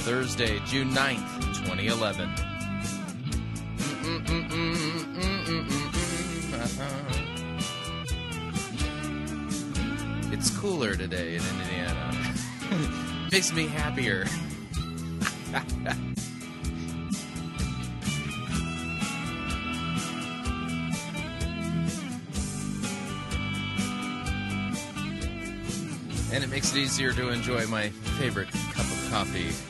Thursday, June 9th, 2011. It's cooler today in Indiana. Makes me happier. and it makes it easier to enjoy my favorite cup of coffee.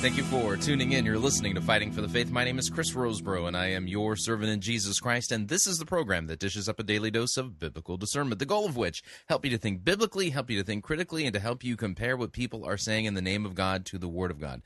Thank you for tuning in. You're listening to Fighting for the Faith. My name is Chris Rosebrough, and I am your servant in Jesus Christ. And this is the program that dishes up a daily dose of biblical discernment, the goal of which help you to think biblically, help you to think critically, and to help you compare what people are saying in the name of God to the Word of God.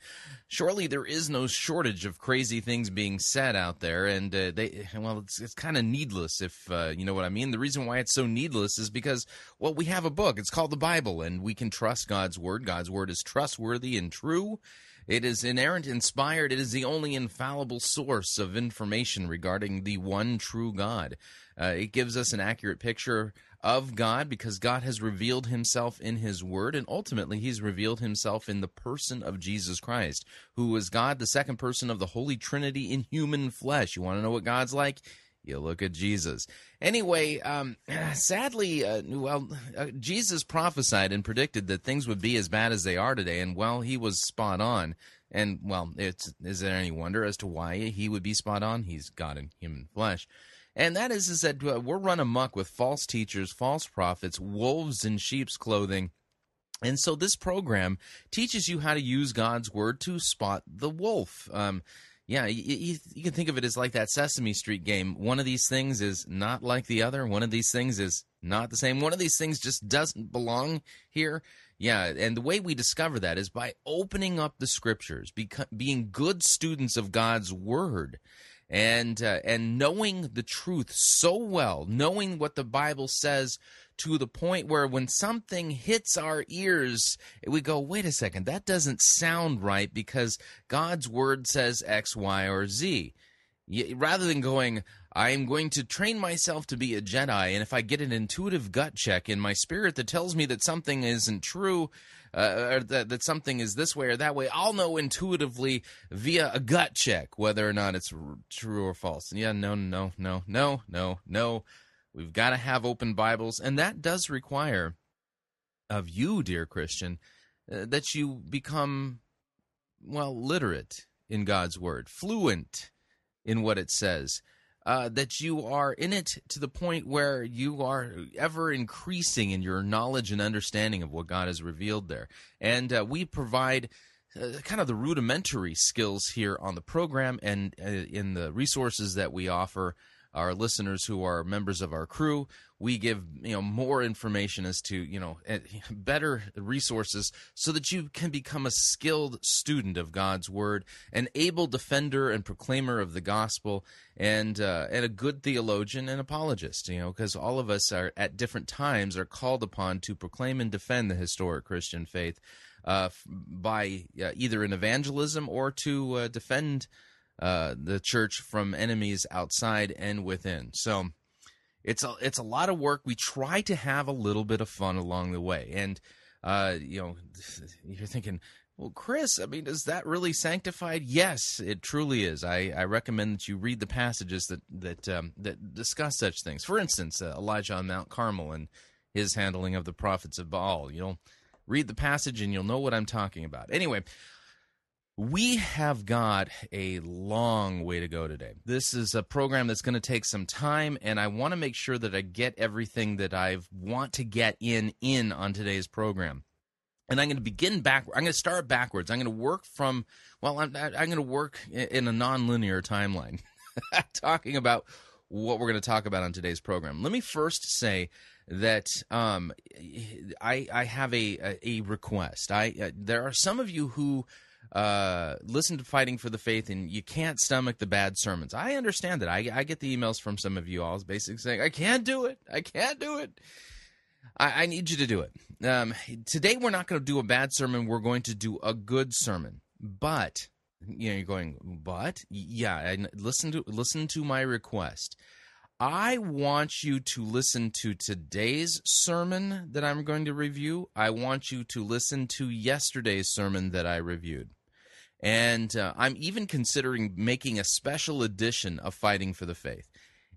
Surely there is no shortage of crazy things being said out there, and uh, they well, it's, it's kind of needless if uh, you know what I mean. The reason why it's so needless is because well, we have a book. It's called the Bible, and we can trust God's Word. God's Word is trustworthy and true. It is inerrant, inspired. It is the only infallible source of information regarding the one true God. Uh, it gives us an accurate picture of God because God has revealed himself in his word, and ultimately, he's revealed himself in the person of Jesus Christ, who is God, the second person of the Holy Trinity in human flesh. You want to know what God's like? You look at Jesus. Anyway, um, sadly, uh, well, uh, Jesus prophesied and predicted that things would be as bad as they are today, and well, he was spot on. And well, it's is there any wonder as to why he would be spot on? He's God in human flesh. And that is, is that uh, we're run amuck with false teachers, false prophets, wolves in sheep's clothing. And so this program teaches you how to use God's word to spot the wolf. Um, yeah, you, you, can think of it as like that Sesame Street game. One of these things is not like the other. One of these things is not the same. One of these things just doesn't belong here. Yeah, and the way we discover that is by opening up the scriptures, being good students of God's word, and uh, and knowing the truth so well, knowing what the Bible says to the point where when something hits our ears, we go, wait a second, that doesn't sound right because God's word says X, Y, or Z. Rather than going, I'm going to train myself to be a Jedi, and if I get an intuitive gut check in my spirit that tells me that something isn't true, uh, or that, that something is this way or that way, I'll know intuitively via a gut check whether or not it's true or false. Yeah, no, no, no, no, no, no. We've got to have open Bibles, and that does require of you, dear Christian, uh, that you become, well, literate in God's Word, fluent in what it says. Uh, that you are in it to the point where you are ever increasing in your knowledge and understanding of what God has revealed there. And uh, we provide uh, kind of the rudimentary skills here on the program and uh, in the resources that we offer our listeners who are members of our crew. We give you know more information as to you know eh, better resources so that you can become a skilled student of God's word, an able defender and proclaimer of the gospel, and uh, and a good theologian and apologist. You know, because all of us are at different times are called upon to proclaim and defend the historic Christian faith uh, by uh, either in evangelism or to uh, defend uh, the church from enemies outside and within. So it's a it's a lot of work. We try to have a little bit of fun along the way, and uh, you know, you're thinking. Well, Chris, I mean, is that really sanctified? Yes, it truly is. I, I recommend that you read the passages that that um, that discuss such things. For instance, uh, Elijah on Mount Carmel and his handling of the prophets of Baal. You know, read the passage and you'll know what I'm talking about. Anyway, we have got a long way to go today. This is a program that's going to take some time, and I want to make sure that I get everything that I want to get in in on today's program. And I'm going to begin back. I'm going to start backwards. I'm going to work from. Well, I'm, I'm going to work in a nonlinear timeline, talking about what we're going to talk about on today's program. Let me first say that um, I, I have a, a request. I uh, there are some of you who uh, listen to Fighting for the Faith and you can't stomach the bad sermons. I understand that. I, I get the emails from some of you all basically saying, I can't do it. I can't do it. I, I need you to do it. Um, today, we're not going to do a bad sermon. We're going to do a good sermon. But, you know, you're going, but? Yeah, listen to, listen to my request. I want you to listen to today's sermon that I'm going to review. I want you to listen to yesterday's sermon that I reviewed. And uh, I'm even considering making a special edition of Fighting for the Faith.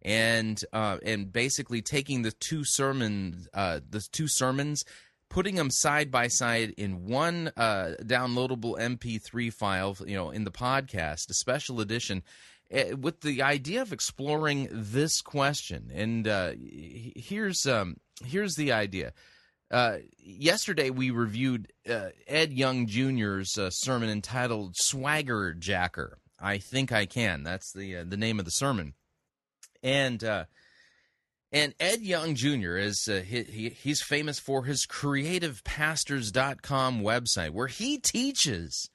And uh, and basically taking the two sermons, uh, the two sermons, putting them side by side in one uh, downloadable MP3 file, you know, in the podcast, a special edition, uh, with the idea of exploring this question. And uh, here's um, here's the idea. Uh, yesterday we reviewed uh, Ed Young Jr.'s uh, sermon entitled "Swagger Jacker." I think I can. That's the uh, the name of the sermon. And and Ed Young Jr. is he, he, he's famous for his creativepastors.com website where he teaches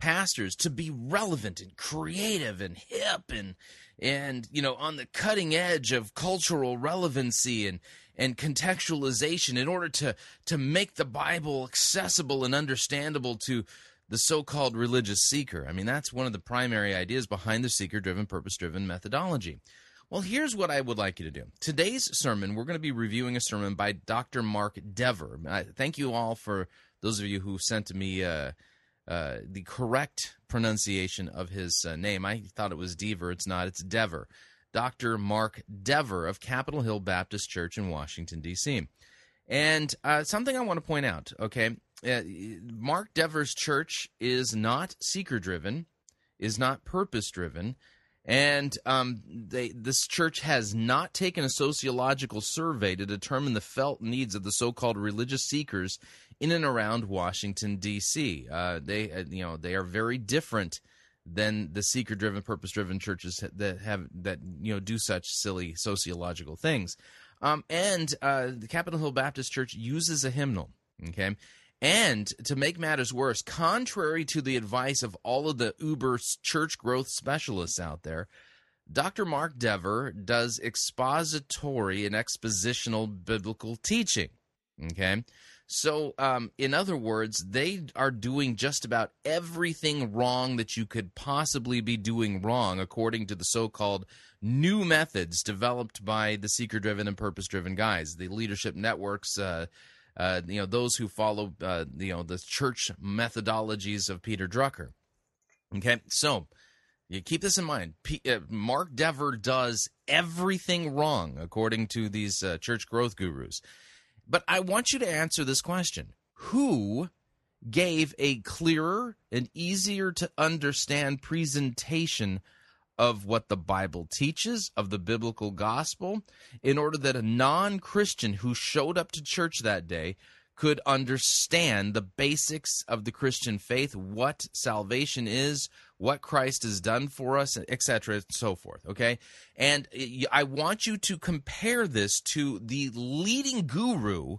pastors to be relevant and creative and hip and and you know on the cutting edge of cultural relevancy and and contextualization in order to to make the bible accessible and understandable to the so-called religious seeker i mean that's one of the primary ideas behind the seeker driven purpose driven methodology well here's what i would like you to do today's sermon we're going to be reviewing a sermon by dr mark dever thank you all for those of you who sent me uh, uh, the correct pronunciation of his uh, name. I thought it was Dever. It's not. It's Dever. Dr. Mark Dever of Capitol Hill Baptist Church in Washington, D.C. And uh, something I want to point out, okay? Uh, Mark Dever's church is not seeker driven, is not purpose driven, and um, they, this church has not taken a sociological survey to determine the felt needs of the so-called religious seekers in and around Washington D.C. Uh, they, uh, you know, they are very different than the seeker-driven, purpose-driven churches that have that you know do such silly sociological things. Um, and uh, the Capitol Hill Baptist Church uses a hymnal. Okay. And to make matters worse, contrary to the advice of all of the Uber church growth specialists out there, Dr. Mark Dever does expository and expositional biblical teaching. Okay. So, um, in other words, they are doing just about everything wrong that you could possibly be doing wrong, according to the so called new methods developed by the seeker driven and purpose driven guys, the leadership networks. Uh, uh, you know those who follow uh, you know the church methodologies of Peter Drucker. Okay, so you keep this in mind. P- uh, Mark Dever does everything wrong according to these uh, church growth gurus. But I want you to answer this question. Who gave a clearer and easier to understand presentation of what the Bible teaches, of the biblical gospel, in order that a non Christian who showed up to church that day could understand the basics of the Christian faith, what salvation is, what Christ has done for us, etc., and so forth. Okay, and I want you to compare this to the leading guru.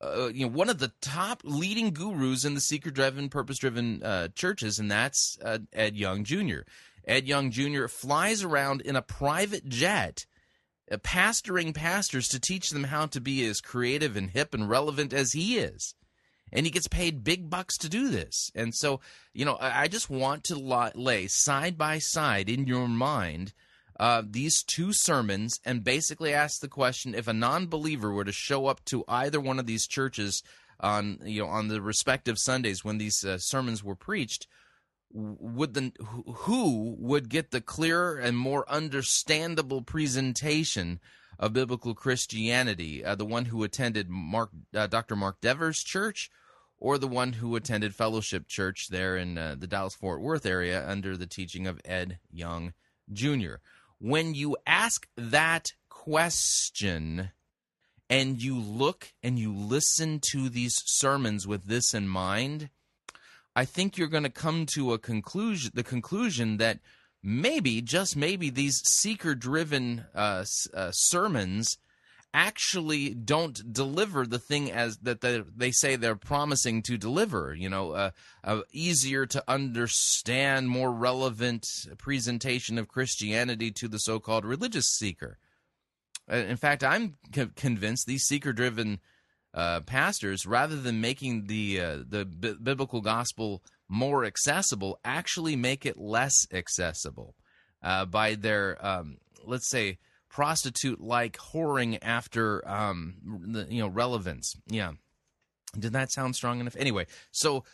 Uh, you know, one of the top leading gurus in the seeker-driven, purpose-driven uh, churches, and that's uh, Ed Young Jr. Ed Young Jr. flies around in a private jet, uh, pastoring pastors to teach them how to be as creative and hip and relevant as he is and he gets paid big bucks to do this. And so, you know, I just want to lay side by side in your mind uh, these two sermons and basically ask the question: If a non-believer were to show up to either one of these churches on you know on the respective Sundays when these uh, sermons were preached, would the who would get the clearer and more understandable presentation of biblical Christianity, uh, the one who attended Mark, uh, Dr. Mark Dever's church, or the one who attended Fellowship Church there in uh, the Dallas Fort Worth area under the teaching of Ed Young Jr. When you ask that question and you look and you listen to these sermons with this in mind, I think you're going to come to a conclusion the conclusion that maybe just maybe these seeker driven uh, uh, sermons actually don't deliver the thing as that they, they say they're promising to deliver. You know, uh, a easier to understand, more relevant presentation of Christianity to the so-called religious seeker. Uh, in fact, I'm convinced these seeker-driven uh, pastors, rather than making the uh, the b- biblical gospel more accessible, actually make it less accessible uh, by their, um, let's say, prostitute like whoring after um, the, you know relevance. Yeah, did that sound strong enough? Anyway, so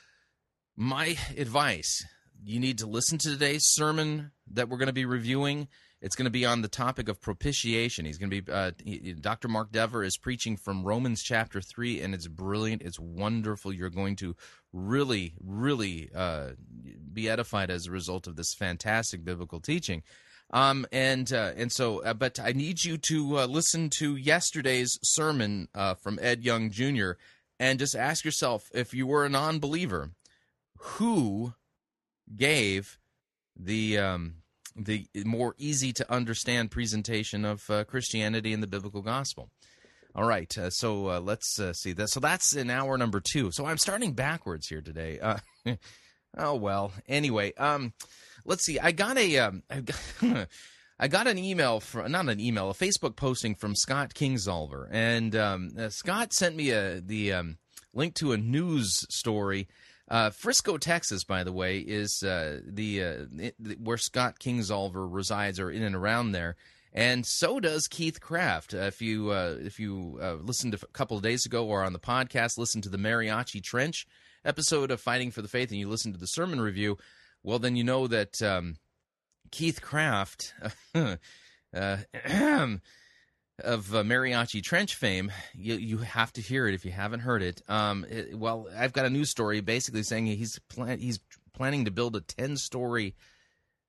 my advice: you need to listen to today's sermon that we're going to be reviewing. It's going to be on the topic of propitiation. He's going to be uh, he, Dr. Mark Dever is preaching from Romans chapter three, and it's brilliant. It's wonderful. You're going to really, really uh, be edified as a result of this fantastic biblical teaching. Um, and uh, and so, uh, but I need you to uh, listen to yesterday's sermon uh, from Ed Young Jr. and just ask yourself if you were a non-believer, who gave the um, the more easy to understand presentation of uh, Christianity and the biblical gospel. All right, uh, so let's see that. So that's in hour number two. So I'm starting backwards here today. Uh, oh well. Anyway, um, let's see. I got a, um, I got an email from not an email, a Facebook posting from Scott Kingsolver, and um, uh, Scott sent me a the um, link to a news story. Uh, Frisco, Texas, by the way, is uh, the, uh, it, where Scott Kingsolver resides, or in and around there, and so does Keith Craft. Uh, if you uh, if you listened a couple of days ago or on the podcast, listen to the Mariachi Trench episode of Fighting for the Faith, and you listen to the sermon review well, then you know that um, Keith Craft uh, of uh, Mariachi Trench fame, you, you have to hear it if you haven't heard it. Um, it well, I've got a news story basically saying he's plan- he's planning to build a ten story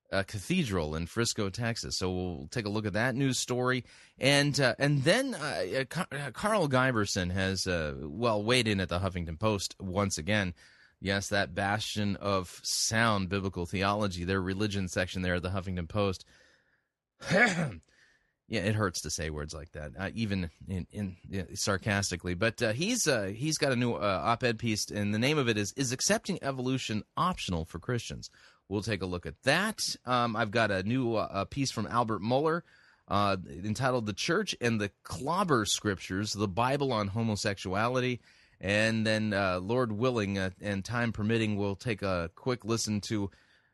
uh, cathedral in Frisco, Texas. So we'll take a look at that news story, and uh, and then uh, uh Karl Giberson has uh, well weighed in at the Huffington Post once again Yes, that bastion of sound biblical theology, their religion section there at the Huffington Post. yeah, it hurts to say words like that, uh, even in, in yeah, sarcastically. But uh, he's uh, he's got a new uh, op-ed piece, and the name of it is "Is Accepting Evolution Optional for Christians?" We'll take a look at that. Um, I've got a new uh, piece from Albert Mohler uh, entitled "The Church and the Clobber Scriptures: The Bible on Homosexuality." And then, uh, Lord willing uh, and time permitting, we'll take a quick listen to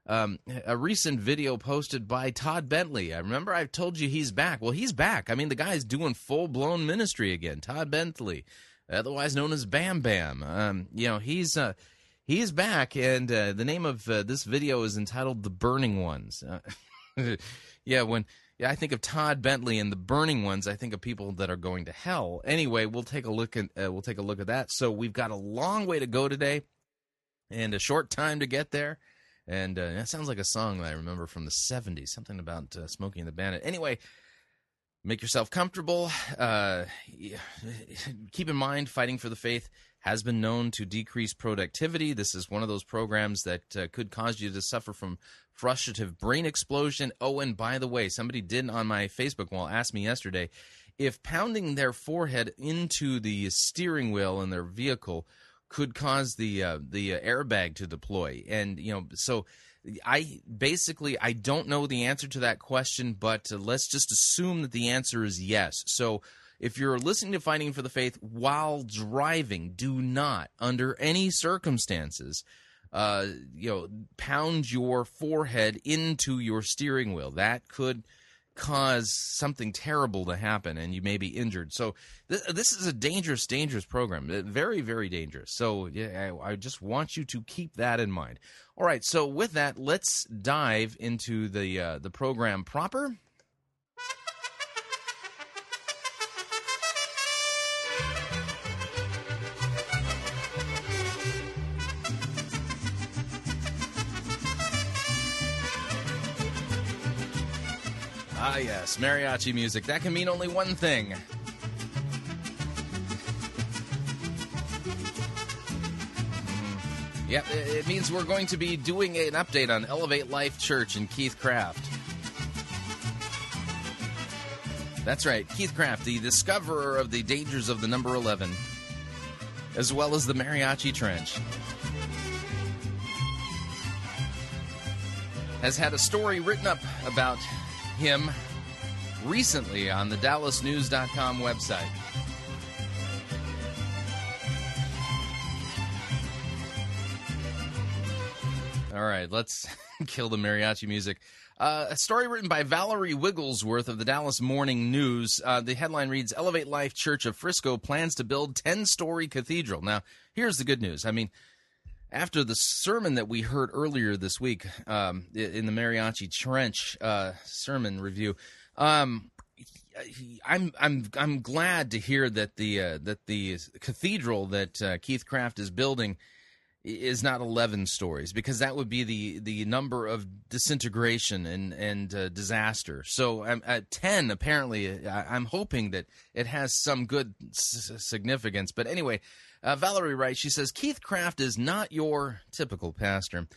um, a recent video posted by Todd Bentley. I remember I've told you he's back. Well, he's back. I mean, the guy's doing full blown ministry again. Todd Bentley, otherwise known as Bam Bam. Um, you know, he's. Uh, he's back, and uh, the name of uh, this video is entitled "The Burning Ones." Uh, yeah, when yeah, I think of Todd Bentley and the burning ones. I think of people that are going to hell. Anyway, we'll take a look at uh, we'll take a look at that. So we've got a long way to go today, and a short time to get there. And uh, that sounds like a song that I remember from the '70s, something about uh, Smokey the Bandit. Anyway, make yourself comfortable. Uh, keep in mind, fighting for the faith has been known to decrease productivity. This is one of those programs that uh, could cause you to suffer from frustrative brain explosion. Oh, and by the way, somebody did on my Facebook wall ask me yesterday if pounding their forehead into the steering wheel in their vehicle could cause the uh, the airbag to deploy. And you know, so I basically I don't know the answer to that question, but uh, let's just assume that the answer is yes. So if you're listening to Fighting for the Faith while driving, do not, under any circumstances, uh, you know, pound your forehead into your steering wheel. That could cause something terrible to happen and you may be injured. So th- this is a dangerous, dangerous program. Uh, very, very dangerous. So yeah, I, I, just want you to keep that in mind. All right. So with that, let's dive into the uh, the program proper. Ah, yes, mariachi music. That can mean only one thing. Yep, it means we're going to be doing an update on Elevate Life Church and Keith Craft. That's right, Keith Craft, the discoverer of the dangers of the number 11, as well as the mariachi trench. Has had a story written up about him recently on the DallasNews.com website. All right, let's kill the mariachi music. Uh, a story written by Valerie Wigglesworth of the Dallas Morning News. Uh, the headline reads Elevate Life Church of Frisco plans to build 10 story cathedral. Now, here's the good news. I mean, after the sermon that we heard earlier this week um, in the Mariachi Trench uh, sermon review, um, I'm I'm I'm glad to hear that the uh, that the cathedral that uh, Keith Craft is building is not 11 stories because that would be the the number of disintegration and and uh, disaster. So um, at 10 apparently I, am hoping that it has some good s- significance. But anyway, uh, Valerie writes she says Keith Craft is not your typical pastor.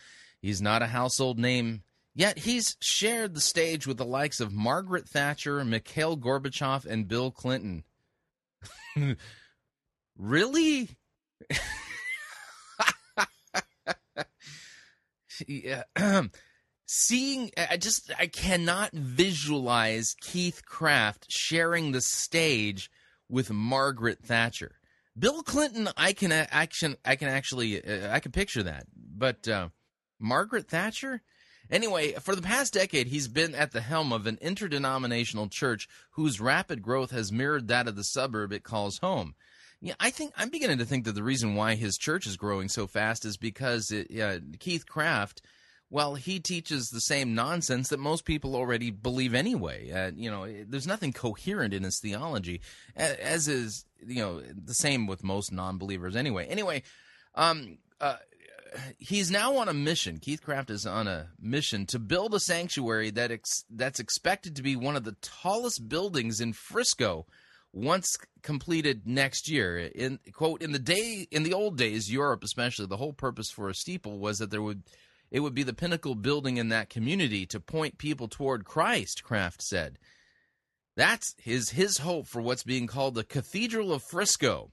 He's not a household name. Yet he's shared the stage with the likes of Margaret Thatcher, Mikhail Gorbachev, and Bill Clinton. really? yeah. seeing i just i cannot visualize keith Craft sharing the stage with margaret thatcher bill clinton i can action i can actually uh, i can picture that but uh, margaret thatcher anyway for the past decade he's been at the helm of an interdenominational church whose rapid growth has mirrored that of the suburb it calls home yeah, I think I'm beginning to think that the reason why his church is growing so fast is because it, uh, Keith Craft, well, he teaches the same nonsense that most people already believe anyway. Uh, you know, there's nothing coherent in his theology, as is you know the same with most non-believers anyway. Anyway, um, uh, he's now on a mission. Keith Craft is on a mission to build a sanctuary that ex- that's expected to be one of the tallest buildings in Frisco once completed next year. In quote in the day in the old days, Europe especially, the whole purpose for a steeple was that there would it would be the pinnacle building in that community to point people toward Christ, Craft said. That's his his hope for what's being called the Cathedral of Frisco,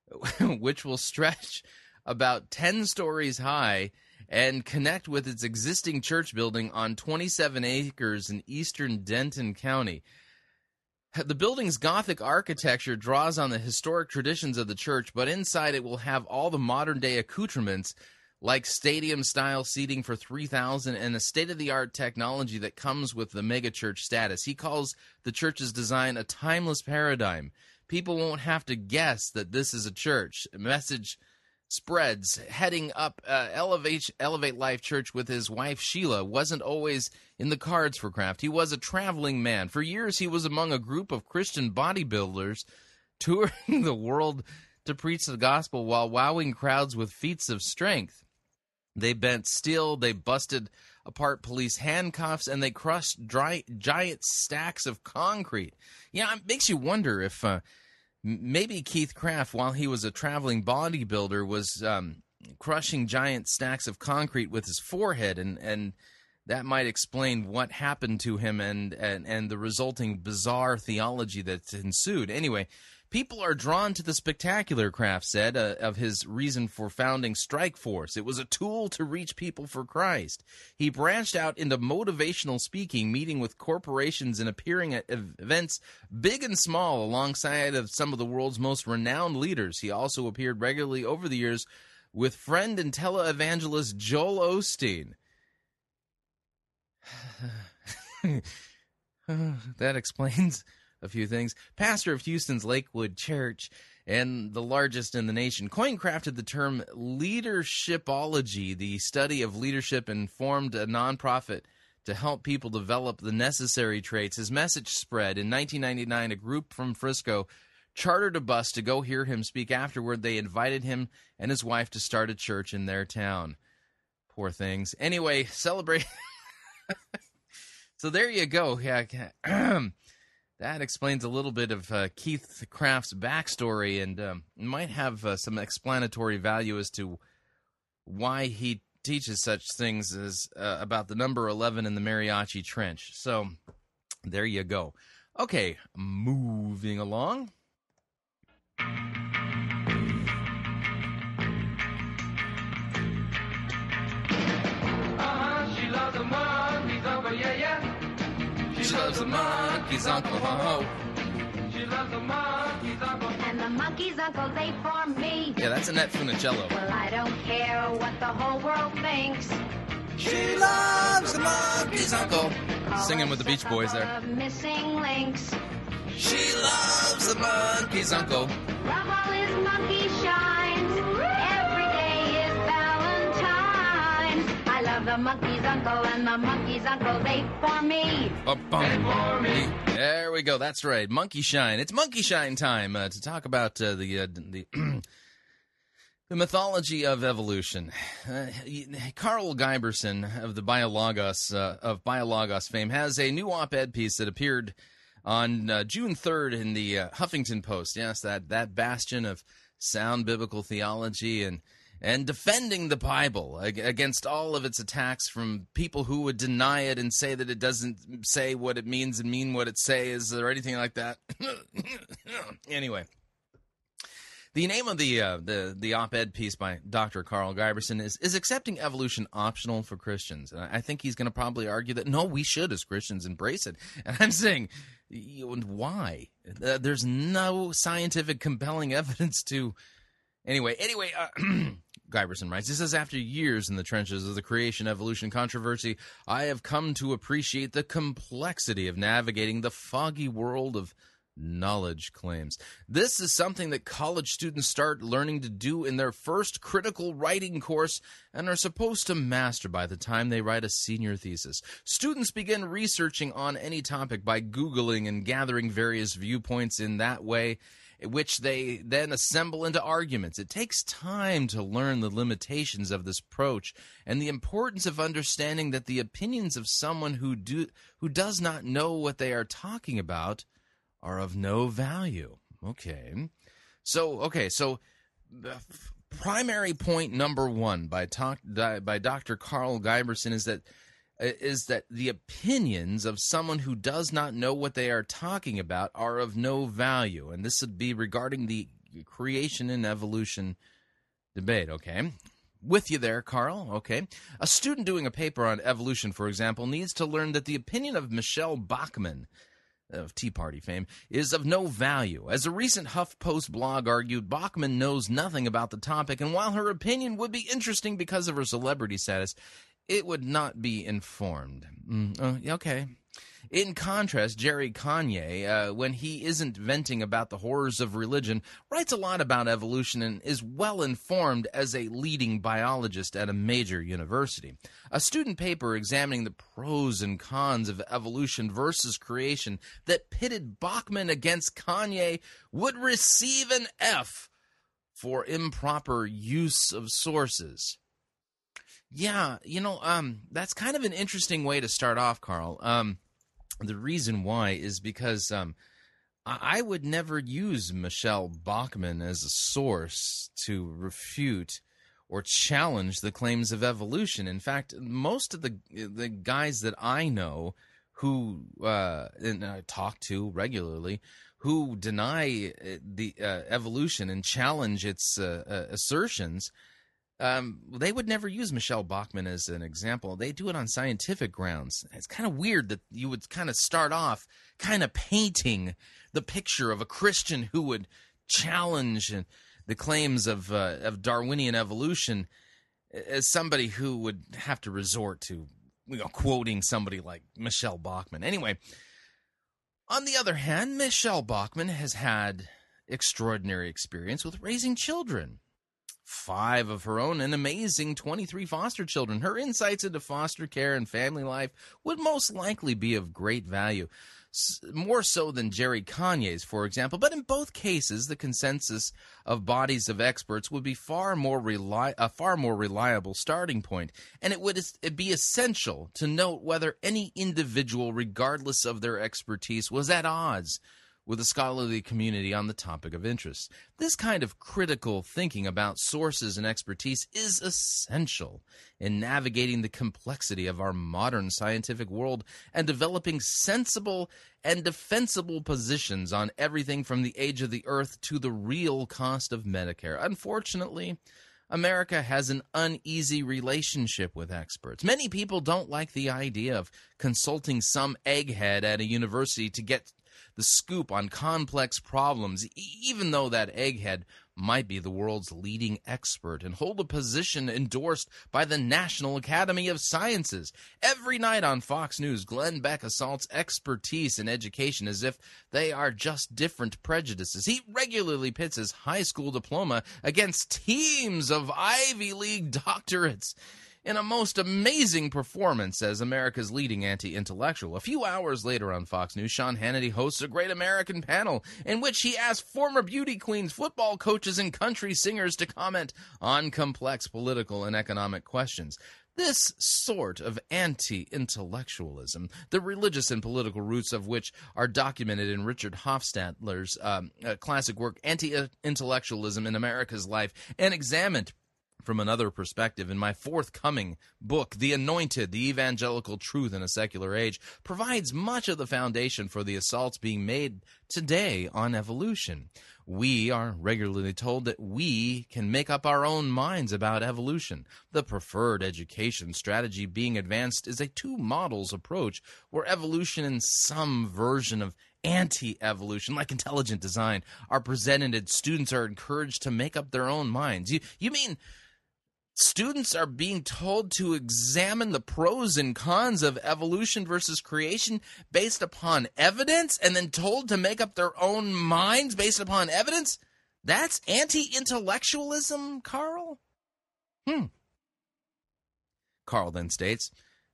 which will stretch about 10 stories high and connect with its existing church building on 27 acres in eastern Denton County. The building's Gothic architecture draws on the historic traditions of the church, but inside it will have all the modern day accoutrements like stadium style seating for 3,000 and the state of the art technology that comes with the megachurch status. He calls the church's design a timeless paradigm. People won't have to guess that this is a church. Message spreads heading up uh, elevate elevate life church with his wife sheila wasn't always in the cards for craft. He was a traveling man. For years he was among a group of christian bodybuilders touring the world to preach the gospel while wowing crowds with feats of strength. They bent steel they busted apart police handcuffs and they crushed dry, giant stacks of concrete. Yeah it makes you wonder if uh, maybe Keith Craft, while he was a traveling bodybuilder, was um, crushing giant stacks of concrete with his forehead, and and that might explain what happened to him and and and the resulting bizarre theology that ensued. Anyway, People are drawn to the spectacular, Craft said, uh, of his reason for founding Strike Force. It was a tool to reach people for Christ. He branched out into motivational speaking, meeting with corporations and appearing at events big and small alongside of some of the world's most renowned leaders. He also appeared regularly over the years with friend and televangelist Joel Osteen. that explains a few things. Pastor of Houston's Lakewood Church and the largest in the nation, coin crafted the term leadershipology, the study of leadership, and formed a nonprofit to help people develop the necessary traits. His message spread. In 1999, a group from Frisco chartered a bus to go hear him speak. Afterward, they invited him and his wife to start a church in their town. Poor things. Anyway, celebrate. So there you go. That explains a little bit of uh, Keith Craft's backstory and um, might have uh, some explanatory value as to why he teaches such things as uh, about the number 11 in the Mariachi Trench. So there you go. Okay, moving along. Loves the monkey's uncle, ho ho. She loves the monkey's uncle. And the monkey's uncle, they for me. Yeah, that's Annette Funicello. Well, I don't care what the whole world thinks. She loves the monkey's uncle. Singing with the Beach Boys there. Missing links. She loves the monkey's uncle. Rub all his monkey. The monkey's uncle and the monkey's uncle, they for me. Ba-bum. There we go. That's right. Monkey Shine. It's Monkey Shine time uh, to talk about uh, the uh, the the mythology of evolution. Uh, Karl Giberson of the Biologos uh, of Biologos fame has a new op-ed piece that appeared on uh, June 3rd in the uh, Huffington Post. Yes, that that bastion of sound biblical theology and and defending the Bible against all of its attacks from people who would deny it and say that it doesn't say what it means and mean what it says or anything like that. anyway, the name of the uh, the the op-ed piece by Dr. Karl Giberson is is accepting evolution optional for Christians, and I think he's going to probably argue that no, we should as Christians embrace it. And I'm saying, why? Uh, there's no scientific compelling evidence to. Anyway, anyway, uh, Giberson writes, He says, after years in the trenches of the creation evolution controversy, I have come to appreciate the complexity of navigating the foggy world of knowledge claims. This is something that college students start learning to do in their first critical writing course and are supposed to master by the time they write a senior thesis. Students begin researching on any topic by Googling and gathering various viewpoints in that way which they then assemble into arguments. It takes time to learn the limitations of this approach and the importance of understanding that the opinions of someone who do who does not know what they are talking about are of no value. Okay. So, okay, so uh, primary point number 1 by talk, by Dr. Karl Giberson is that is that the opinions of someone who does not know what they are talking about are of no value. And this would be regarding the creation and evolution debate, okay? With you there, Karl, okay? A student doing a paper on evolution, for example, needs to learn that the opinion of Michelle Bachmann of Tea Party fame, is of no value. As a recent HuffPost blog argued, Bachmann knows nothing about the topic, and while her opinion would be interesting because of her celebrity status, it would not be informed. Mm, oh, okay. In contrast, Jerry Coyne, uh, when he isn't venting about the horrors of religion, writes a lot about evolution and is well informed as a leading biologist at a major university. A student paper examining the pros and cons of evolution versus creation that pitted Bachmann against Coyne would receive an F for improper use of sources. Yeah, you know, um, that's kind of an interesting way to start off, Karl. Um, the reason why is because um, I would never use Michelle Bachmann as a source to refute or challenge the claims of evolution. In fact, most of the the guys that I know who uh, and I talk to regularly who deny uh, the uh, evolution and challenge its uh, uh, assertions um, they would never use Michelle Bachmann as an example. They do it on scientific grounds. It's kind of weird that you would kind of start off kind of painting the picture of a Christian who would challenge the claims of uh, of Darwinian evolution as somebody who would have to resort to you know quoting somebody like Michelle Bachmann. Anyway, on the other hand, Michelle Bachman has had extraordinary experience with raising children five of her own and amazing 23 foster children. Her insights into foster care and family life would most likely be of great value. more so than Jerry Coyne's, for example. But in both cases, the consensus of bodies of experts would be far more reli- a far more reliable starting point, and it would be essential to note whether any individual, regardless of their expertise, was at odds with the scholarly community on the topic of interest. This kind of critical thinking about sources and expertise is essential in navigating the complexity of our modern scientific world and developing sensible and defensible positions on everything from the age of the earth to the real cost of Medicare. Unfortunately, America has an uneasy relationship with experts. Many people don't like the idea of consulting some egghead at a university to get the scoop on complex problems, even though that egghead might be the world's leading expert and hold a position endorsed by the National Academy of Sciences. Every night on Fox News, Glenn Beck assaults expertise in education as if they are just different prejudices. He regularly pits his high school diploma against teams of Ivy League doctorates in a most amazing performance as America's leading anti intellectual. A few hours later on Fox News, Sean Hannity hosts a great American panel in which he asks former beauty queens, football coaches, and country singers to comment on complex political and economic questions. This sort of anti intellectualism, the religious and political roots of which are documented in Richard Hofstadter's um, uh, classic work, Anti Intellectualism in America's Life, and examined from another perspective in my forthcoming book, The Anointed, The Evangelical Truth in a Secular Age, provides much of the foundation for the assaults being made today on evolution. We are regularly told that we can make up our own minds about evolution. The preferred education strategy being advanced is a two models approach where evolution and some version of anti evolution, like intelligent design, are presented. And students are encouraged to make up their own minds. You, you mean students are being told to examine the pros and cons of evolution versus creation based upon evidence and then told to make up their own minds based upon evidence? That's anti intellectualism, Karl? Hmm. Karl then states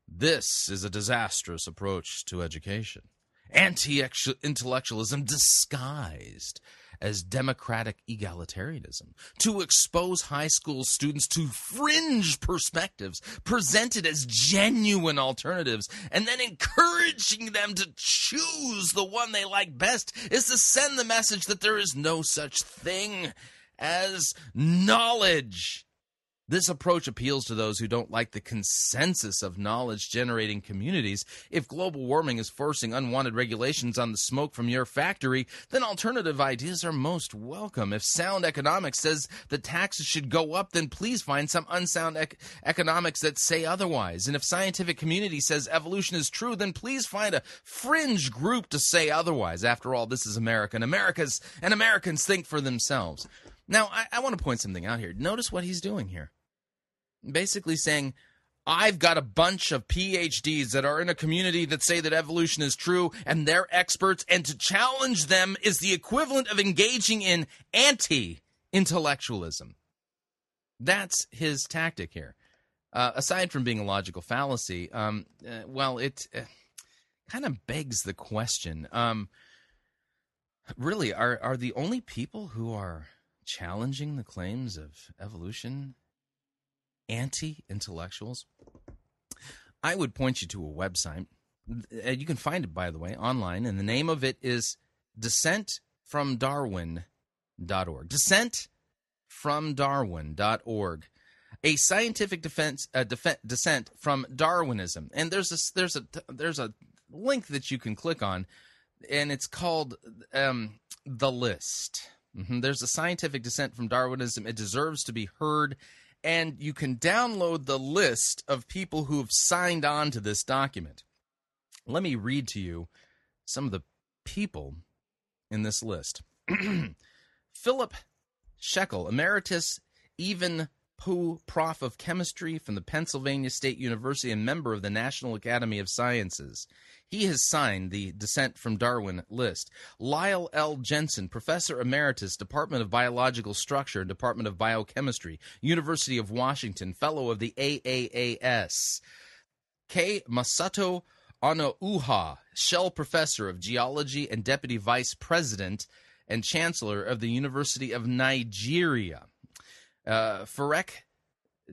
this is a disastrous approach to education. Anti intellectualism disguised as democratic egalitarianism, to expose high school students to fringe perspectives presented as genuine alternatives, and then encouraging them to choose the one they like best is to send the message that there is no such thing as knowledge. This approach appeals to those who don't like the consensus of knowledge generating communities. If global warming is forcing unwanted regulations on the smoke from your factory, then alternative ideas are most welcome. If sound economics says that taxes should go up, then please find some unsound ec- economics that say otherwise. And if scientific community says evolution is true, then please find a fringe group to say otherwise. After all, this is America, and America's and Americans think for themselves. Now, I, I want to point something out here. Notice what he's doing here basically saying, I've got a bunch of PhDs that are in a community that say that evolution is true and they're experts, and to challenge them is the equivalent of engaging in anti intellectualism. That's his tactic here. Uh, aside from being a logical fallacy, um, uh, well, it uh, kind of begs the question. Um, really, are are the only people who are challenging the claims of evolution anti intellectuals, I would point you to a website. Uh, you can find it, by the way, online, and the name of it is dissentfromdarwin.org. Dissentfromdarwin.org. A scientific defense, uh, def- dissent from Darwinism, and there's a there's a there's a link that you can click on, and it's called um, the list. Mm-hmm. There's a scientific dissent from Darwinism. It deserves to be heard and you can download the list of people who have signed on to this document. Let me read to you some of the people in this list Philip Skell, Emeritus Evan Pugh, Prof of Chemistry from the Pennsylvania State University and member of the National Academy of Sciences. He has signed the Dissent from Darwin list. Lyle L. Jensen, Professor Emeritus, Department of Biological Structure, and Department of Biochemistry, University of Washington, Fellow of the AAAS. K. Mosto Onuoha, Shell Professor of Geology and Deputy Vice President and Chancellor of the University of Nigeria. Uh, Ferenc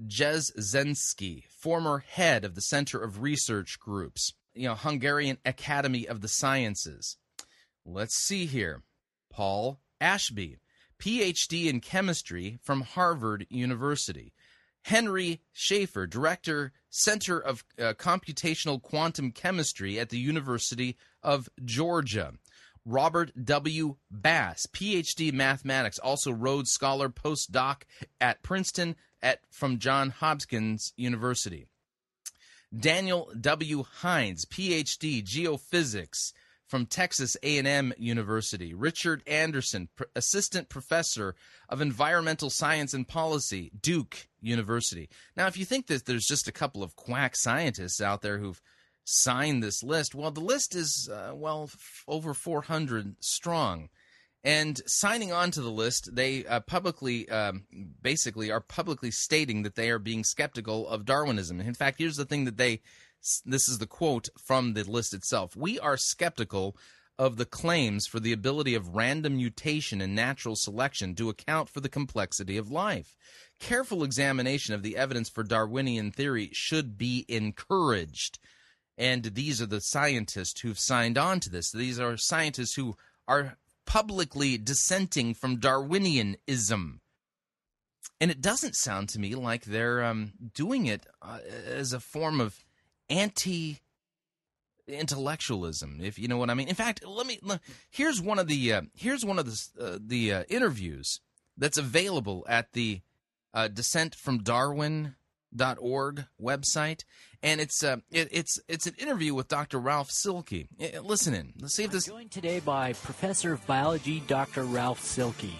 Jeszenszky, former head of the Center of Research Groups, you know, Hungarian Academy of the Sciences. Let's see here. Paul Ashby, PhD in chemistry from Harvard University. Henry Schaefer, Director, Center of uh, Computational Quantum Chemistry at the University of Georgia. Robert W. Bass, PhD Mathematics, also Rhodes Scholar, postdoc at Princeton at from John Hopkins University. Daniel W. Hines, PhD Geophysics from Texas A&M University. Richard Anderson, P- Assistant Professor of Environmental Science and Policy, Duke University. Now, if you think that there's just a couple of quack scientists out there who've signed this list, well, the list is, uh, well, f- over 400 strong. And signing on to the list, they uh, publicly, um, basically, are publicly stating that they are being skeptical of Darwinism. In fact, here's the thing that they, this is the quote from the list itself. We are skeptical of the claims for the ability of random mutation and natural selection to account for the complexity of life. Careful examination of the evidence for Darwinian theory should be encouraged. And these are the scientists who've signed on to this. These are scientists who are publicly dissenting from Darwinianism. And it doesn't sound to me like they're um, doing it uh, as a form of anti intellectualism, if you know what I mean. In fact, let me. Here's one of the uh, here's one of the uh, the uh, interviews that's available at the uh, Dissent from Darwin org website and it's uh, it, it's it's an interview with Dr. Ralph Seelke. Uh, listen in. Let's see if this. I'm joined today by Professor of Biology Dr. Ralph Seelke.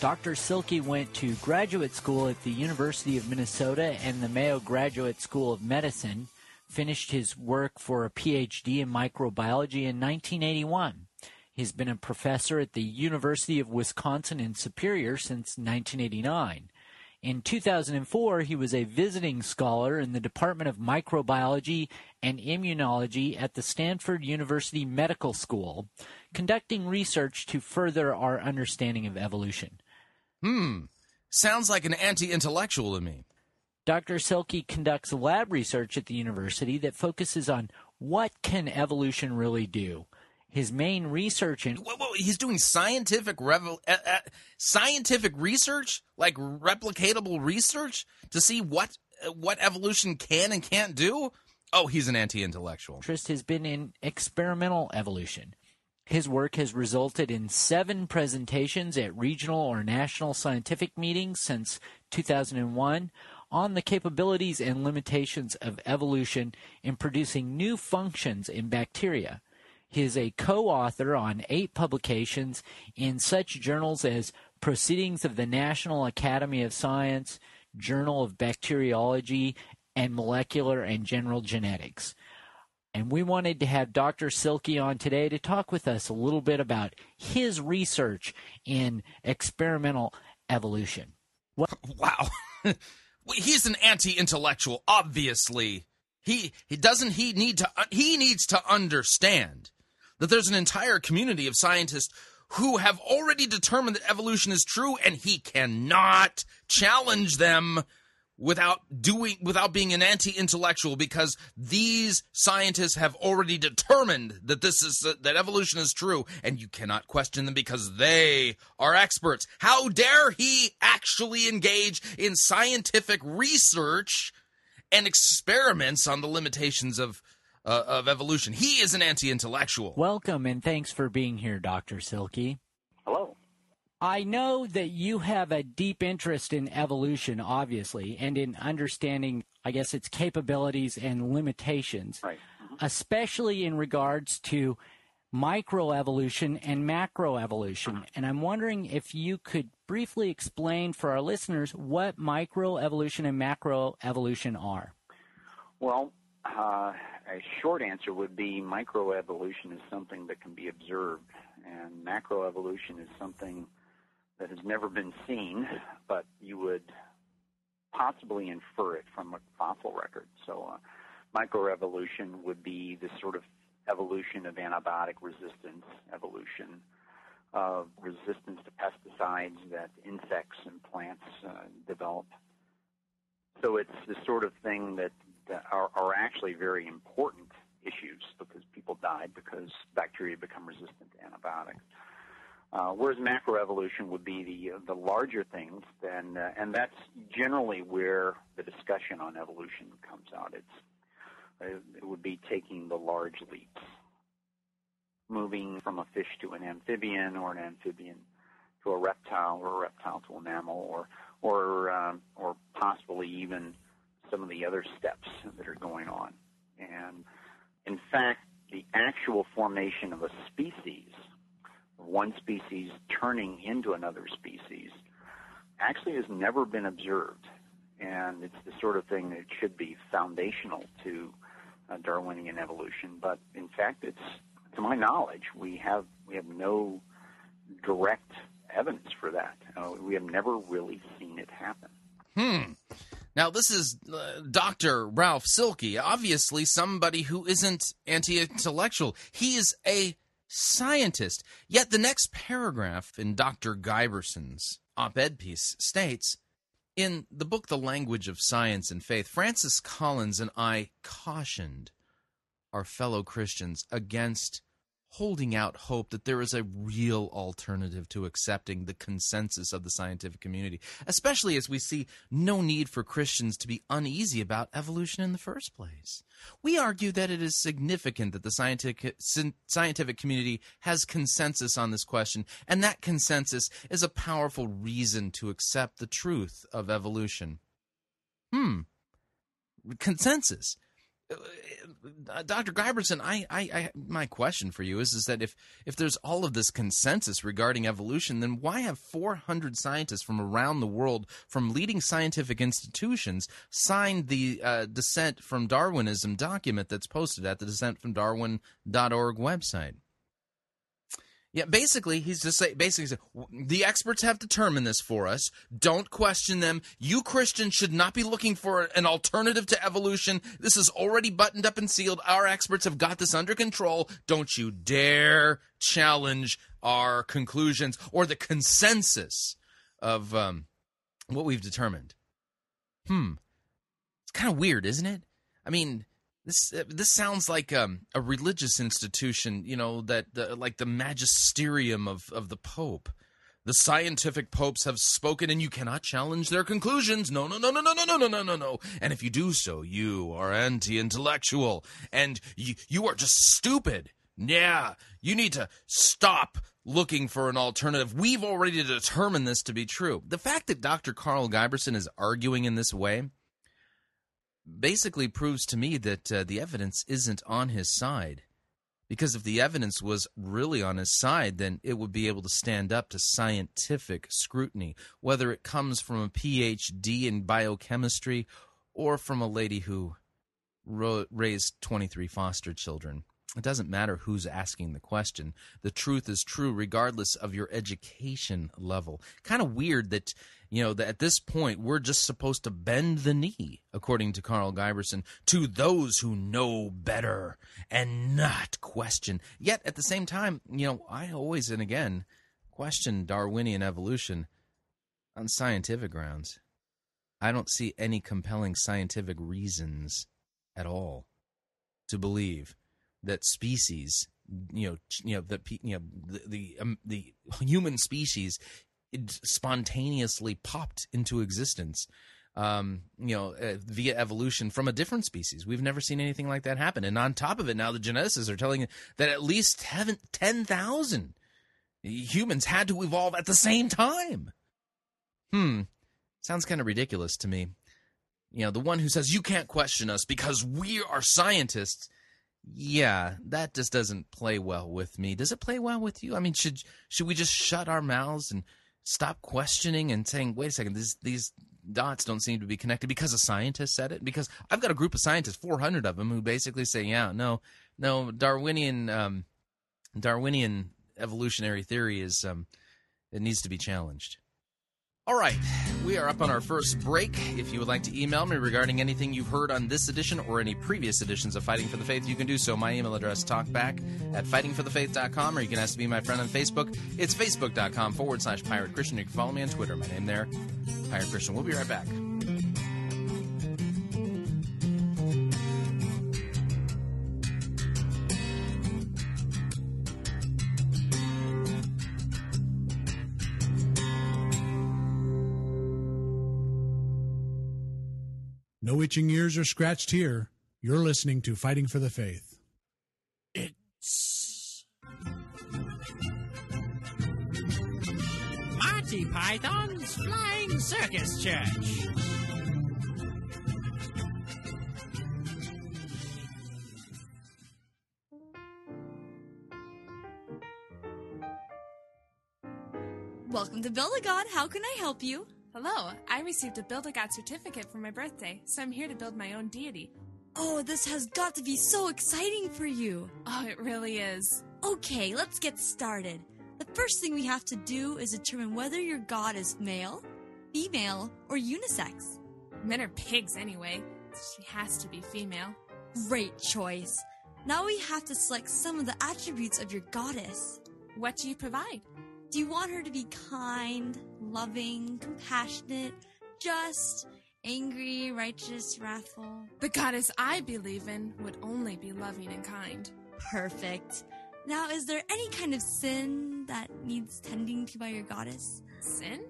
Dr. Seelke went to graduate school at the University of Minnesota and the Mayo Graduate School of Medicine. Finished his work for a PhD in microbiology in 1981. He's been a professor at the University of Wisconsin in Superior since 1989. In 2004, he was a visiting scholar in the Department of Microbiology and Immunology at the Stanford University Medical School, conducting research to further our understanding of evolution. Hmm. Sounds like an anti intellectual to me. Dr. Seelke conducts lab research at the university that focuses on what can evolution really do his main research in whoa, whoa, he's doing scientific revel, uh, uh, scientific research like replicatable research to see what uh, what evolution can and can't do? Oh he's an anti-intellectual. Interest has been in experimental evolution. His work has resulted in seven presentations at regional or national scientific meetings since 2001 on the capabilities and limitations of evolution in producing new functions in bacteria he is a co author on eight publications in such journals as Proceedings of the National Academy of Science, Journal of Bacteriology, and Molecular and General Genetics. And we wanted to have Dr. Seelke on today to talk with us a little bit about his research in experimental evolution. Wow. He's an anti-intellectual, obviously. He he doesn't he need to he needs to understand that there's an entire community of scientists who have already determined that evolution is true and he cannot challenge them without doing without being an anti-intellectual because these scientists have already determined that this is that evolution is true and you cannot question them because they are experts. How dare he actually engage in scientific research and experiments on the limitations of uh, of evolution. He is an anti intellectual. Welcome and thanks for being here, Dr. Seelke. Hello. I know that you have a deep interest in evolution, obviously, and in understanding, I guess, its capabilities and limitations, right. mm-hmm. especially in regards to microevolution and macroevolution. And I'm wondering if you could briefly explain for our listeners what microevolution and macroevolution are. Well, uh, a short answer would be microevolution is something that can be observed, and macroevolution is something that has never been seen, but you would possibly infer it from a fossil record. So, uh, microevolution would be the sort of evolution of antibiotic resistance evolution, of resistance to pesticides that insects and plants uh, develop. So it's the sort of thing that, that are, are actually very important issues because people died because bacteria become resistant to antibiotics. Uh, whereas macroevolution would be the uh, the larger things, then, uh, and that's generally where the discussion on evolution comes out. It's uh, it would be taking the large leaps, moving from a fish to an amphibian, or an amphibian to a reptile, or a reptile to a mammal, or or um, or possibly even some of the other steps that are going on. And in fact, the actual formation of a species one species turning into another species actually has never been observed. And it's the sort of thing that should be foundational to uh, Darwinian evolution. But in fact, it's to my knowledge, we have we have no direct evidence for that. Uh, we have never really seen it happen. Hmm. Now, this is uh, Dr. Ralph Seelke, obviously somebody who isn't anti intellectual. He is a scientist. Yet the next paragraph in Dr. Giberson's op ed piece states In the book The Language of Science and Faith, Francis Collins and I cautioned our fellow Christians against holding out hope that there is a real alternative to accepting the consensus of the scientific community, especially as we see no need for Christians to be uneasy about evolution in the first place. We argue that it is significant that the scientific, scientific community has consensus on this question, and that consensus is a powerful reason to accept the truth of evolution. Hmm. Consensus. Uh, Dr. Giberson, I, I, I, my question for you is, is that if, if there's all of this consensus regarding evolution, then why have 400 scientists from around the world, from leading scientific institutions, signed the uh, Dissent from Darwinism document that's posted at the dissentfromdarwin.org website? Yeah, basically, he's just say, basically the experts have determined this for us. Don't question them. You Christians should not be looking for an alternative to evolution. This is already buttoned up and sealed. Our experts have got this under control. Don't you dare challenge our conclusions or the consensus of um, what we've determined. Hmm, it's kind of weird, isn't it? I mean this uh, this sounds like um, a religious institution, you know, that the, like the magisterium of, of the Pope. The scientific popes have spoken, and you cannot challenge their conclusions. No, no, no, no, no, no, no, no, no, no, no. And if you do so, you are anti-intellectual, and you you are just stupid. Yeah, you need to stop looking for an alternative. We've already determined this to be true. The fact that Dr. Karl Giberson is arguing in this way basically proves to me that uh, the evidence isn't on his side. Because if the evidence was really on his side, then it would be able to stand up to scientific scrutiny, whether it comes from a PhD in biochemistry or from a lady who ro- raised 23 foster children. It doesn't matter who's asking the question. The truth is true regardless of your education level. Kind of weird that you know, that at this point we're just supposed to bend the knee, according to Karl Giberson, to those who know better and not question. Yet at the same time, you know, I always and again question Darwinian evolution on scientific grounds. I don't see any compelling scientific reasons at all to believe that species you know you know the you know the the, um, the human species spontaneously popped into existence um, you know, uh, via evolution from a different species. We've never seen anything like that happen. And on top of it, now the geneticists are telling that at least 10,000 humans had to evolve at the same time. Hmm. Sounds kind of ridiculous to me. You know, the one who says, you can't question us because we are scientists. Yeah, that just doesn't play well with me. Does it play well with you? I mean, should should we just shut our mouths and stop questioning and saying, wait a second, this, these dots don't seem to be connected because a scientist said it? Because I've got a group of scientists, 400 of them, who basically say, yeah, no, no, Darwinian, um, Darwinian evolutionary theory is, um, it needs to be challenged. All right, we are up on our first break. If you would like to email me regarding anything you've heard on this edition or any previous editions of Fighting for the Faith, you can do so. My email address, talkback at fightingforthefaith.com, or you can ask to be my friend on Facebook. It's facebook.com forward slash pirate Christian. You can follow me on Twitter. My name there, Pirate Christian. We'll be right back. No itching ears are scratched here. You're listening to Fighting for the Faith. It's Monty Python's Flying Circus Church. Welcome to Build a God. How can I help you? Hello, I received a Build a God certificate for my birthday, so I'm here to build my own deity. Oh, this has got to be so exciting for you. Oh, it really is. Okay, let's get started. The first thing we have to do is determine whether your God is male, female, or unisex. Men are pigs anyway. She has to be female. Great choice. Now we have to select some of the attributes of your goddess. What do you provide? Do you want her to be kind, loving, compassionate, just, angry, righteous, wrathful? The goddess I believe in would only be loving and kind. Perfect. Now, is there any kind of sin that needs tending to by your goddess? Sin?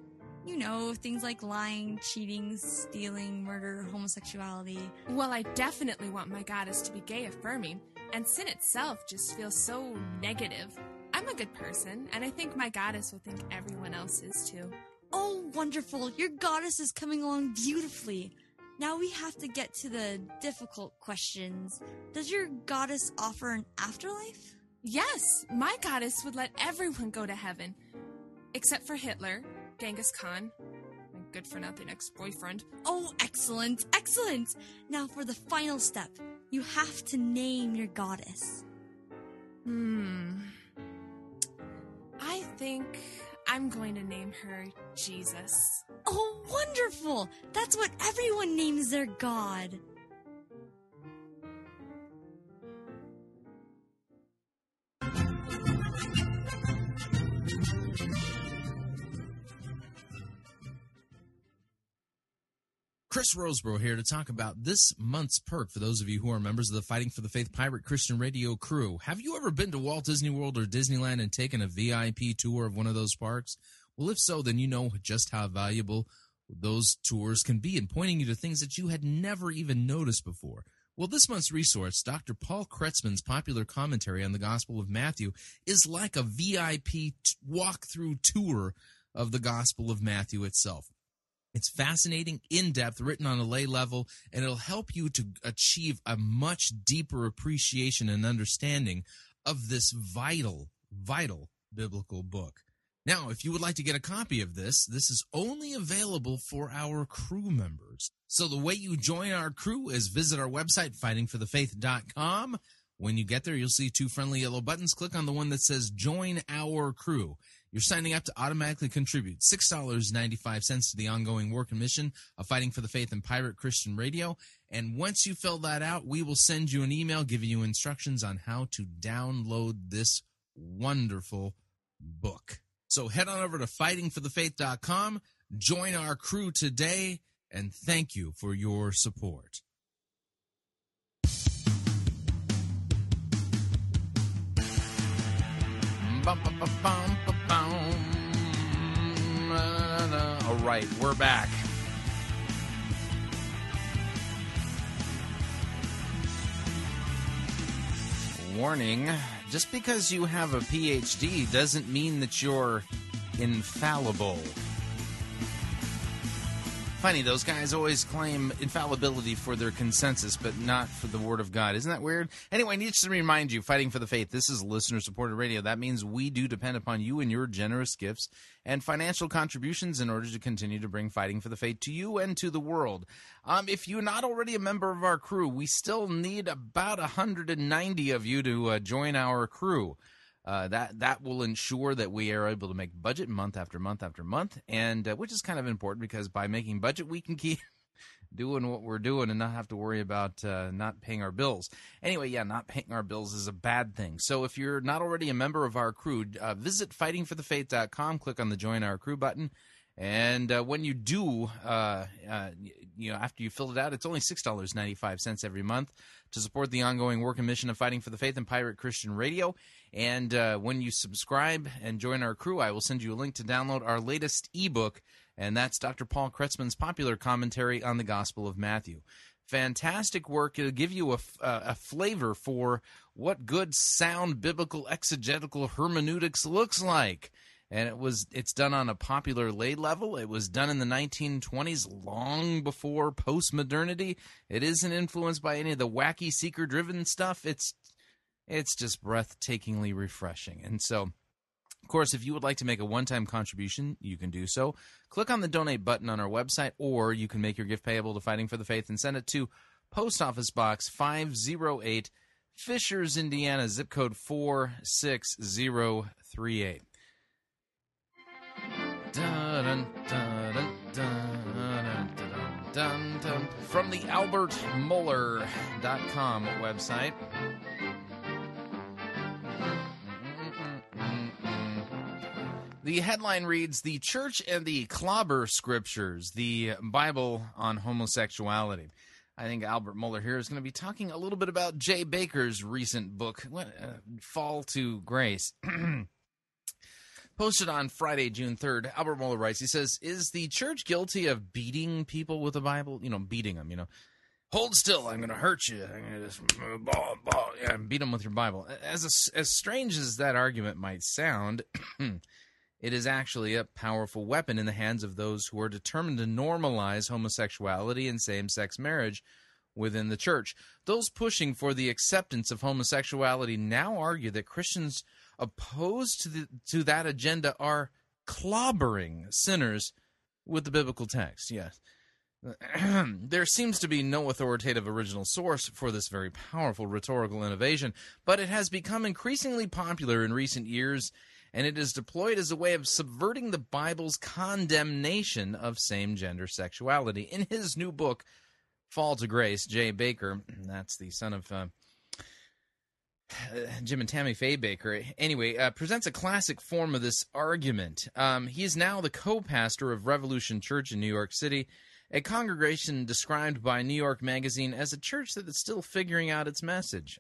You know, things like lying, cheating, stealing, murder, homosexuality. Well, I definitely want my goddess to be gay affirming, and sin itself just feels so negative. I'm a good person, and I think my goddess will think everyone else is too. Oh, wonderful. Your goddess is coming along beautifully. Now we have to get to the difficult questions. Does your goddess offer an afterlife? Yes, my goddess would let everyone go to heaven. Except for Hitler, Genghis Khan, my good for nothing ex boyfriend. Oh, excellent, excellent. Now for the final step. You have to name your goddess. Hmm. Think I'm going to name her Jesus. Oh, wonderful! That's what everyone names their god. Rosebrough here to talk about this month's perk for those of you who are members of the Fighting for the Faith Pirate Christian Radio crew. Have you ever been to Walt Disney World or Disneyland and taken a VIP tour of one of those parks? Well, if so, then you know just how valuable those tours can be in pointing you to things that you had never even noticed before. Well, this month's resource, Dr. Paul Kretzmann's popular commentary on the Gospel of Matthew, is like a VIP t- walkthrough tour of the Gospel of Matthew itself. It's fascinating, in depth, written on a lay level, and it'll help you to achieve a much deeper appreciation and understanding of this vital, vital biblical book. Now, if you would like to get a copy of this, this is only available for our crew members. So the way you join our crew is visit our website, fightingforthefaith.com. When you get there, you'll see two friendly yellow buttons. Click on the one that says Join Our Crew. You're signing up to automatically contribute $6.95 to the ongoing work and mission of Fighting for the Faith and Pirate Christian Radio. And once you fill that out, we will send you an email giving you instructions on how to download this wonderful book. So head on over to fightingforthefaith.com, join our crew today, and thank you for your support. Bum, bum. Right, we're back. Warning just because you have a PhD doesn't mean that you're infallible. Funny, those guys always claim infallibility for their consensus, but not for the Word of God. Isn't that weird? Anyway, I need to remind you, Fighting for the Faith, this is listener supported radio. That means we do depend upon you and your generous gifts and financial contributions in order to continue to bring Fighting for the Faith to you and to the world. Um, if you're not already a member of our crew, we still need about 190 of you to uh, join our crew. Uh, that that will ensure that we are able to make budget month after month after month, and uh, which is kind of important because by making budget, we can keep doing what we're doing and not have to worry about uh, not paying our bills. Anyway, yeah, not paying our bills is a bad thing. So if you're not already a member of our crew, uh, visit fightingforthefaith.com, click on the join our crew button. And uh, when you do, uh, uh, you know, after you fill it out, it's only six dollars ninety five cents every month to support the ongoing work and mission of fighting for the faith and Pirate Christian Radio. And uh, when you subscribe and join our crew, I will send you a link to download our latest ebook, and that's Dr. Paul Kretzmann's popular commentary on the Gospel of Matthew. Fantastic work. It'll give you a, a flavor for what good, sound biblical exegetical hermeneutics looks like and it was it's done on a popular lay level. It was done in the 1920s, long before post-modernity It isn't influenced by any of the wacky seeker-driven stuff. It's it's just breathtakingly refreshing. And so, of course, if you would like to make a one-time contribution, you can do so. Click on the donate button on our website, or you can make your gift payable to Fighting for the Faith and send it to Post Office Box 508, Fishers, Indiana, zip code 46038. Dun, dun, dun, From the AlbertMohler.com website. The headline reads The Church and the Clobber Scriptures, the Bible on Homosexuality. I think Albert Mohler here is going to be talking a little bit about Jay Bakker's recent book, uh, Fall to Grace. Posted on Friday, June 3rd, Albert Mohler writes, he says, Is the church guilty of beating people with the Bible? You know, beating them, you know. Hold still, I'm going to hurt you. I'm going to just yeah, beat them with your Bible. As, a, as strange as that argument might sound, it is actually a powerful weapon in the hands of those who are determined to normalize homosexuality and same sex marriage within the church. Those pushing for the acceptance of homosexuality now argue that Christians opposed to, the, to that agenda are clobbering sinners with the biblical text. Yes. there seems to be no authoritative original source for this very powerful rhetorical innovation, but it has become increasingly popular in recent years, and it is deployed as a way of subverting the Bible's condemnation of same gender sexuality. In his new book, Fall to Grace, Jay Bakker, that's the son of uh, Jim and Tammy Faye Bakker, anyway, uh, presents a classic form of this argument. Um, he is now the co pastor of Revolution Church in New York City, a congregation described by New York Magazine as a church that is still figuring out its message.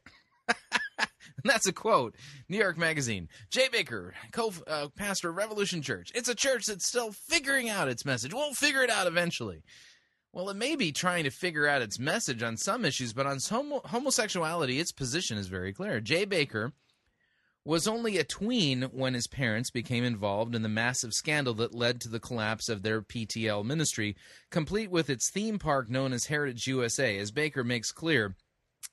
That's a quote. New York Magazine. Jay Bakker, co-pastor uh, of Revolution Church. It's a church that's still figuring out its message. We'll figure it out eventually. Well, it may be trying to figure out its message on some issues, but on homo- homosexuality, its position is very clear. Jay Bakker was only a tween when his parents became involved in the massive scandal that led to the collapse of their PTL ministry, complete with its theme park known as Heritage USA. As Bakker makes clear,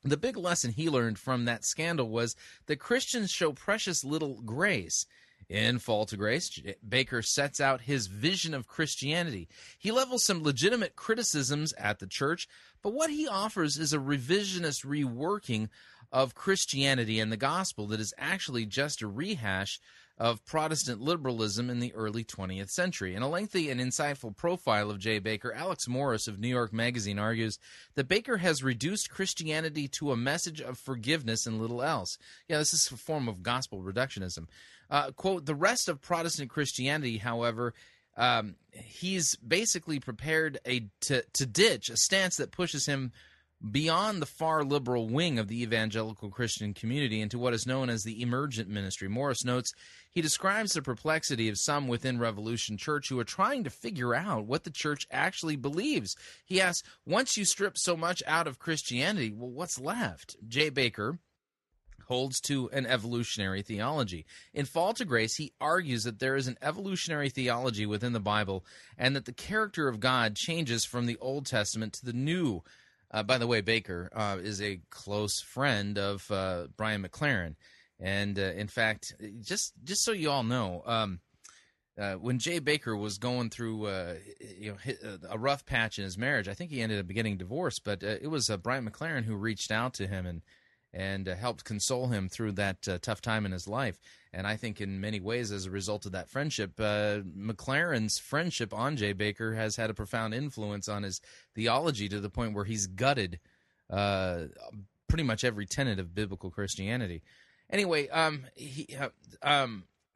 the big lesson he learned from that scandal was that Christians show precious little grace. In Fall to Grace, Bakker sets out his vision of Christianity. He levels some legitimate criticisms at the church, but what he offers is a revisionist reworking of Christianity and the gospel that is actually just a rehash of Protestant liberalism in the early 20th century. In a lengthy and insightful profile of Jay Bakker, Alex Morris of New York Magazine argues that Bakker has reduced Christianity to a message of forgiveness and little else. Yeah, this is a form of gospel reductionism. Uh, quote, the rest of Protestant Christianity, however, um, he's basically prepared a to, to ditch a stance that pushes him beyond the far liberal wing of the evangelical Christian community into what is known as the emergent ministry. Morris notes he describes the perplexity of some within Revolution Church who are trying to figure out what the church actually believes. He asks, once you strip so much out of Christianity, well, what's left? Jay Bakker, holds to an evolutionary theology. In Fall to Grace, he argues that there is an evolutionary theology within the Bible and that the character of God changes from the Old Testament to the New. Uh, by the way, Bakker uh, is a close friend of uh, Brian McLaren, and uh, in fact, just just so you all know, um, uh, when Jay Bakker was going through uh, you know a rough patch in his marriage, I think he ended up getting divorced, but it was Brian McLaren who reached out to him and and uh, helped console him through that uh, tough time in his life. And I think in many ways, as a result of that friendship, uh, McLaren's friendship on Jay Bakker has had a profound influence on his theology to the point where he's gutted uh, pretty much every tenet of biblical Christianity. Anyway, um, he, uh, um,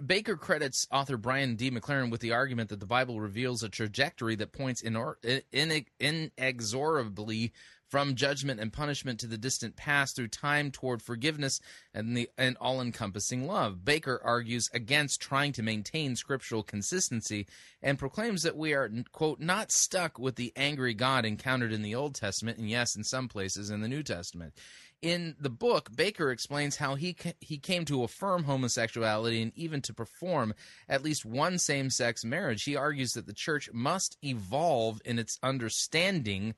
Bakker credits author Brian D. McLaren with the argument that the Bible reveals a trajectory that points inor- in- inexorably from judgment and punishment to the distant past through time toward forgiveness and the and all-encompassing love. Bakker argues against trying to maintain scriptural consistency and proclaims that we are quote not stuck with the angry God encountered in the Old Testament and yes in some places in the New Testament. In the book, Bakker explains how he ca- he came to affirm homosexuality and even to perform at least one same-sex marriage. He argues that the church must evolve in its understanding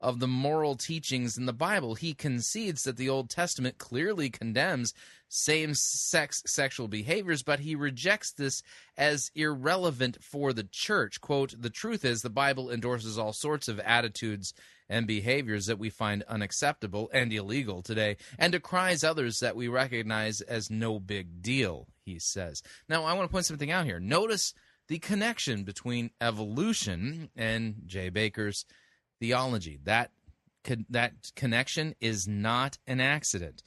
of the moral teachings in the Bible. He concedes that the Old Testament clearly condemns same sex sexual behaviors, but he rejects this as irrelevant for the church. Quote, the truth is, the Bible endorses all sorts of attitudes and behaviors that we find unacceptable and illegal today, and decries others that we recognize as no big deal, he says. Now, I want to point something out here. Notice the connection between evolution and Jay Bakker's theology. That that connection is not an accident.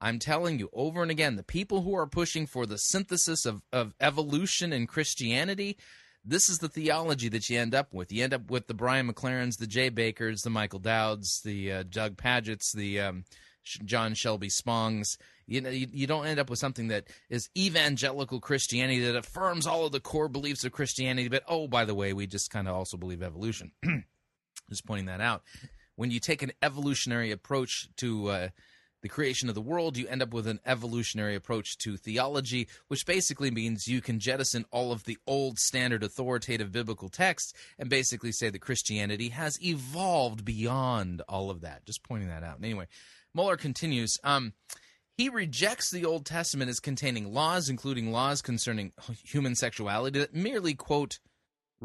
I'm telling you over and again, the people who are pushing for the synthesis of, of evolution and Christianity, this is the theology that you end up with. You end up with the Brian McLarens, the Jay Bakkers, the Michael Dowds, the uh, Doug Pagitts, the um, John Shelby Spongs. You know, you, you, don't end up with something that is evangelical Christianity that affirms all of the core beliefs of Christianity, but oh, by the way, we just kind of also believe evolution. Just pointing that out. When you take an evolutionary approach to uh, the creation of the world, you end up with an evolutionary approach to theology, which basically means you can jettison all of the old standard authoritative biblical texts and basically say that Christianity has evolved beyond all of that. Just pointing that out. Anyway, Mohler continues. Um, he rejects the Old Testament as containing laws, including laws concerning human sexuality, that merely, quote,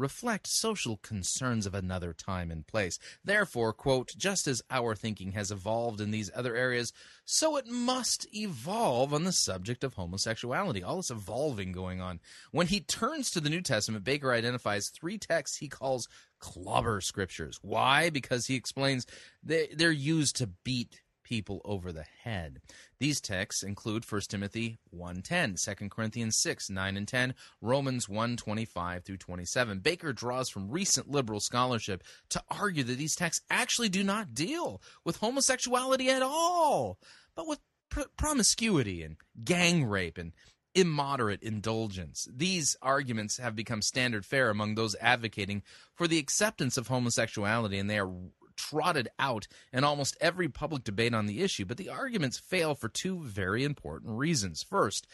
reflect social concerns of another time and place. Therefore, quote, just as our thinking has evolved in these other areas, so it must evolve on the subject of homosexuality. All this evolving going on. When he turns to the New Testament, Bakker identifies three texts he calls clobber scriptures. Why? Because he explains they're used to beat people over the head. These texts include 1 Timothy 1:10, 2 Corinthians 6, 9 and 10, Romans 1:25 through 27. Bakker draws from recent liberal scholarship to argue that these texts actually do not deal with homosexuality at all, but with pr- promiscuity and gang rape and immoderate indulgence. These arguments have become standard fare among those advocating for the acceptance of homosexuality, and they are trotted out in almost every public debate on the issue, but the arguments fail for two very important reasons. First,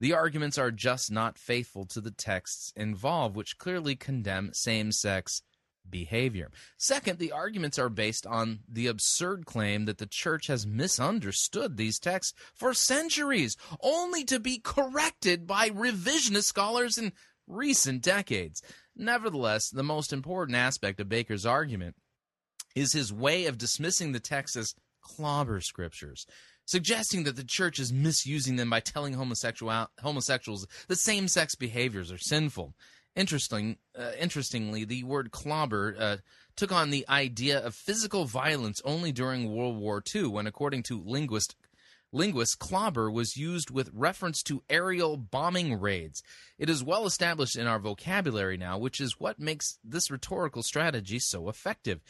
the arguments are just not faithful to the texts involved, which clearly condemn same sex behavior. Second, the arguments are based on the absurd claim that the church has misunderstood these texts for centuries, only to be corrected by revisionist scholars in recent decades. Nevertheless, the most important aspect of Bakker's argument is his way of dismissing the text as clobber scriptures, suggesting that the church is misusing them by telling homosexual homosexuals that same-sex behaviors are sinful. Interesting, uh, interestingly, the word clobber uh, took on the idea of physical violence only during World War II, when, according to linguist linguist, clobber was used with reference to aerial bombing raids. It is well established in our vocabulary now, which is what makes this rhetorical strategy so effective.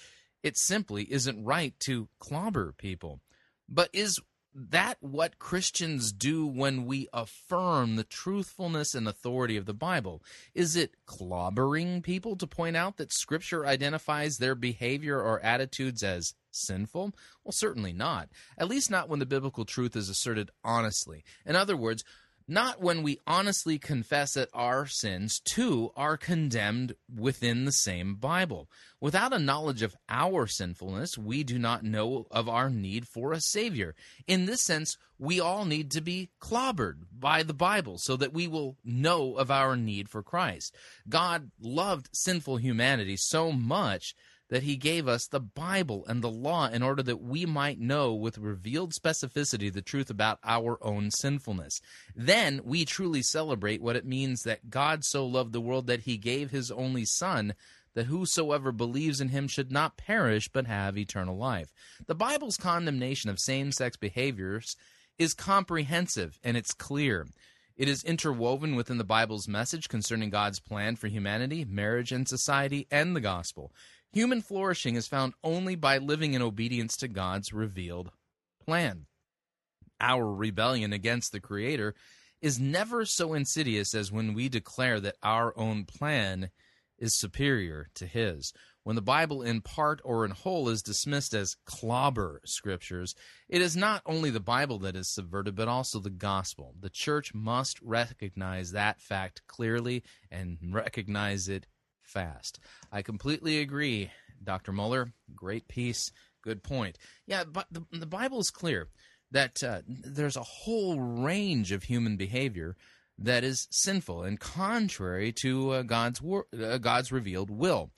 It simply isn't right to clobber people. But is that what Christians do when we affirm the truthfulness and authority of the Bible? Is it clobbering people to point out that Scripture identifies their behavior or attitudes as sinful? Well, certainly not. At least not when the biblical truth is asserted honestly. In other words, not when we honestly confess that our sins too are condemned within the same Bible. Without a knowledge of our sinfulness, we do not know of our need for a Savior. In this sense, we all need to be clobbered by the Bible so that we will know of our need for Christ. God loved sinful humanity so much that he gave us the Bible and the law in order that we might know with revealed specificity the truth about our own sinfulness. Then we truly celebrate what it means that God so loved the world that he gave his only Son, that whosoever believes in him should not perish but have eternal life. The Bible's condemnation of same sex behaviors is comprehensive and it's clear. It is interwoven within the Bible's message concerning God's plan for humanity, marriage and society, and the gospel. Human flourishing is found only by living in obedience to God's revealed plan. Our rebellion against the Creator is never so insidious as when we declare that our own plan is superior to His. When the Bible, in part or in whole, is dismissed as clobber scriptures, it is not only the Bible that is subverted, but also the gospel. The church must recognize that fact clearly and recognize it fast. I completely agree, Dr. Mohler. Great piece. Good point. Yeah, but the, the Bible is clear that uh, there's a whole range of human behavior that is sinful and contrary to uh, God's wor- uh, God's revealed will.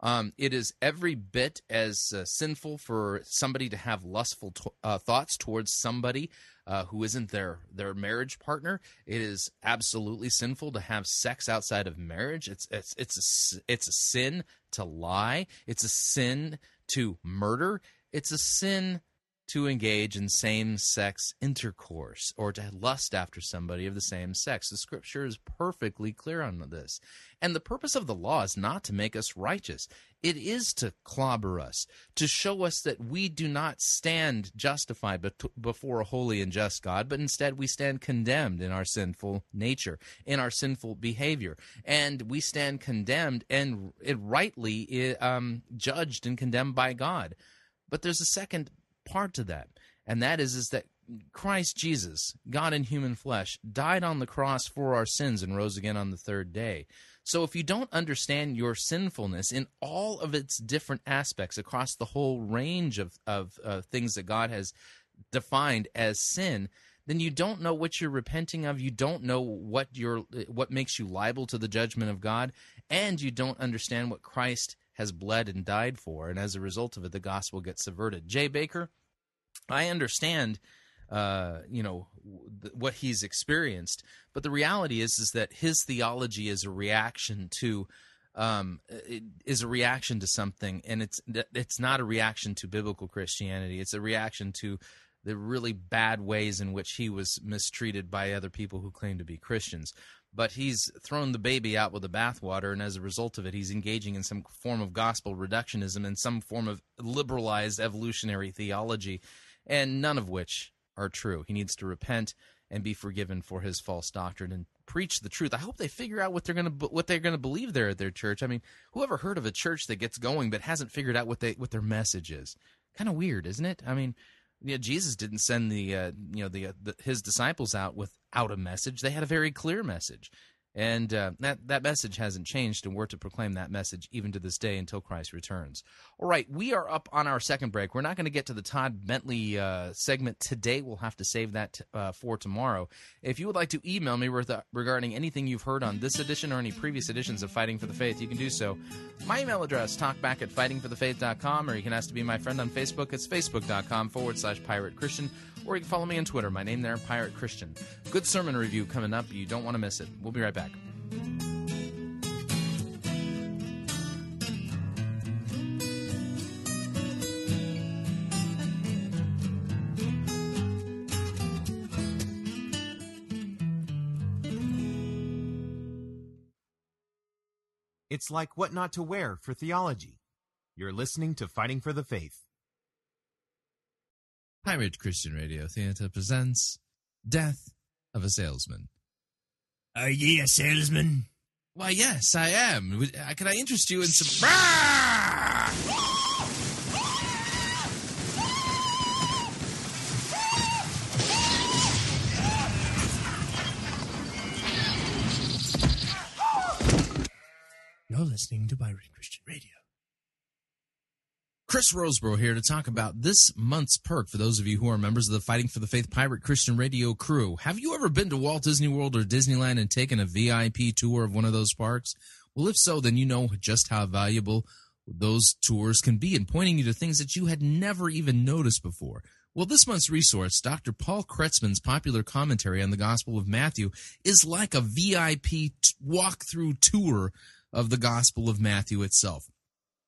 Um, it is every bit as uh, sinful for somebody to have lustful t- uh, thoughts towards somebody uh, who isn't their their marriage partner. It is absolutely sinful to have sex outside of marriage. It's it's it's a, it's a sin to lie. It's a sin to murder. It's a sin to engage in same sex intercourse or to lust after somebody of the same sex. The scripture is perfectly clear on this. And the purpose of the law is not to make us righteous, it is to clobber us, to show us that we do not stand justified before a holy and just God, but instead we stand condemned in our sinful nature, in our sinful behavior. And we stand condemned and rightly um, judged and condemned by God. But there's a second part to that, and that is is that Christ Jesus, God in human flesh, died on the cross for our sins and rose again on the third day. So if you don't understand your sinfulness in all of its different aspects across the whole range of of uh, things that God has defined as sin, then you don't know what you're repenting of. You don't know what you're what makes you liable to the judgment of God, and you don't understand what Christ has bled and died for, and as a result of it, the gospel gets subverted. Jay Bakker, I understand, uh, you know, th- what he's experienced, but the reality is, is that his theology is a reaction to. Um, is a reaction to something, and it's it's not a reaction to biblical Christianity. It's a reaction to the really bad ways in which he was mistreated by other people who claim to be Christians but he's thrown the baby out with the bathwater, and as a result of it, he's engaging in some form of gospel reductionism and some form of liberalized evolutionary theology, and none of which are true. He needs to repent and be forgiven for his false doctrine and preach the truth. I hope they figure out what they're going to what they're going to believe there at their church. I mean, whoever heard of a church that gets going but hasn't figured out what they what their message is? Kind of weird, isn't it? I mean, yeah, Jesus didn't send the uh, you know the, uh, the, his disciples out without a message. They had a very clear message, and uh, that that message hasn't changed, and we're to proclaim that message even to this day until Christ returns. All right, we are up on our second break. We're not going to get to the Todd Bentley uh, segment today. We'll have to save that t- uh, for tomorrow. If you would like to email me with, uh, regarding anything you've heard on this edition or any previous editions of Fighting for the Faith, you can do so. My email address, talkback at fightingforthefaith.com, or you can ask to be my friend on Facebook. It's facebook.com forward slash pirate Christian or you can follow me on Twitter. My name there, Pirate Christian. Good sermon review coming up. You don't want to miss it. We'll be right back. It's like what not to wear for theology. You're listening to Fighting for the Faith. Pirate Christian Radio Theater presents Death of a Salesman. Are ye a salesman? Why, yes, I am. Uh, can I interest you in some. You're listening to Pirate Christian Radio. Chris Rosebrough here to talk about this month's perk for those of you who are members of the Fighting for the Faith Pirate Christian Radio crew. Have you ever been to Walt Disney World or Disneyland and taken a VIP tour of one of those parks? Well, if so, then you know just how valuable those tours can be in pointing you to things that you had never even noticed before. Well, this month's resource, Dr. Paul Kretzmann's popular commentary on the Gospel of Matthew, is like a VIP t- walkthrough tour of the Gospel of Matthew itself.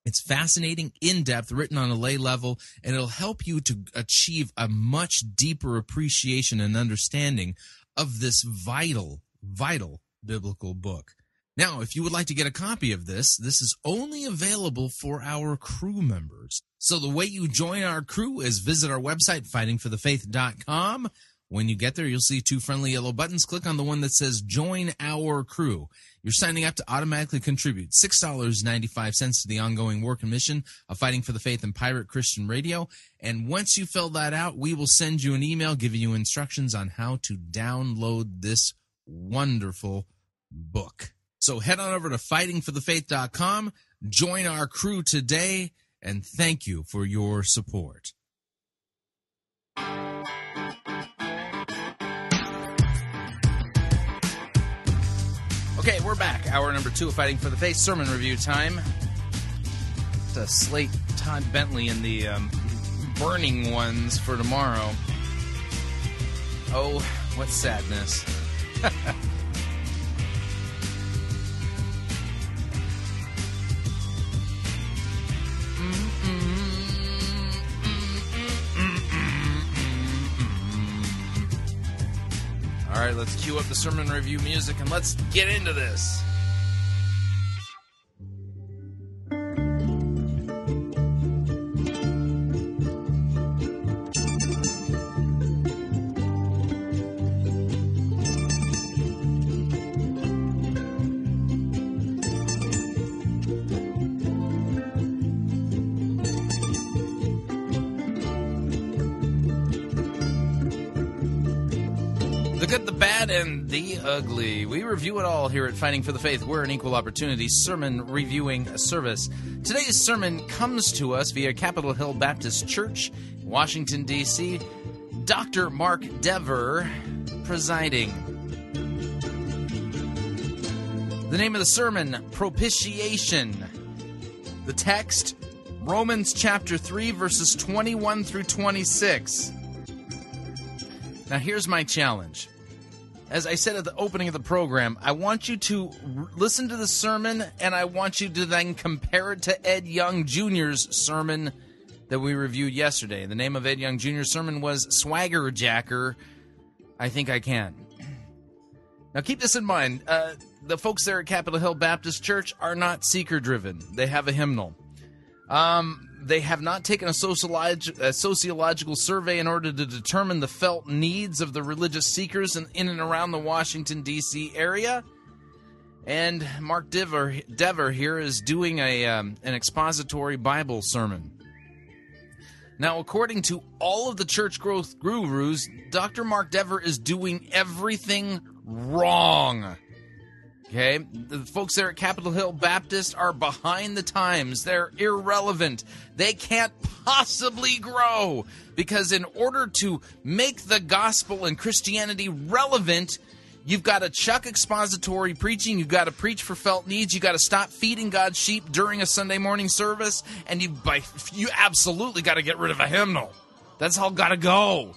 It's fascinating, in depth, written on a lay level, and it'll help you to achieve a much deeper appreciation and understanding of this vital, vital biblical book. Now, if you would like to get a copy of this, this is only available for our crew members. So the way you join our crew is visit our website, fightingforthefaith.com. When you get there, you'll see two friendly yellow buttons. Click on the one that says Join Our Crew. You're signing up to automatically contribute $6.95 to the ongoing work and mission of Fighting for the Faith and Pirate Christian Radio. And once you fill that out, we will send you an email giving you instructions on how to download this wonderful book. So head on over to fightingforthefaith.com, join our crew today, and thank you for your support. Okay, we're back. Hour number two of Fighting for the Faith sermon review time. To slate Todd Bentley in the um, burning ones for tomorrow. Oh, what sadness. All right, let's cue up the sermon review music and let's get into this. Ugly. We review it all here at Fighting for the Faith. We're an equal opportunity sermon reviewing service. Today's sermon comes to us via Capitol Hill Baptist Church, Washington, D.C. Dr. Mark Dever presiding. The name of the sermon, Propitiation. The text, Romans chapter 3, verses 21 through 26. Now, here's my challenge. As I said at the opening of the program, I want you to r- listen to the sermon and I want you to then compare it to Ed Young Jr.'s sermon that we reviewed yesterday. The name of Ed Young Jr.'s sermon was Swagger Jacker. I think I can. Now, keep this in mind. Uh, the folks there at Capitol Hill Baptist Church are not seeker driven, they have a hymnal. Um, they have not taken a, sociolog- a sociological survey in order to determine the felt needs of the religious seekers in, in and around the Washington, D.C. area. And Mark Dever, Dever here is doing a, um, an expository Bible sermon. Now, according to all of the church growth gurus, Dr. Mark Dever is doing everything wrong. Okay, the folks there at Capitol Hill Baptist are behind the times. They're irrelevant. They can't possibly grow because, in order to make the gospel and Christianity relevant, you've got to chuck expository preaching. You've got to preach for felt needs. You've got to stop feeding God's sheep during a Sunday morning service, and you by you absolutely got to get rid of a hymnal. That's all got to go.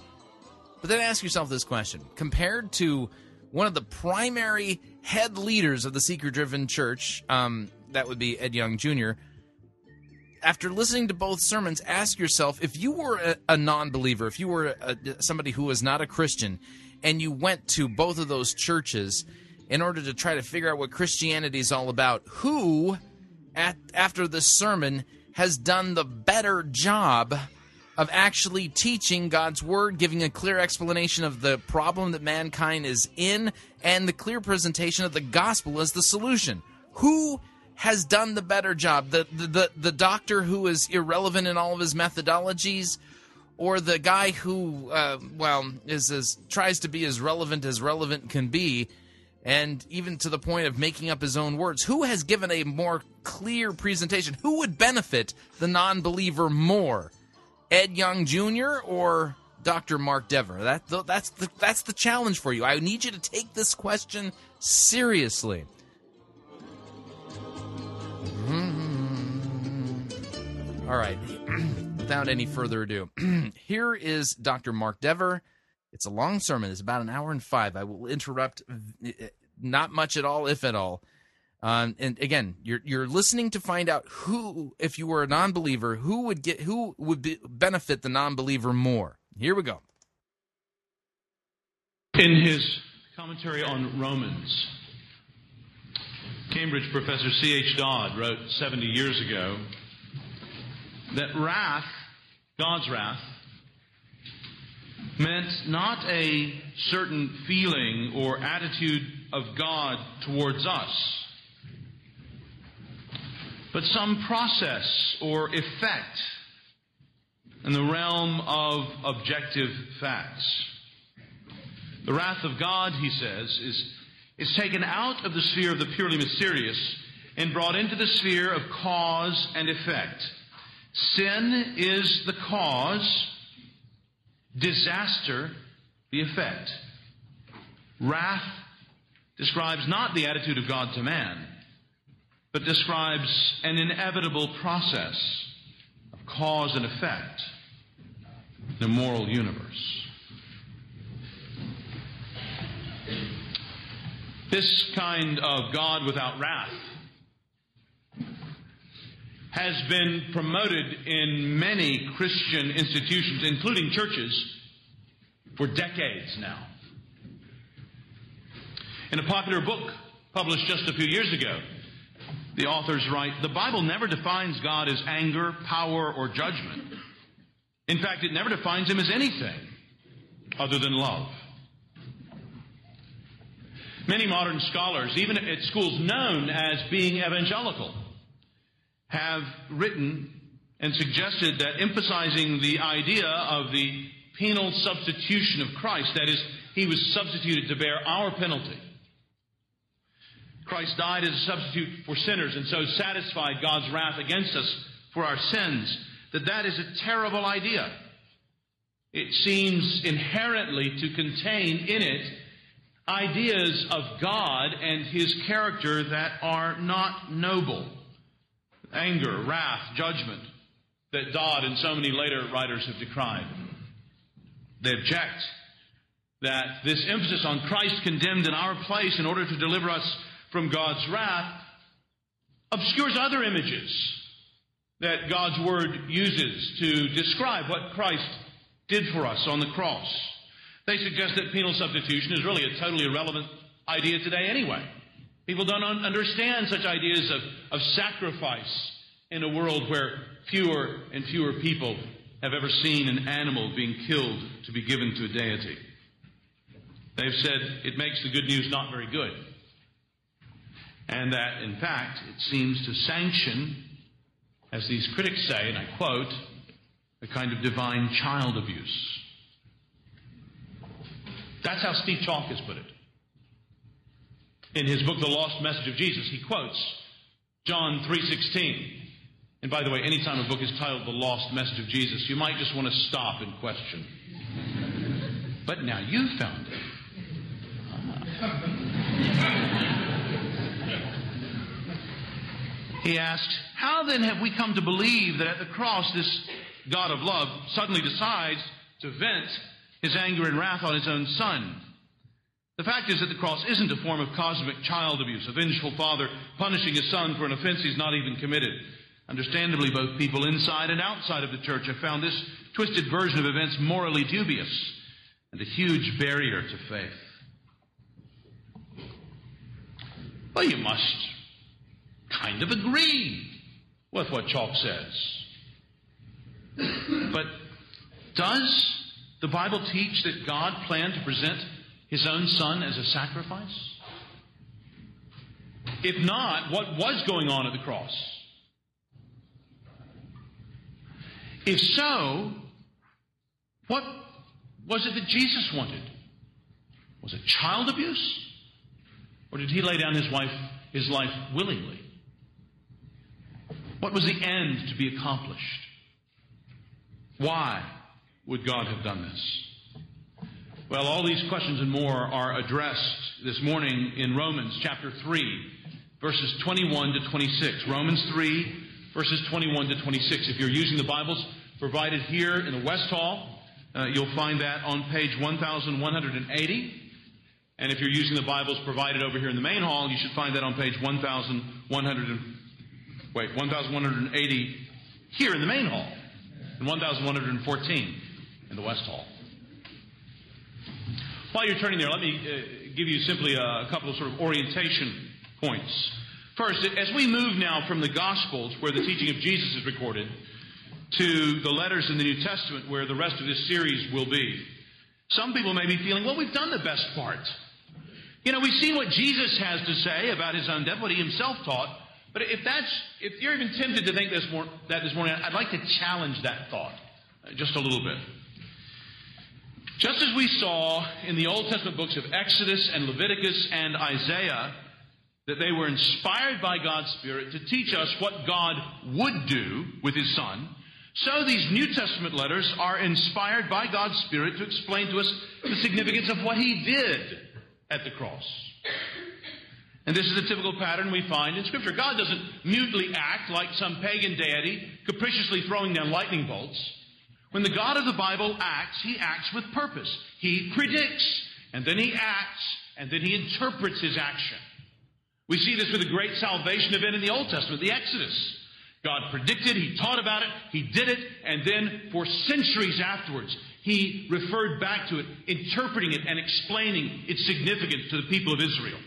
But then ask yourself this question: compared to one of the primary head leaders of the seeker driven church, um, that would be Ed Young Jr., after listening to both sermons, ask yourself if you were a, a non believer, if you were a, somebody who was not a Christian, and you went to both of those churches in order to try to figure out what Christianity is all about, who, at, after this sermon, has done the better job of actually teaching God's Word, giving a clear explanation of the problem that mankind is in, and the clear presentation of the gospel as the solution. Who has done the better job? The the the, the doctor who is irrelevant in all of his methodologies, or the guy who, uh, well, is as tries to be as relevant as relevant can be, and even to the point of making up his own words. Who has given a more clear presentation? Who would benefit the non-believer more? Ed Young Jr. or Dr. Mark Dever? That that's the that's the challenge for you. I need you to take this question seriously. All right. Without any further ado, here is Dr. Mark Dever. It's a long sermon. It's about an hour and five. I will interrupt uh, not much at all, if at all. Um, and again, you're you're listening to find out who, if you were a non-believer, who would get who would be, benefit the non-believer more. Here we go. In his commentary on Romans, Cambridge professor C.H. Dodd wrote 70 years ago that wrath, God's wrath, meant not a certain feeling or attitude of God towards us, but some process or effect in the realm of objective facts. The wrath of God, he says, is, is taken out of the sphere of the purely mysterious and brought into the sphere of cause and effect. Sin is the cause, disaster the effect. Wrath describes not the attitude of God to man, but describes an inevitable process of cause and effect in moral universe. This kind of God without wrath has been promoted in many Christian institutions, including churches, for decades now. In a popular book published just a few years ago, the authors write The Bible never defines God as anger, power, or judgment. In fact, it never defines him as anything other than love. Many modern scholars, even at schools known as being evangelical, have written and suggested that emphasizing the idea of the penal substitution of Christ, that is, he was substituted to bear our penalty. Christ died as a substitute for sinners and so satisfied God's wrath against us for our sins, that that is a terrible idea. It seems inherently to contain in it ideas of God and his character that are not noble. Anger, wrath, judgment that Dodd and so many later writers have decried. They object that this emphasis on Christ condemned in our place in order to deliver us from God's wrath obscures other images that God's Word uses to describe what Christ did for us on the cross. They suggest that penal substitution is really a totally irrelevant idea today anyway. People don't understand such ideas of, of sacrifice in a world where fewer and fewer people have ever seen an animal being killed to be given to a deity. They've said it makes the good news not very good. And that, in fact, it seems to sanction, as these critics say, and I quote, a kind of divine child abuse. That's how Steve Chalke has put it. In his book, The Lost Message of Jesus, he quotes John 3.16. And by the way, anytime a book is titled The Lost Message of Jesus, you might just want to stop and question. But now you've found it. Ah. He asked, How then have we come to believe that at the cross this God of love suddenly decides to vent his anger and wrath on his own son. The fact is that the cross isn't a form of cosmic child abuse, a vengeful father punishing his son for an offense he's not even committed. Understandably, both people inside and outside of the church have found this twisted version of events morally dubious and a huge barrier to faith. Well, you must kind of agree with what Chalke says. But does the Bible teach that God planned to present his own son as a sacrifice? If not, what was going on at the cross? If so, what was it that Jesus wanted? Was it child abuse? Or did he lay down his, wife, his life willingly? What was the end to be accomplished? Why? would God have done this? Well, all these questions and more are addressed this morning in Romans chapter 3, verses 21 to 26. Romans 3, verses 21 to 26. If you're using the Bibles provided here in the West Hall, uh, you'll find that on page 1180. And if you're using the Bibles provided over here in the main hall, you should find that on page 1100 and, wait, 1180 here in the main hall and 1114 in the West Hall. While you're turning there, let me uh, give you simply a, a couple of sort of orientation points. First, as we move now from the Gospels, where the teaching of Jesus is recorded, to the letters in the New Testament, where the rest of this series will be, some people may be feeling, well, we've done the best part. You know, we've seen what Jesus has to say about his own death, what he himself taught. But if that's, if you're even tempted to think this more, that this morning, I'd like to challenge that thought uh, just a little bit. Just as we saw in the Old Testament books of Exodus and Leviticus and Isaiah, that they were inspired by God's Spirit to teach us what God would do with His Son, so these New Testament letters are inspired by God's Spirit to explain to us the significance of what He did at the cross. And this is a typical pattern we find in Scripture. God doesn't mutely act like some pagan deity, capriciously throwing down lightning bolts. When the God of the Bible acts, he acts with purpose. He predicts, and then he acts, and then he interprets his action. We see this with the great salvation event in the Old Testament, the Exodus. God predicted, he taught about it, he did it, and then for centuries afterwards, he referred back to it, interpreting it and explaining its significance to the people of Israel.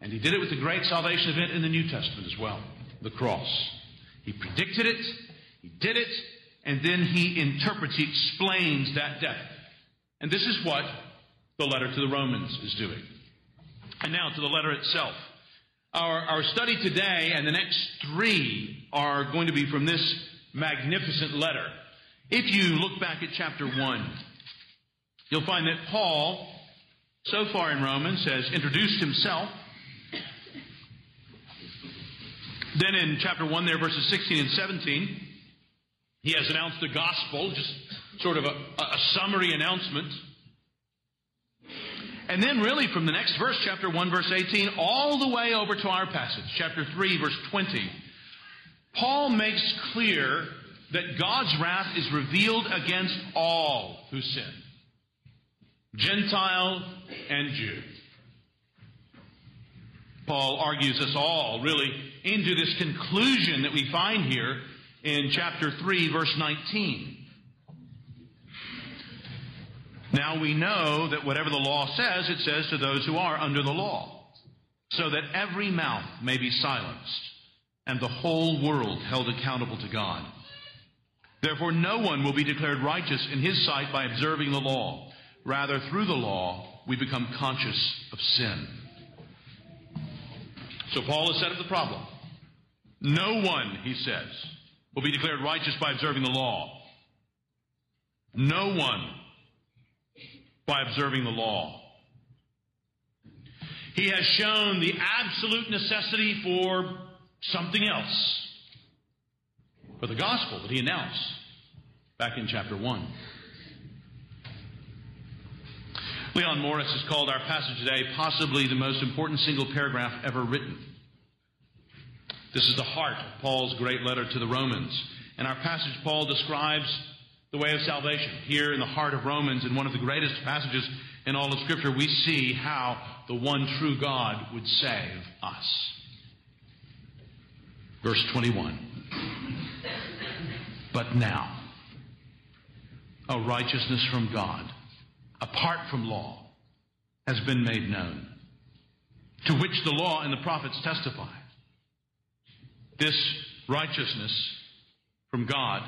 And he did it with the great salvation event in the New Testament as well, the cross. He predicted it, he did it, and then he interprets, he explains that death. And this is what the letter to the Romans is doing. And now to the letter itself. Our, our study today and the next three are going to be from this magnificent letter. If you look back at chapter 1, you'll find that Paul, so far in Romans, has introduced himself. Then in chapter 1, there, verses 16 and 17, he has announced the gospel, just sort of a, a summary announcement. And then, really, from the next verse, chapter 1, verse 18, all the way over to our passage, chapter 3, verse 20, Paul makes clear that God's wrath is revealed against all who sin Gentile and Jew. Paul argues us all, really, into this conclusion that we find here in chapter 3, verse 19. Now we know that whatever the law says, it says to those who are under the law, so that every mouth may be silenced and the whole world held accountable to God. Therefore, no one will be declared righteous in his sight by observing the law. Rather, through the law, we become conscious of sin. So Paul has set up the problem. No one, he says, will be declared righteous by observing the law. No one by observing the law. He has shown the absolute necessity for something else. For the gospel that he announced back in chapter 1. Leon Morris has called our passage today possibly the most important single paragraph ever written. This is the heart of Paul's great letter to the Romans. In our passage, Paul describes the way of salvation. Here in the heart of Romans, in one of the greatest passages in all of Scripture, we see how the one true God would save us. Verse 21. But now, a righteousness from God, apart from law, has been made known, to which the law and the prophets testify. This righteousness from God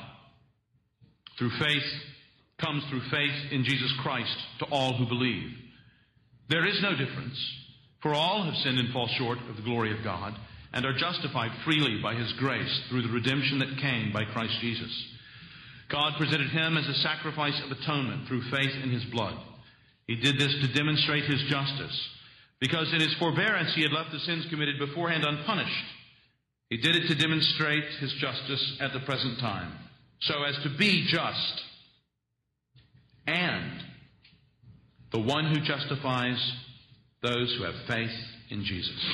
through faith comes through faith in Jesus Christ to all who believe. There is no difference, for all have sinned and fall short of the glory of God and are justified freely by his grace through the redemption that came by Christ Jesus. God presented him as a sacrifice of atonement through faith in his blood. He did this to demonstrate his justice, because in his forbearance he had left the sins committed beforehand unpunished. He did it to demonstrate his justice at the present time, so as to be just and the one who justifies those who have faith in Jesus.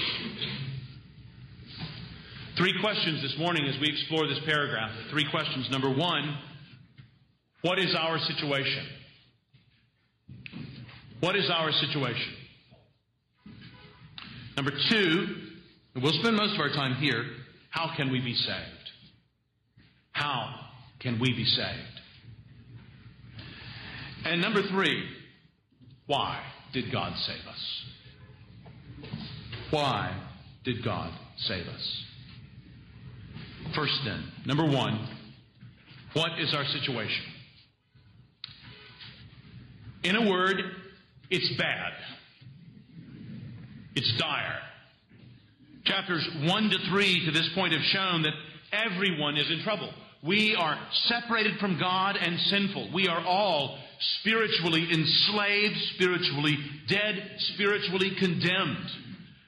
Three questions this morning as we explore this paragraph. Three questions. Number one, what is our situation? What is our situation? Number two, and we'll spend most of our time here, how can we be saved? How can we be saved? And number three, why did God save us? Why did God save us? First, then, number one, what is our situation? In a word, it's bad. It's dire. Chapters 1 to 3 to this point have shown that everyone is in trouble. We are separated from God and sinful. We are all spiritually enslaved, spiritually dead, spiritually condemned.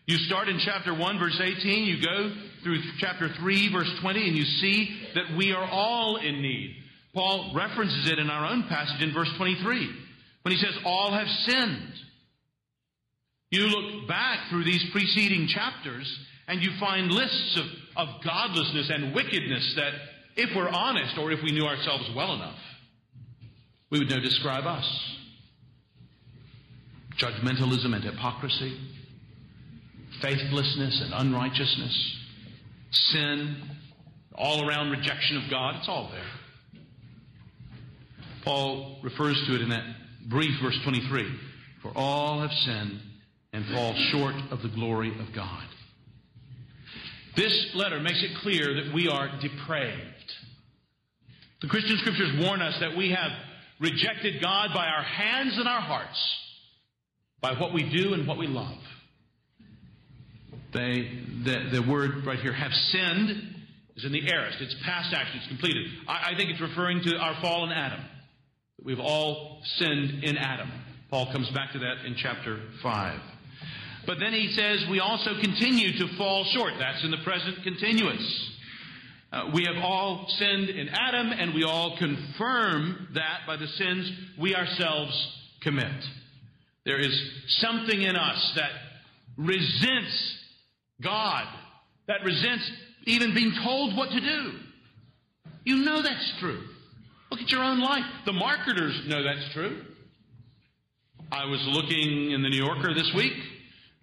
You start in chapter 1, verse 18, you go through chapter 3, verse 20, and you see that we are all in need. Paul references it in our own passage in verse 23 when he says, All have sinned. You look back through these preceding chapters and you find lists of, of godlessness and wickedness that, if we're honest or if we knew ourselves well enough, we would know describe us. Judgmentalism and hypocrisy, faithlessness and unrighteousness, sin, all around rejection of God, it's all there. Paul refers to it in that brief verse 23 For all have sinned and fall short of the glory of God. This letter makes it clear that we are depraved. The Christian scriptures warn us that we have rejected God by our hands and our hearts, by what we do and what we love. They, the, the word right here, have sinned, is in the aorist. It's past action. It's completed. I, I think it's referring to our fallen Adam. We've all sinned in Adam. Paul comes back to that in chapter 5. But then he says we also continue to fall short. That's in the present continuous. Uh, we have all sinned in Adam, and we all confirm that by the sins we ourselves commit. There is something in us that resents God, that resents even being told what to do. You know that's true. Look at your own life. The marketers know that's true. I was looking in the New Yorker this week.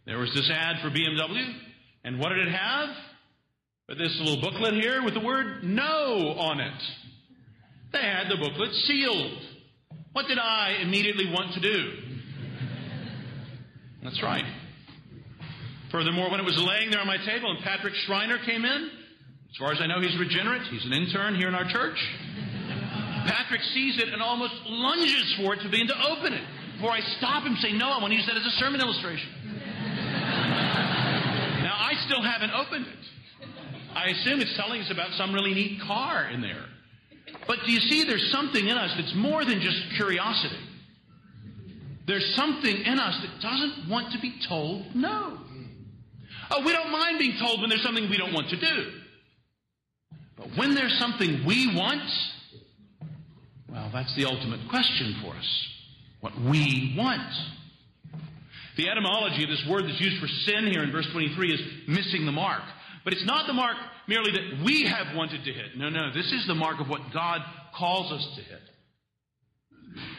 There was this ad for BMW, and what did it have? But this little booklet here with the word no on it. They had the booklet sealed. What did I immediately want to do? That's right. Furthermore, when it was laying there on my table and Patrick Schreiner came in, as far as I know, he's regenerate. He's an intern here in our church. Patrick sees it and almost lunges for it to begin to open it. Before I stop him, say, No, I want to use that as a sermon illustration. now, I still haven't opened it. I assume it's telling us about some really neat car in there. But do you see, there's something in us that's more than just curiosity. There's something in us that doesn't want to be told no. Oh, we don't mind being told when there's something we don't want to do. But when there's something we want, well, that's the ultimate question for us. What we want. The etymology of this word that's used for sin here in verse 23 is missing the mark. But it's not the mark merely that we have wanted to hit. No, no. This is the mark of what God calls us to hit.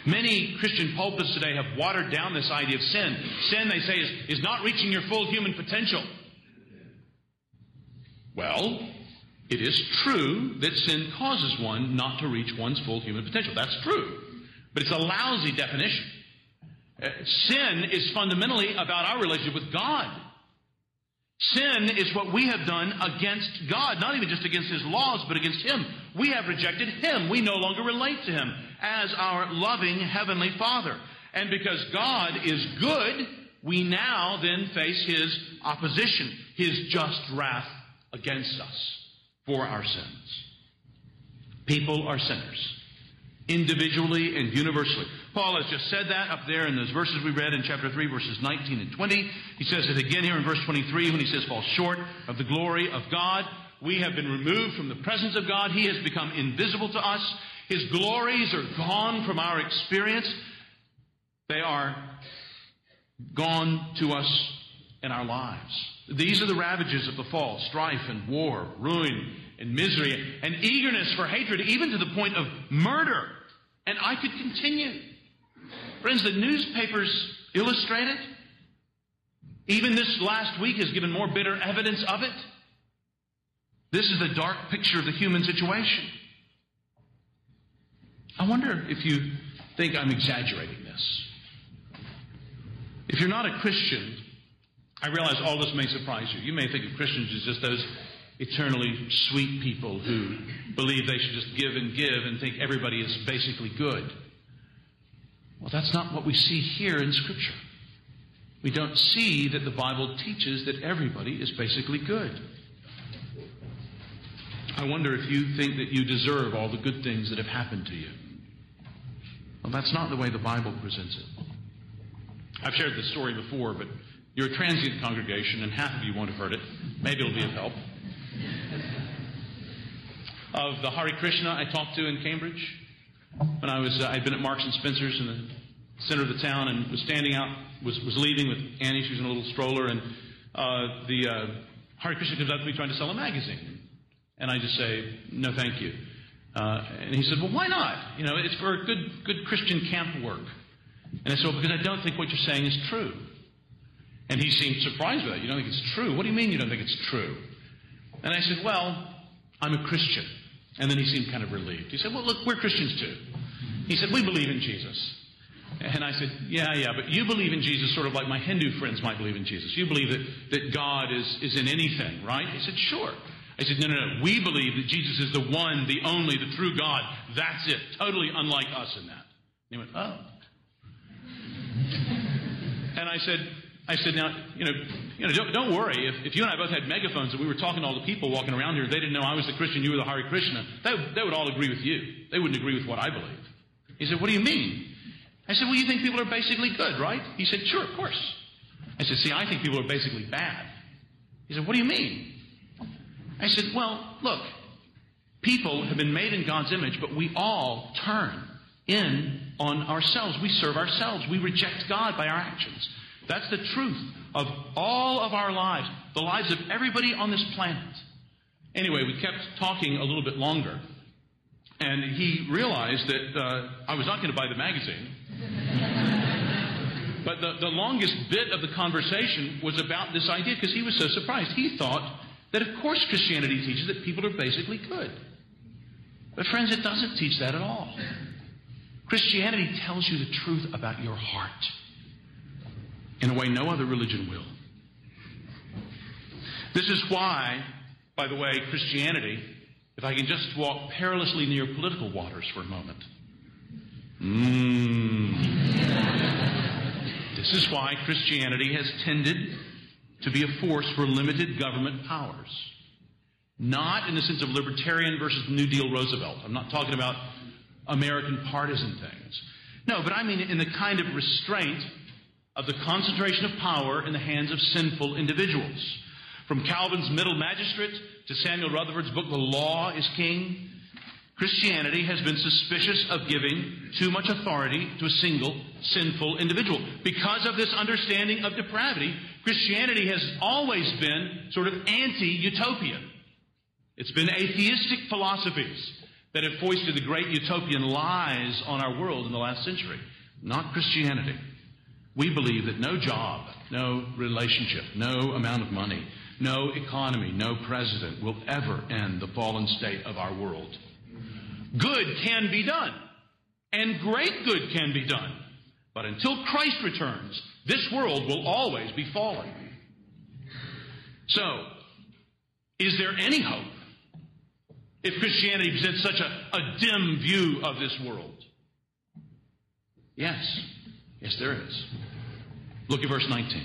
Many Christian pulpits today have watered down this idea of sin. Sin, they say, is, is not reaching your full human potential. Well, it is true that sin causes one not to reach one's full human potential. That's true. But it's a lousy definition. Uh, sin is fundamentally about our relationship with God. Sin is what we have done against God, not even just against His laws, but against Him. We have rejected Him. We no longer relate to Him as our loving Heavenly Father. And because God is good, we now then face His opposition, His just wrath against us for our sins. People are sinners, individually and universally. Paul has just said that up there in those verses we read in chapter 3, verses 19 and 20. He says it again here in verse 23 when he says, fall short of the glory of God. We have been removed from the presence of God. He has become invisible to us. His glories are gone from our experience. They are gone to us in our lives. These are the ravages of the fall strife and war, ruin and misery, and eagerness for hatred, even to the point of murder. And I could continue. Friends, the newspapers illustrate it. Even this last week has given more bitter evidence of it. This is the dark picture of the human situation. I wonder if you think I'm exaggerating this. If you're not a Christian, I realize all this may surprise you. You may think of Christians as just those eternally sweet people who believe they should just give and give and think everybody is basically good. Well, that's not what we see here in Scripture. We don't see that the Bible teaches that everybody is basically good. I wonder if you think that you deserve all the good things that have happened to you. Well, that's not the way the Bible presents it. I've shared this story before, but you're a transient congregation, and half of you won't have heard it. Maybe it'll be of help. Of the Hare Krishna I talked to in Cambridge when I was uh, I'd been at Marks and Spencers in the center of the town and was standing out was was leaving with Annie. She was in a little stroller, and uh, the uh, Hare Krishna comes up to me trying to sell a magazine, and I just say no, thank you. Uh, and he said, well, why not? You know, it's for good good Christian camp work. And I said, well, because I don't think what you're saying is true. And he seemed surprised by that. You don't think it's true? What do you mean you don't think it's true? And I said, well, I'm a Christian. And then he seemed kind of relieved. He said, well, look, we're Christians too. He said, we believe in Jesus. And I said, yeah, yeah, but you believe in Jesus sort of like my Hindu friends might believe in Jesus. You believe that, that God is, is in anything, right? He said, sure. I said, no, no, no. We believe that Jesus is the one, the only, the true God. That's it. Totally unlike us in that. And he went, oh. And I said, I said, now, you know, you know don't, don't worry. If, if you and I both had megaphones and we were talking to all the people walking around here, they didn't know I was the Christian, you were the Hare Krishna, they, they would all agree with you. They wouldn't agree with what I believe. He said, what do you mean? I said, well, you think people are basically good, right? He said, sure, of course. I said, see, I think people are basically bad. He said, what do you mean? I said, well, look, people have been made in God's image, but we all turn in on ourselves. We serve ourselves. We reject God by our actions. That's the truth of all of our lives, the lives of everybody on this planet. Anyway, we kept talking a little bit longer, and he realized that uh, I was not going to buy the magazine. but the, the longest bit of the conversation was about this idea because he was so surprised. He thought that, of course, Christianity teaches that people are basically good. But, friends, it doesn't teach that at all. Christianity tells you the truth about your heart in a way no other religion will. This is why, by the way, Christianity, if I can just walk perilously near political waters for a moment. Mm. This is why Christianity has tended to be a force for limited government powers. Not in the sense of libertarian versus New Deal Roosevelt. I'm not talking about American partisan things. No, but I mean in the kind of restraint of the concentration of power in the hands of sinful individuals. From Calvin's Middle Magistrate to Samuel Rutherford's book, The Law is King, Christianity has been suspicious of giving too much authority to a single sinful individual. Because of this understanding of depravity, Christianity has always been sort of anti-utopian. It's been atheistic philosophies that have foisted the great utopian lies on our world in the last century, not Christianity. We believe that no job, no relationship, no amount of money, no economy, no president will ever end the fallen state of our world. Good can be done, and great good can be done. But until Christ returns, this world will always be fallen. So, is there any hope if Christianity presents such a, a dim view of this world? Yes. Yes, there is. Look at verse 19.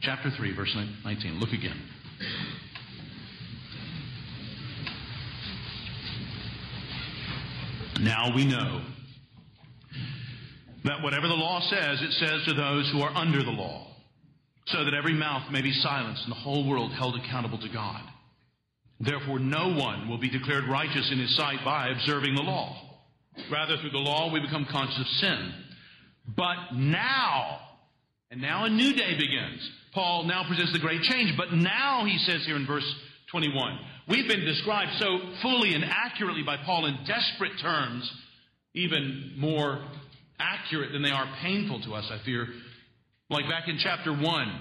Chapter 3, verse 19. Look again. Now we know that whatever the law says, it says to those who are under the law, so that every mouth may be silenced and the whole world held accountable to God. Therefore, no one will be declared righteous in his sight by observing the law. Rather, through the law, we become conscious of sin. But now, And now a new day begins. Paul now presents the great change, but now he says here in verse 21, we've been described so fully and accurately by Paul in desperate terms, even more accurate than they are painful to us, I fear. Like back in chapter 1,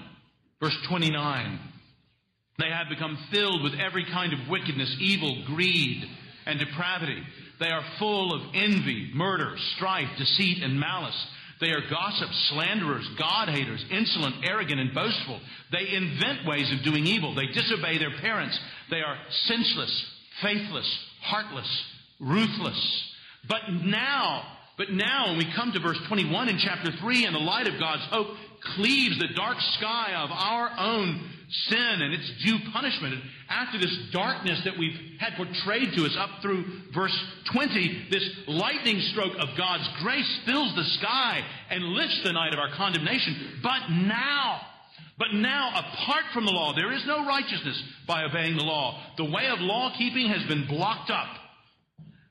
verse 29. They have become filled with every kind of wickedness, evil, greed, and depravity. They are full of envy, murder, strife, deceit, and malice. They are gossips, slanderers, God haters, insolent, arrogant, and boastful. They invent ways of doing evil. They disobey their parents. They are senseless, faithless, heartless, ruthless. But now, but now when we come to verse 21 in chapter 3, and the light of God's hope cleaves the dark sky of our own sin and its due punishment. And after this darkness that we've had portrayed to us up through verse 20, this lightning stroke of God's grace fills the sky and lifts the night of our condemnation. But now, but now, apart from the law, there is no righteousness by obeying the law. The way of law keeping has been blocked up.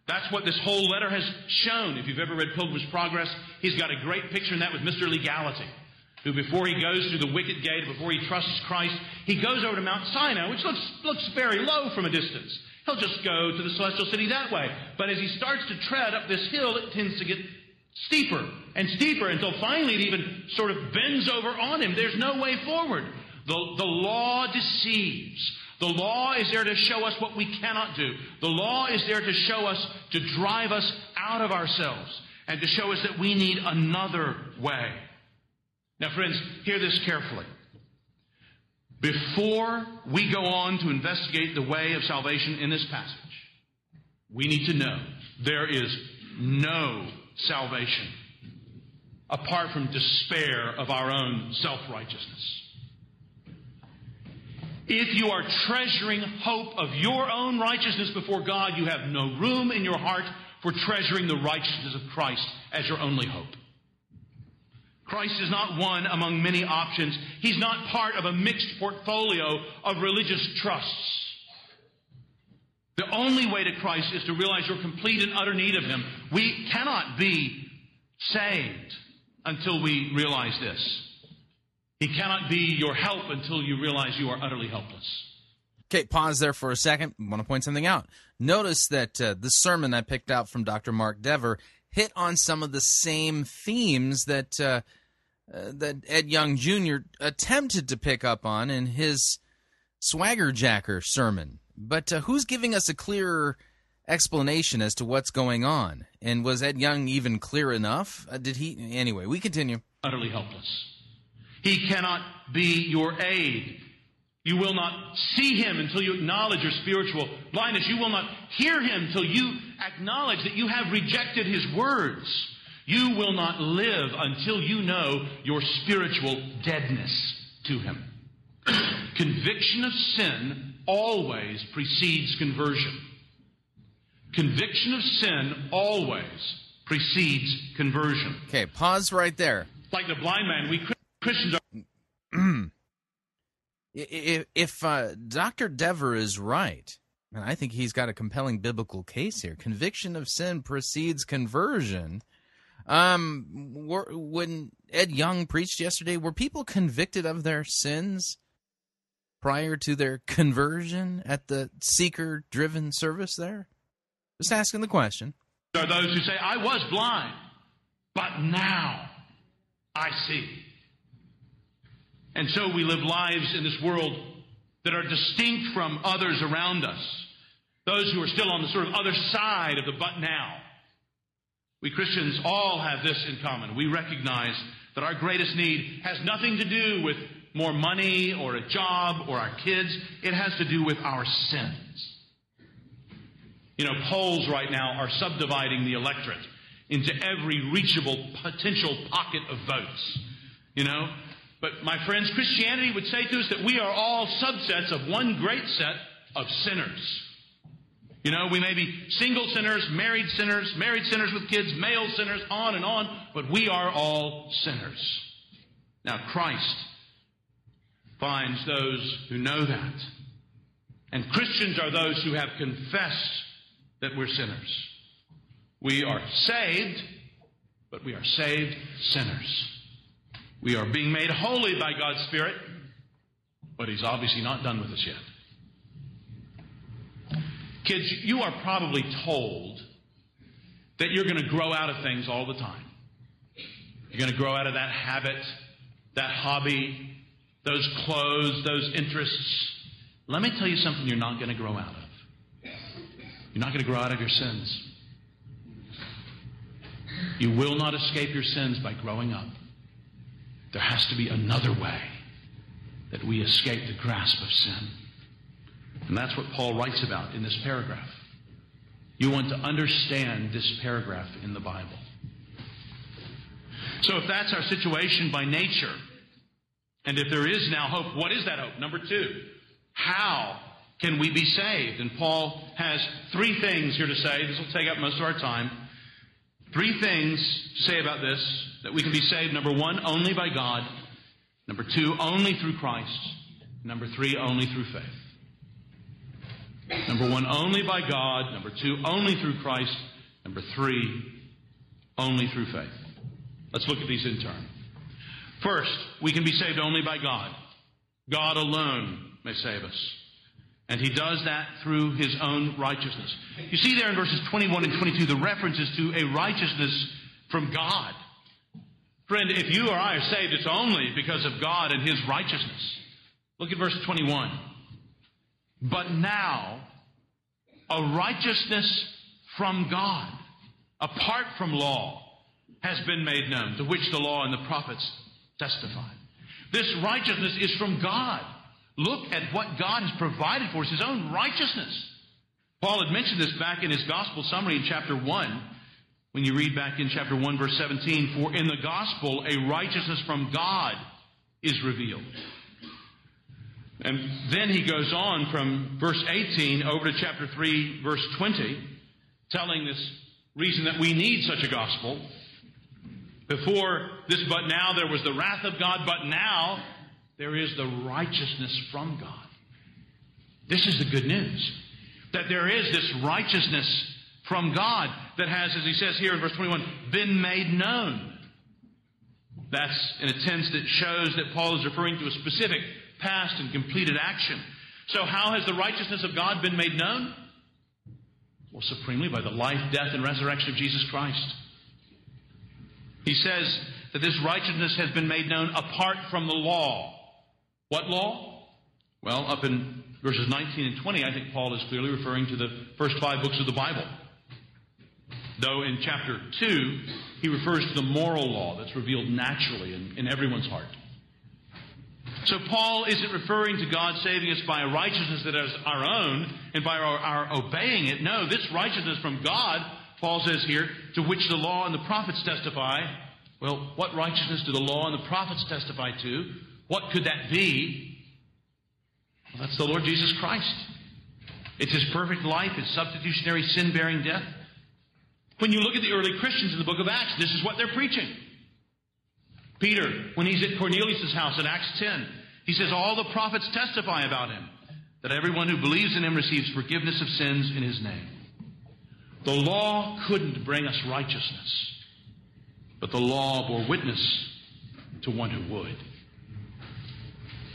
That's what this whole letter has shown. If you've ever read Pilgrim's Progress, he's got a great picture in that with Mr. Legality who before he goes through the wicket gate, before he trusts Christ, he goes over to Mount Sinai, which looks, looks very low from a distance. He'll just go to the celestial city that way. But as he starts to tread up this hill, it tends to get steeper and steeper until finally it even sort of bends over on him. There's no way forward. The, the law deceives. The law is there to show us what we cannot do. The law is there to show us, to drive us out of ourselves, and to show us that we need another way. Now, friends, hear this carefully. Before we go on to investigate the way of salvation in this passage, we need to know there is no salvation apart from despair of our own self righteousness. If you are treasuring hope of your own righteousness before God, you have no room in your heart for treasuring the righteousness of Christ as your only hope. Christ is not one among many options. He's not part of a mixed portfolio of religious trusts. The only way to Christ is to realize your complete and utter need of Him. We cannot be saved until we realize this. He cannot be your help until you realize you are utterly helpless. Okay, pause there for a second. I want to point something out. Notice that uh, the sermon I picked out from Dr. Mark Dever hit on some of the same themes that uh, uh, that Ed Young Jr. attempted to pick up on in his Swagger Jacker sermon. But uh, who's giving us a clearer explanation as to what's going on? And was Ed Young even clear enough? Uh, did he? Anyway, we continue. Utterly helpless. He cannot be your aid. You will not see him until you acknowledge your spiritual blindness. You will not hear him until you acknowledge that you have rejected his words. You will not live until you know your spiritual deadness to him. Conviction of sin always precedes conversion. Conviction of sin always precedes conversion. Okay, pause right there. Like the blind man, we Christians are. if if uh, Dr. Dever is right, and I think he's got a compelling biblical case here, conviction of sin precedes conversion. Um, were, when Ed Young preached yesterday, were people convicted of their sins prior to their conversion at the seeker-driven service there? Just asking the question. There are those who say, "I was blind, but now I see." And so we live lives in this world that are distinct from others around us. Those who are still on the sort of other side of the but now. We Christians all have this in common. We recognize that our greatest need has nothing to do with more money or a job or our kids. It has to do with our sins. You know, polls right now are subdividing the electorate into every reachable potential pocket of votes. You know, but my friends, Christianity would say to us that we are all subsets of one great set of sinners. You know, we may be single sinners, married sinners, married sinners with kids, male sinners, on and on, but we are all sinners. Now, Christ finds those who know that. And Christians are those who have confessed that we're sinners. We are saved, but we are saved sinners. We are being made holy by God's Spirit, but He's obviously not done with us yet. Kids, you are probably told that you're going to grow out of things all the time. You're going to grow out of that habit, that hobby, those clothes, those interests. Let me tell you something you're not going to grow out of. You're not going to grow out of your sins. You will not escape your sins by growing up. There has to be another way that we escape the grasp of sin. And that's what Paul writes about in this paragraph. You want to understand this paragraph in the Bible. So, if that's our situation by nature, and if there is now hope, what is that hope? Number two, how can we be saved? And Paul has three things here to say. This will take up most of our time. Three things to say about this that we can be saved. Number one, only by God. Number two, only through Christ. Number three, only through faith. Number one, only by God. Number two, only through Christ. Number three, only through faith. Let's look at these in turn. First, we can be saved only by God. God alone may save us. And he does that through his own righteousness. You see there in verses 21 and 22 the references to a righteousness from God. Friend, if you or I are saved, it's only because of God and his righteousness. Look at verse 21. But now, a righteousness from God, apart from law, has been made known, to which the law and the prophets testify. This righteousness is from God. Look at what God has provided for us, His own righteousness. Paul had mentioned this back in his gospel summary in chapter 1. When you read back in chapter 1, verse 17, for in the gospel a righteousness from God is revealed. And then he goes on from verse 18 over to chapter 3, verse 20, telling this reason that we need such a gospel. Before this, but now there was the wrath of God, but now there is the righteousness from God. This is the good news. That there is this righteousness from God that has, as he says here in verse 21, been made known. That's in a tense that shows that Paul is referring to a specific past and completed action. So, how has the righteousness of God been made known? Well, supremely by the life, death, and resurrection of Jesus Christ. He says that this righteousness has been made known apart from the law. What law? Well, up in verses 19 and 20, I think Paul is clearly referring to the first five books of the Bible. Though in chapter 2, he refers to the moral law that's revealed naturally in, in everyone's heart. So Paul isn't referring to God saving us by a righteousness that is our own and by our, our, obeying it. No, this righteousness from God, Paul says here, to which the law and the prophets testify. Well, what righteousness do the law and the prophets testify to? What could that be? Well, that's the Lord Jesus Christ. It's his perfect life, his substitutionary sin bearing death. When you look at the early Christians in the book of Acts, this is what they're preaching. Peter, when he's at Cornelius' house in Acts 10, he says, All the prophets testify about him, that everyone who believes in him receives forgiveness of sins in his name. The law couldn't bring us righteousness, but the law bore witness to one who would.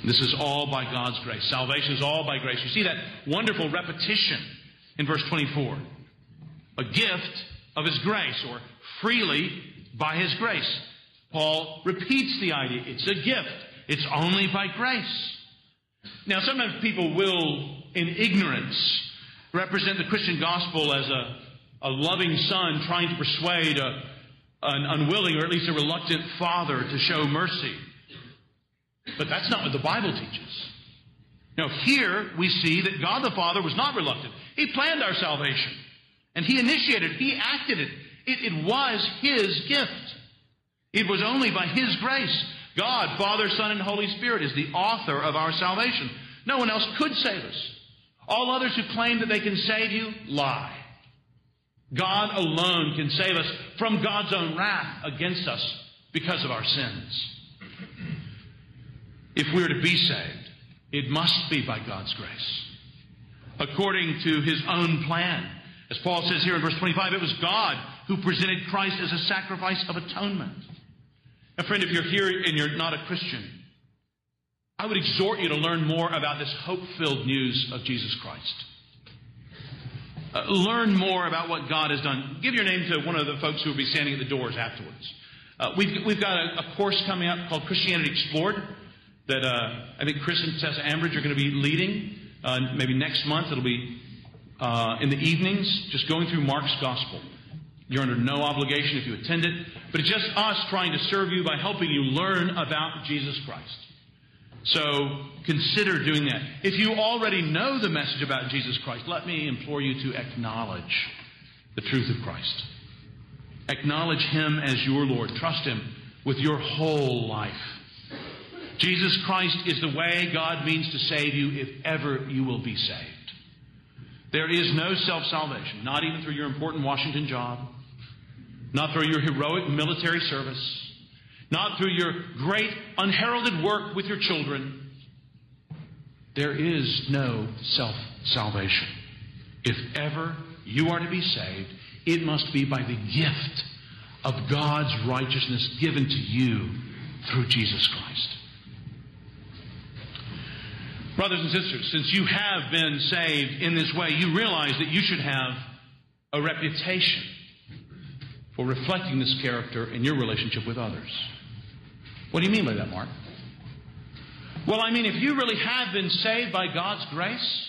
This is all by God's grace. Salvation is all by grace. You see that wonderful repetition in verse 24. A gift of His grace, or freely by His grace. Paul repeats the idea. It's a gift. It's only by grace. Now, sometimes people will, in ignorance, represent the Christian gospel as a, a loving son trying to persuade a, an unwilling or at least a reluctant father to show mercy. But that's not what the Bible teaches. Now, here we see that God the Father was not reluctant. He planned our salvation. And He initiated, He acted it. It, it was His gift. It was only by His grace. God, Father, Son, and Holy Spirit is the author of our salvation. No one else could save us. All others who claim that they can save you lie. God alone can save us from God's own wrath against us because of our sins. If we're to be saved, it must be by God's grace. According to his own plan. As Paul says here in verse 25, it was God who presented Christ as a sacrifice of atonement. Friend, if you're here and you're not a Christian, I would exhort you to learn more about this hope filled news of Jesus Christ. Uh, learn more about what God has done. Give your name to one of the folks who will be standing at the doors afterwards. Uh, we've, we've got a, a, course coming up called Christianity Explored that uh, I think Chris and Tessa Ambridge are going to be leading. Uh, maybe next month it'll be uh, in the evenings, just going through Mark's Gospel. You're under no obligation if you attend it, but it's just us trying to serve you by helping you learn about Jesus Christ. So consider doing that. If you already know the message about Jesus Christ, let me implore you to acknowledge the truth of Christ. Acknowledge Him as your Lord. Trust Him with your whole life. Jesus Christ is the way God means to save you if ever you will be saved. There is no self salvation, not even through your important Washington job, not through your heroic military service, not through your great unheralded work with your children. There is no self salvation. If ever you are to be saved, it must be by the gift of God's righteousness given to you through Jesus Christ. Brothers and sisters, since you have been saved in this way, you realize that you should have a reputation for reflecting this character in your relationship with others. What do you mean by that, Mark? Well, I mean, if you really have been saved by God's grace,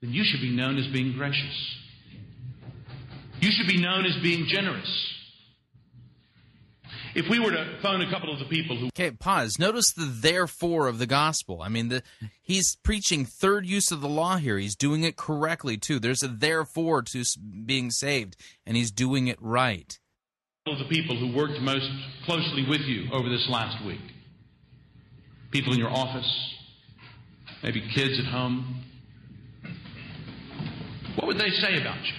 then you should be known as being gracious. You should be known as being generous. If we were to phone a couple of the people who. Okay, pause. Notice the therefore of the gospel. I mean, the, he's preaching third use of the law here. He's doing it correctly, too. There's a therefore to being saved, and he's doing it right. Of the people who worked most closely with you over this last week. People in your office, maybe kids at home. What would they say about you?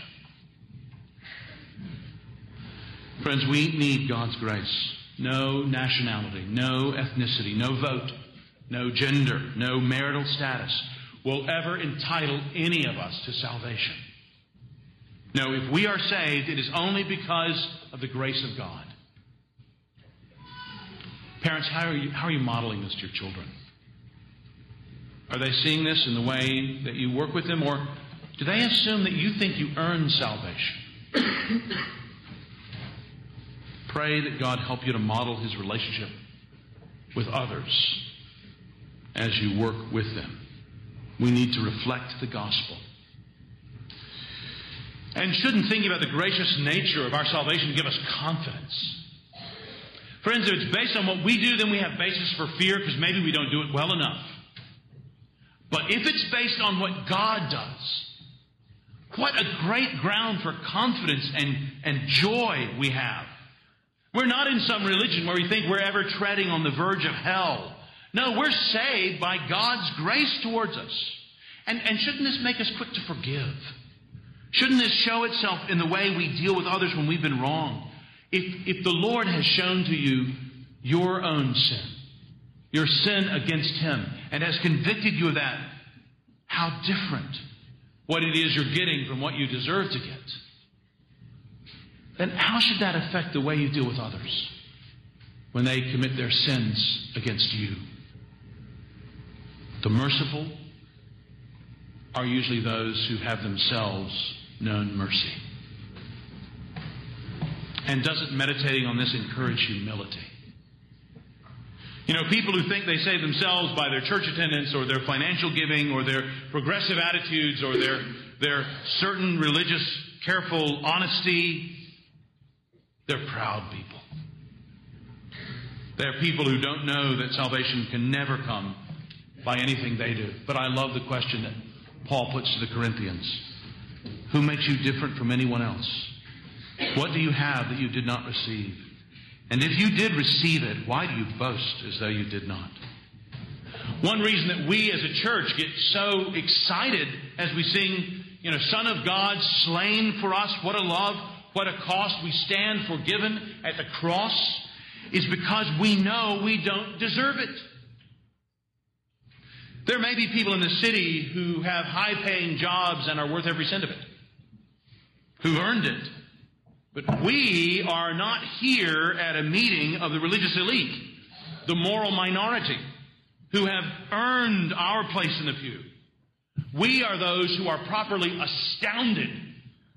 Friends, we need God's grace. No nationality, no ethnicity, no vote, no gender, no marital status will ever entitle any of us to salvation. No, if we are saved, it is only because of the grace of God. Parents, how are you, how are you modeling this to your children? Are they seeing this in the way that you work with them, or do they assume that you think you earn salvation? Pray that God help you to model his relationship with others as you work with them. We need to reflect the gospel. And shouldn't thinking about the gracious nature of our salvation give us confidence? Friends, if it's based on what we do, then we have basis for fear because maybe we don't do it well enough. But if it's based on what God does, what a great ground for confidence and, and joy we have. We're not in some religion where we think we're ever treading on the verge of hell. No, we're saved by God's grace towards us. And, and shouldn't this make us quick to forgive? Shouldn't this show itself in the way we deal with others when we've been wrong? If, if the Lord has shown to you your own sin, your sin against Him, and has convicted you of that, how different what it is you're getting from what you deserve to get then how should that affect the way you deal with others when they commit their sins against you? The merciful are usually those who have themselves known mercy. And doesn't meditating on this encourage humility? You know, people who think they save themselves by their church attendance or their financial giving or their progressive attitudes or their, their certain religious, careful honesty they're proud people. They're people who don't know that salvation can never come by anything they do. But I love the question that Paul puts to the Corinthians Who makes you different from anyone else? What do you have that you did not receive? And if you did receive it, why do you boast as though you did not? One reason that we as a church get so excited as we sing, you know, Son of God slain for us, what a love, what a cost we stand forgiven at the cross is because we know we don't deserve it. There may be people in the city who have high paying jobs and are worth every cent of it, who've earned it. But we are not here at a meeting of the religious elite, the moral minority, who have earned our place in the pew. We are those who are properly astounded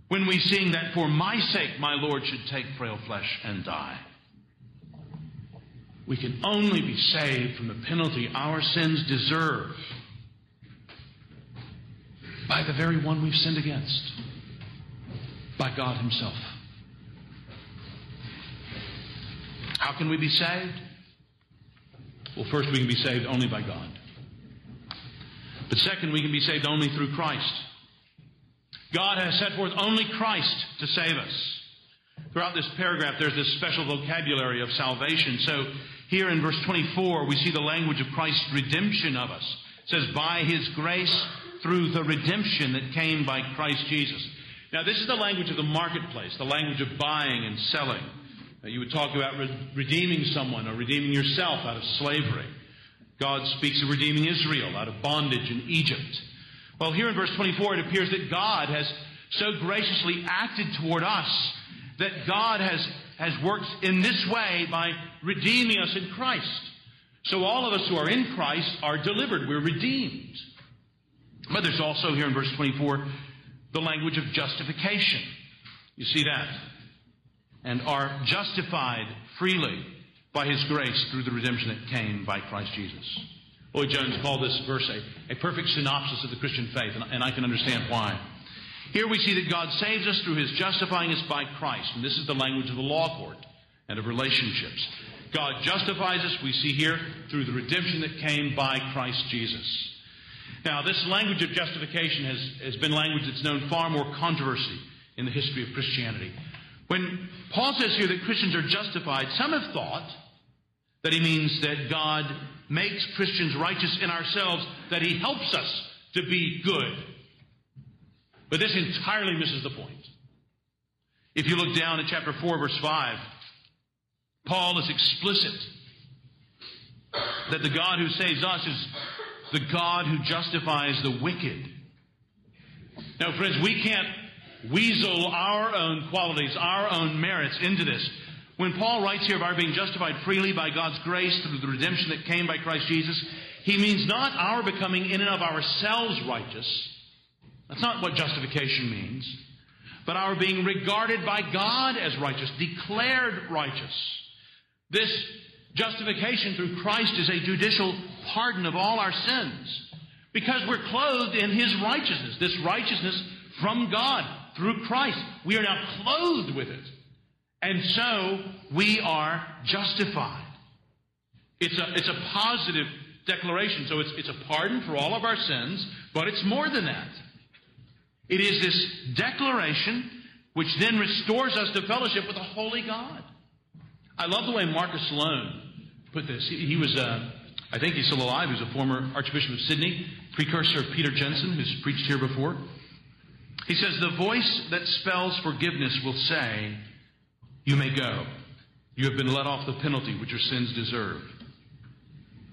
when we sing that for my sake my Lord should take frail flesh and die. We can only be saved from the penalty our sins deserve by the very one we've sinned against, by God Himself. How can we be saved? Well, first, we can be saved only by God. But second, we can be saved only through Christ. God has set forth only Christ to save us. Throughout this paragraph, there's this special vocabulary of salvation. So here in verse 24, we see the language of Christ's redemption of us. It says, by his grace through the redemption that came by Christ Jesus. Now, this is the language of the marketplace, the language of buying and selling. You would talk about re- redeeming someone or redeeming yourself out of slavery. God speaks of redeeming Israel out of bondage in Egypt. Well, here in verse 24, it appears that God has so graciously acted toward us that God has, has worked in this way by redeeming us in Christ. So all of us who are in Christ are delivered. We're redeemed. But there's also here in verse 24 the language of justification. You see that? And are justified freely by his grace through the redemption that came by Christ Jesus. Lloyd Jones called this verse a, a perfect synopsis of the Christian faith, and, and I can understand why. Here we see that God saves us through his justifying us by Christ, and this is the language of the law court and of relationships. God justifies us, we see here, through the redemption that came by Christ Jesus. Now, this language of justification has, has been language that's known far more controversy in the history of Christianity. When Paul says here that Christians are justified, some have thought that he means that God makes Christians righteous in ourselves, that he helps us to be good. But this entirely misses the point. If you look down at chapter 4, verse 5, Paul is explicit that the God who saves us is the God who justifies the wicked. Now, friends, we can't weasel our own qualities, our own merits into this. When Paul writes here of our being justified freely by God's grace through the redemption that came by Christ Jesus, he means not our becoming in and of ourselves righteous. That's not what justification means. But our being regarded by God as righteous, declared righteous. This justification through Christ is a judicial pardon of all our sins. Because we're clothed in His righteousness, this righteousness from God through Christ. We are now clothed with it. And so we are justified. It's a, it's a positive declaration. So it's, it's a pardon for all of our sins, but it's more than that. It is this declaration which then restores us to fellowship with a holy God. I love the way Marcus Loane put this. He, he was, uh, I think he's still alive. He was a former Archbishop of Sydney, precursor of Peter Jensen, who's preached here before. He says, The voice that spells forgiveness will say, You may go. You have been let off the penalty which your sins deserve.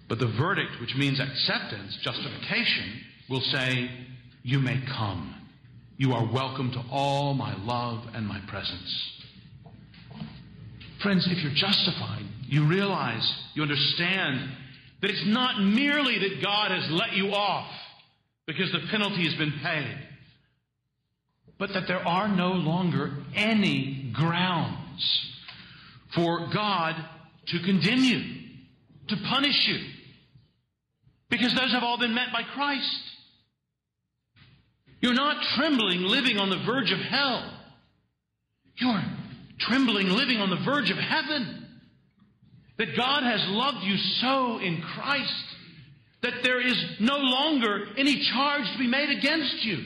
But the verdict, which means acceptance, justification, will say, You may come. You are welcome to all my love and my presence. Friends, if you're justified, you realize, you understand that it's not merely that God has let you off because the penalty has been paid, but that there are no longer any for God to condemn you, to punish you, because those have all been met by Christ. You're not trembling living on the verge of hell. You're trembling living on the verge of heaven. That God has loved you so in Christ that there is no longer any charge to be made against you.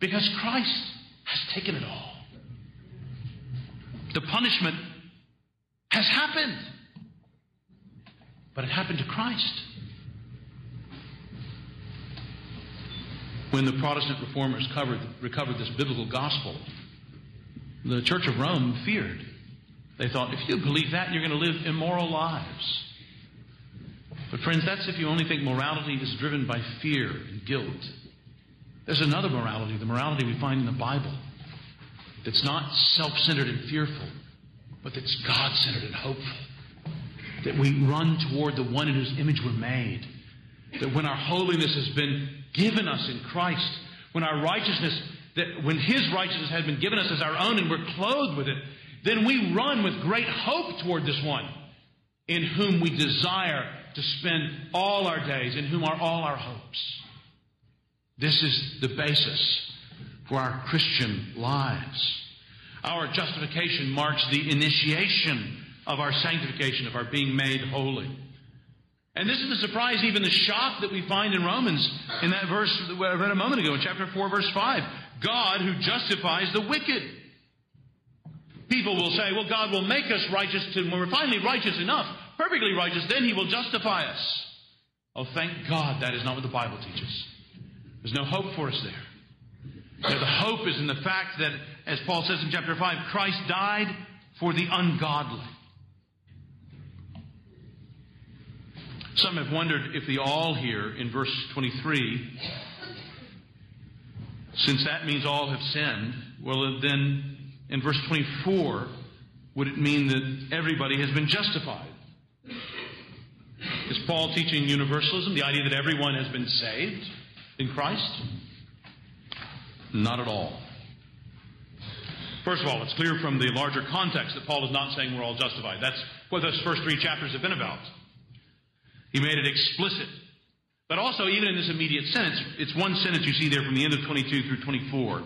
Because Christ has taken it all. The punishment has happened. But it happened to Christ. When the Protestant reformers covered, recovered this biblical gospel, the Church of Rome feared. They thought, if you believe that, you're going to live immoral lives. But, friends, that's if you only think morality is driven by fear and guilt. There's another morality, the morality we find in the Bible, that's not self centered and fearful, but that's God centered and hopeful. That we run toward the one in whose image we're made. That when our holiness has been given us in Christ, when our righteousness, that when His righteousness has been given us as our own and we're clothed with it, then we run with great hope toward this one in whom we desire to spend all our days, in whom are all our hopes. This is the basis for our Christian lives. Our justification marks the initiation of our sanctification, of our being made holy. And this is the surprise, even the shock that we find in Romans in that verse that I read a moment ago in chapter 4, verse 5. God who justifies the wicked. People will say, well, God will make us righteous to, when we're finally righteous enough, perfectly righteous, then He will justify us. Oh, thank God that is not what the Bible teaches. There's no hope for us there. The hope is in the fact that, as Paul says in chapter 5, Christ died for the ungodly. Some have wondered if the all here in verse 23, since that means all have sinned, well, then in verse 24, would it mean that everybody has been justified? Is Paul teaching universalism, the idea that everyone has been saved in Christ? Not at all. First of all, it's clear from the larger context that Paul is not saying we're all justified. That's what those first three chapters have been about. He made it explicit. But also, even in this immediate sentence, it's one sentence you see there from the end of 22 through 24.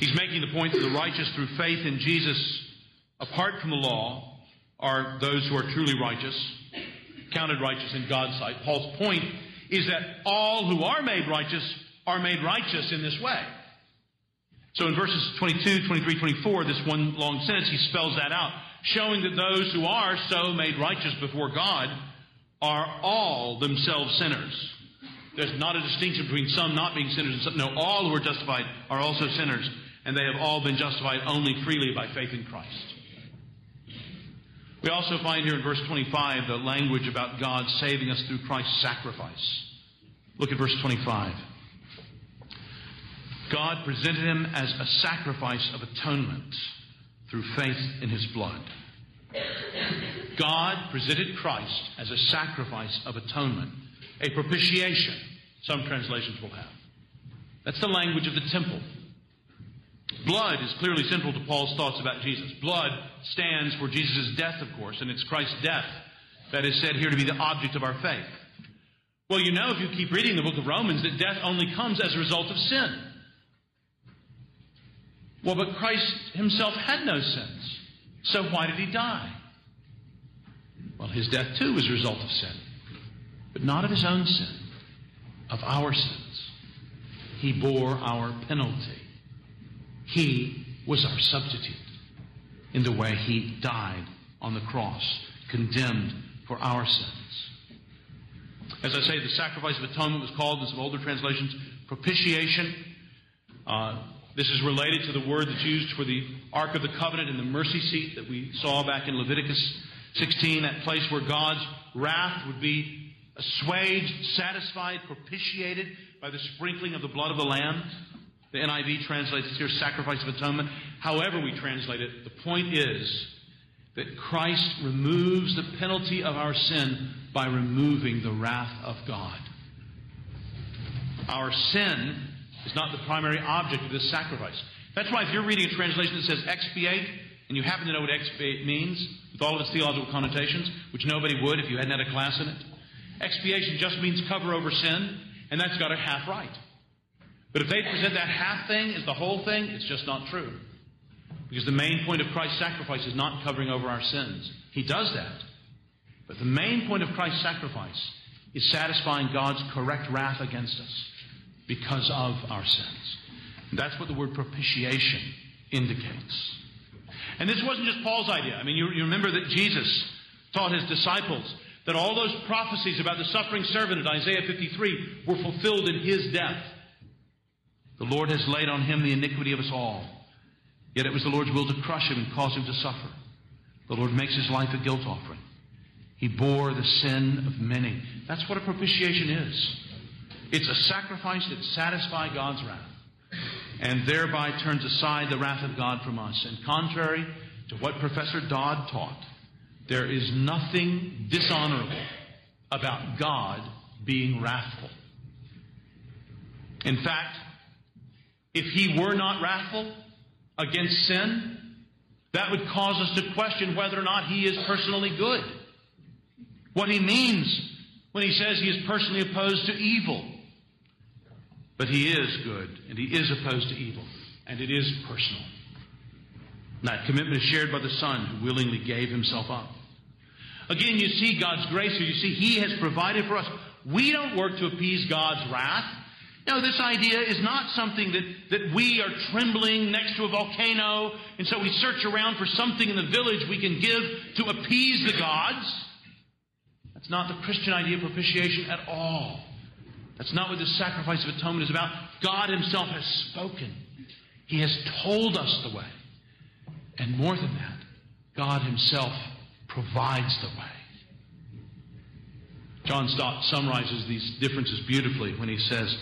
He's making the point that the righteous through faith in Jesus, apart from the law, are those who are truly righteous, counted righteous in God's sight. Paul's point is that all who are made righteous are made righteous in this way. So in verses 22, 23, 24, this one long sentence, he spells that out, showing that those who are so made righteous before God are all themselves sinners. There's not a distinction between some not being sinners and some. No, all who are justified are also sinners, and they have all been justified only freely by faith in Christ. We also find here in verse 25 the language about God saving us through Christ's sacrifice. Look at verse 25. God presented him as a sacrifice of atonement through faith in his blood. God presented Christ as a sacrifice of atonement, a propitiation, some translations will have. That's the language of the temple. Blood is clearly central to Paul's thoughts about Jesus. Blood stands for Jesus' death, of course, and it's Christ's death that is said here to be the object of our faith. Well, you know, if you keep reading the book of Romans, that death only comes as a result of sin. Well, but Christ himself had no sins. So why did he die? Well, his death too was a result of sin, but not of his own sin, of our sins. He bore our penalty. He was our substitute in the way he died on the cross, condemned for our sins. As I say, the sacrifice of atonement was called in some older translations propitiation. Uh, this is related to the word that's used for the Ark of the Covenant and the mercy seat that we saw back in Leviticus 16, that place where God's wrath would be assuaged, satisfied, propitiated by the sprinkling of the blood of the Lamb. The NIV translates it here sacrifice of atonement. However, we translate it, the point is that Christ removes the penalty of our sin by removing the wrath of God. Our sin is not the primary object of this sacrifice. That's why if you're reading a translation that says expiate, and you happen to know what expiate means, with all of its theological connotations, which nobody would if you hadn't had a class in it, expiation just means cover over sin, and that's got it half right. But if they present that half thing as the whole thing, it's just not true. Because the main point of Christ's sacrifice is not covering over our sins. He does that. But the main point of Christ's sacrifice is satisfying God's correct wrath against us because of our sins. That's what the word propitiation indicates. And this wasn't just Paul's idea. I mean, you, you remember that Jesus taught his disciples that all those prophecies about the suffering servant in Isaiah 53 were fulfilled in his death. The Lord has laid on him the iniquity of us all. Yet it was the Lord's will to crush him and cause him to suffer. The Lord makes his life a guilt offering. He bore the sin of many. That's what a propitiation is. It's a sacrifice that satisfies God's wrath. and thereby turns aside the wrath of God from us. And contrary to what Professor Dodd taught, there is nothing dishonorable about God being wrathful. In fact, if he were not wrathful against sin, that would cause us to question whether or not he is personally good. What he means when he says he is personally opposed to evil. But he is good, and he is opposed to evil, and it is personal. And that commitment is shared by the Son who willingly gave himself up. Again, you see God's grace here. You see, He has provided for us. We don't work to appease God's wrath. No, this idea is not something that, that we are trembling next to a volcano, and so we search around for something in the village we can give to appease the gods. That's not the Christian idea of propitiation at all. That's not what the sacrifice of atonement is about. God Himself has spoken. He has told us the way. And more than that, God Himself provides the way. John Stott summarizes these differences beautifully when he says,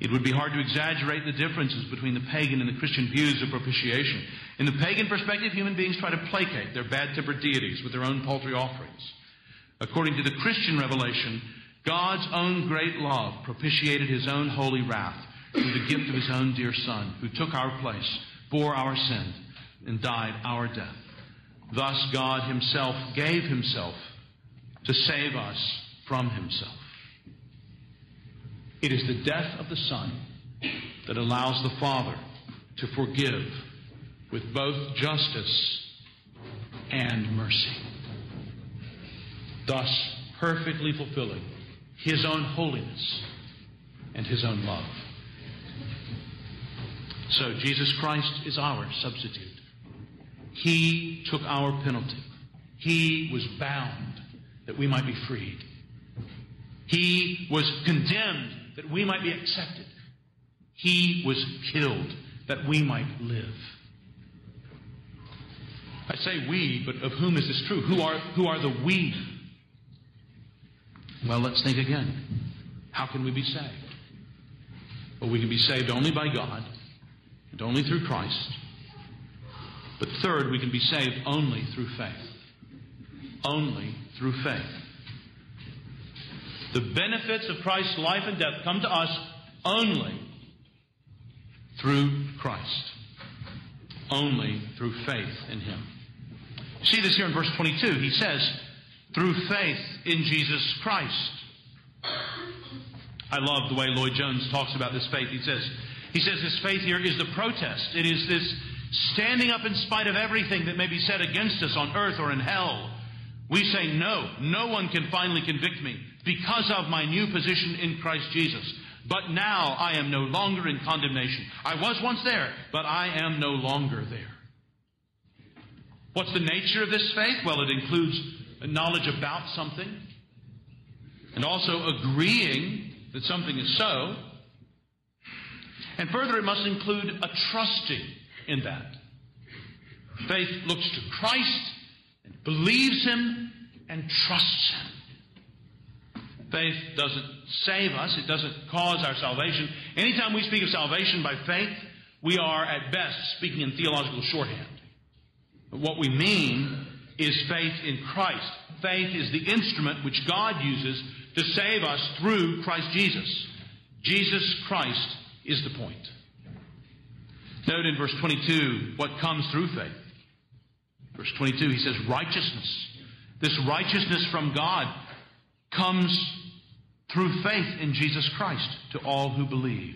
It would be hard to exaggerate the differences between the pagan and the Christian views of propitiation. In the pagan perspective, human beings try to placate their bad tempered deities with their own paltry offerings. According to the Christian revelation, God's own great love propitiated his own holy wrath through the gift of his own dear Son, who took our place, bore our sin, and died our death. Thus, God himself gave himself to save us from himself. It is the death of the Son that allows the Father to forgive with both justice and mercy, thus perfectly fulfilling his own holiness and his own love. So, Jesus Christ is our substitute. He took our penalty. He was bound that we might be freed. He was condemned that we might be accepted. He was killed that we might live. I say we, but of whom is this true? Who are, who are the we? Well, let's think again. How can we be saved? Well, we can be saved only by God and only through Christ. But third, we can be saved only through faith. Only through faith. The benefits of Christ's life and death come to us only through Christ. Only through faith in Him. See this here in verse 22. He says, through faith in Jesus Christ. I love the way Lloyd Jones talks about this faith. He says, he says this faith here is the protest. It is this standing up in spite of everything that may be said against us on earth or in hell. We say, no, no one can finally convict me because of my new position in Christ Jesus. But now I am no longer in condemnation. I was once there, but I am no longer there. What's the nature of this faith? Well, it includes knowledge about something and also agreeing that something is so. And further, it must include a trusting in that. Faith looks to Christ and believes Him and trusts Him. Faith doesn't save us, it doesn't cause our salvation. Anytime we speak of salvation by faith, we are at best speaking in theological shorthand. But what we mean is faith in Christ. Faith is the instrument which God uses to save us through Christ Jesus. Jesus Christ is the point. Note in verse 22 what comes through faith. Verse 22, he says, righteousness. This righteousness from God comes through faith in Jesus Christ to all who believe.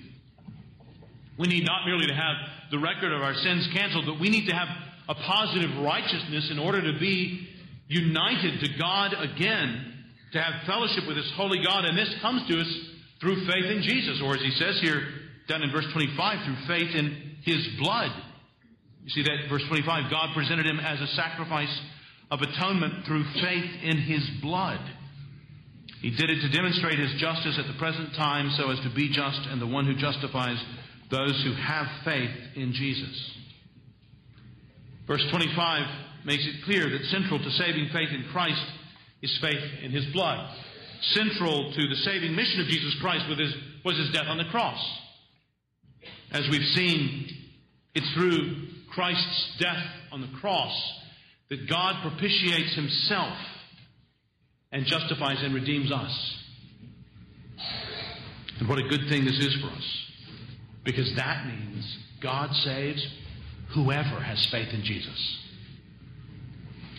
We need not merely to have the record of our sins canceled, but we need to have a positive righteousness in order to be united to God again, to have fellowship with this holy God. And this comes to us through faith in Jesus, or as he says here down in verse 25, through faith in his blood. You see that verse 25, God presented him as a sacrifice of atonement through faith in his blood. He did it to demonstrate his justice at the present time so as to be just and the one who justifies those who have faith in Jesus. Verse 25 makes it clear that central to saving faith in Christ is faith in his blood. Central to the saving mission of Jesus Christ was his, was his death on the cross. As we've seen, it's through Christ's death on the cross that God propitiates himself and justifies and redeems us. And what a good thing this is for us. Because that means God saves whoever has faith in Jesus.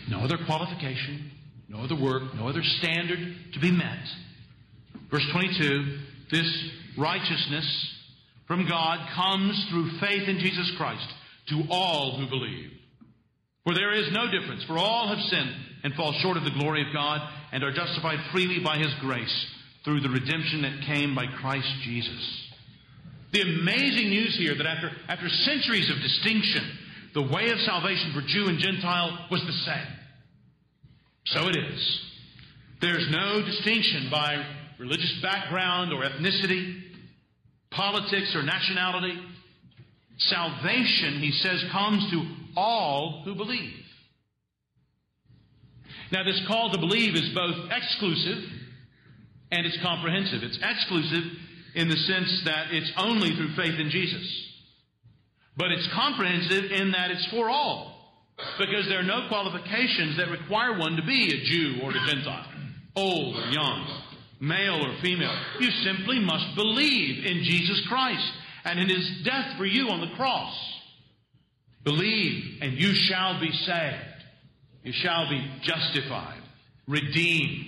No other qualification, no other work, no other standard to be met. Verse 22 this righteousness from God comes through faith in Jesus Christ to all who believe. For there is no difference, for all have sinned and fall short of the glory of God and are justified freely by His grace through the redemption that came by Christ Jesus. The amazing news here that after, after centuries of distinction, the way of salvation for Jew and Gentile was the same. So it is. There's no distinction by religious background or ethnicity, politics or nationality. Salvation, he says, comes to all who believe. Now, this call to believe is both exclusive and it's comprehensive. It's exclusive in the sense that it's only through faith in Jesus. But it's comprehensive in that it's for all. Because there are no qualifications that require one to be a Jew or a Gentile, old or young, male or female. You simply must believe in Jesus Christ and in his death for you on the cross. Believe and you shall be saved. You shall be justified, redeemed.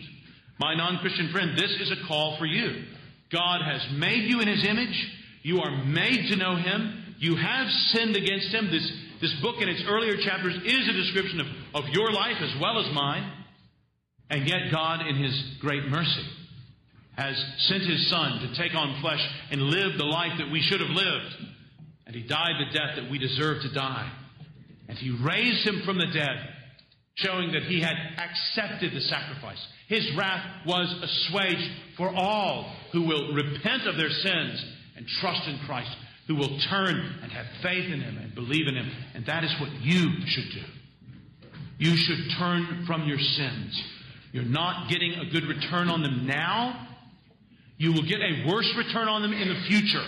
My non Christian friend, this is a call for you. God has made you in his image. You are made to know him. You have sinned against him. This, this book in its earlier chapters is a description of, of your life as well as mine. And yet, God, in his great mercy, has sent his Son to take on flesh and live the life that we should have lived. And he died the death that we deserve to die. And he raised him from the dead, showing that he had accepted the sacrifice. His wrath was assuaged for all who will repent of their sins and trust in Christ, who will turn and have faith in him and believe in him. And that is what you should do. You should turn from your sins. You're not getting a good return on them now. You will get a worse return on them in the future.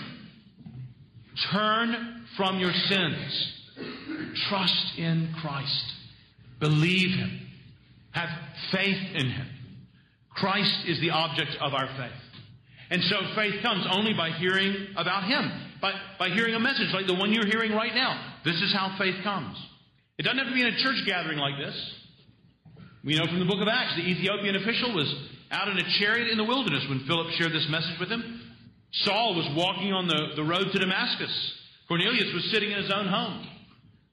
Turn from your sins. Trust in Christ. Believe Him. Have faith in Him. Christ is the object of our faith. And so faith comes only by hearing about Him, by, by hearing a message like the one you're hearing right now. This is how faith comes. It doesn't have to be in a church gathering like this. We know from the book of Acts, the Ethiopian official was out in a chariot in the wilderness when Philip shared this message with him. Saul was walking on the, the road to Damascus. Cornelius was sitting in his own home.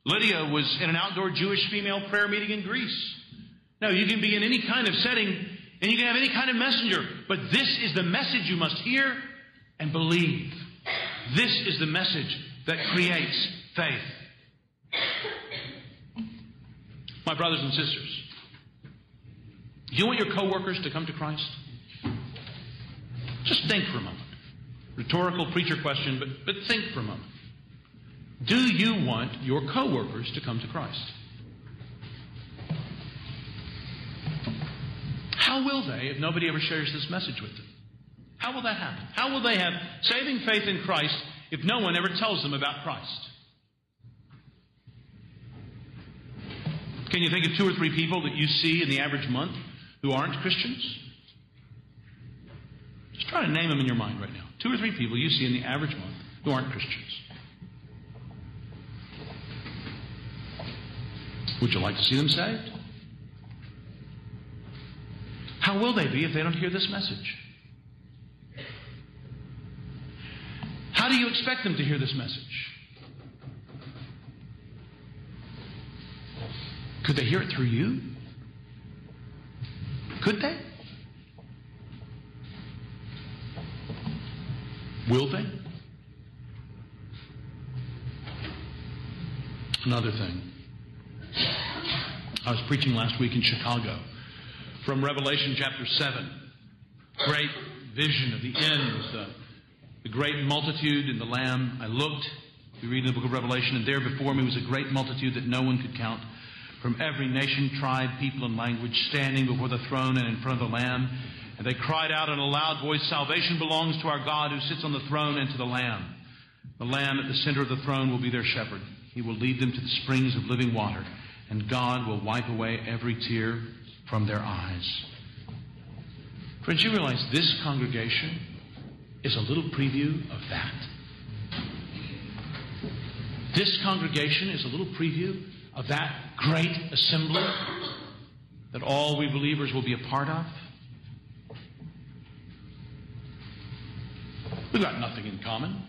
Lydia was in an outdoor Jewish female prayer meeting in Greece. No, you can be in any kind of setting and you can have any kind of messenger, but this is the message you must hear and believe. This is the message that creates faith. My brothers and sisters, do you want your coworkers to come to Christ? Just think for a moment. Rhetorical preacher question, but, but think for a moment. Do you want your coworkers to come to Christ? How will they if nobody ever shares this message with them? How will that happen? How will they have saving faith in Christ if no one ever tells them about Christ? Can you think of two or three people that you see in the average month who aren't Christians? Just try to name them in your mind right now. Two or three people you see in the average month who aren't Christians. Would you like to see them saved? How will they be if they don't hear this message? How do you expect them to hear this message? Could they hear it through you? Could they? Will they? Another thing. I was preaching last week in Chicago from Revelation chapter 7. Great vision of the end the, uh, the great multitude and the Lamb. I looked, we read in the book of Revelation, and there before me was a great multitude that no one could count from every nation, tribe, people, and language, standing before the throne and in front of the Lamb. And they cried out in a loud voice, Salvation belongs to our God who sits on the throne and to the Lamb. The Lamb at the center of the throne will be their shepherd. He will lead them to the springs of living water, and God will wipe away every tear from their eyes. Friends, you realize this congregation is a little preview of that. This congregation is a little preview of that great assembly that all we believers will be a part of. We've got nothing in common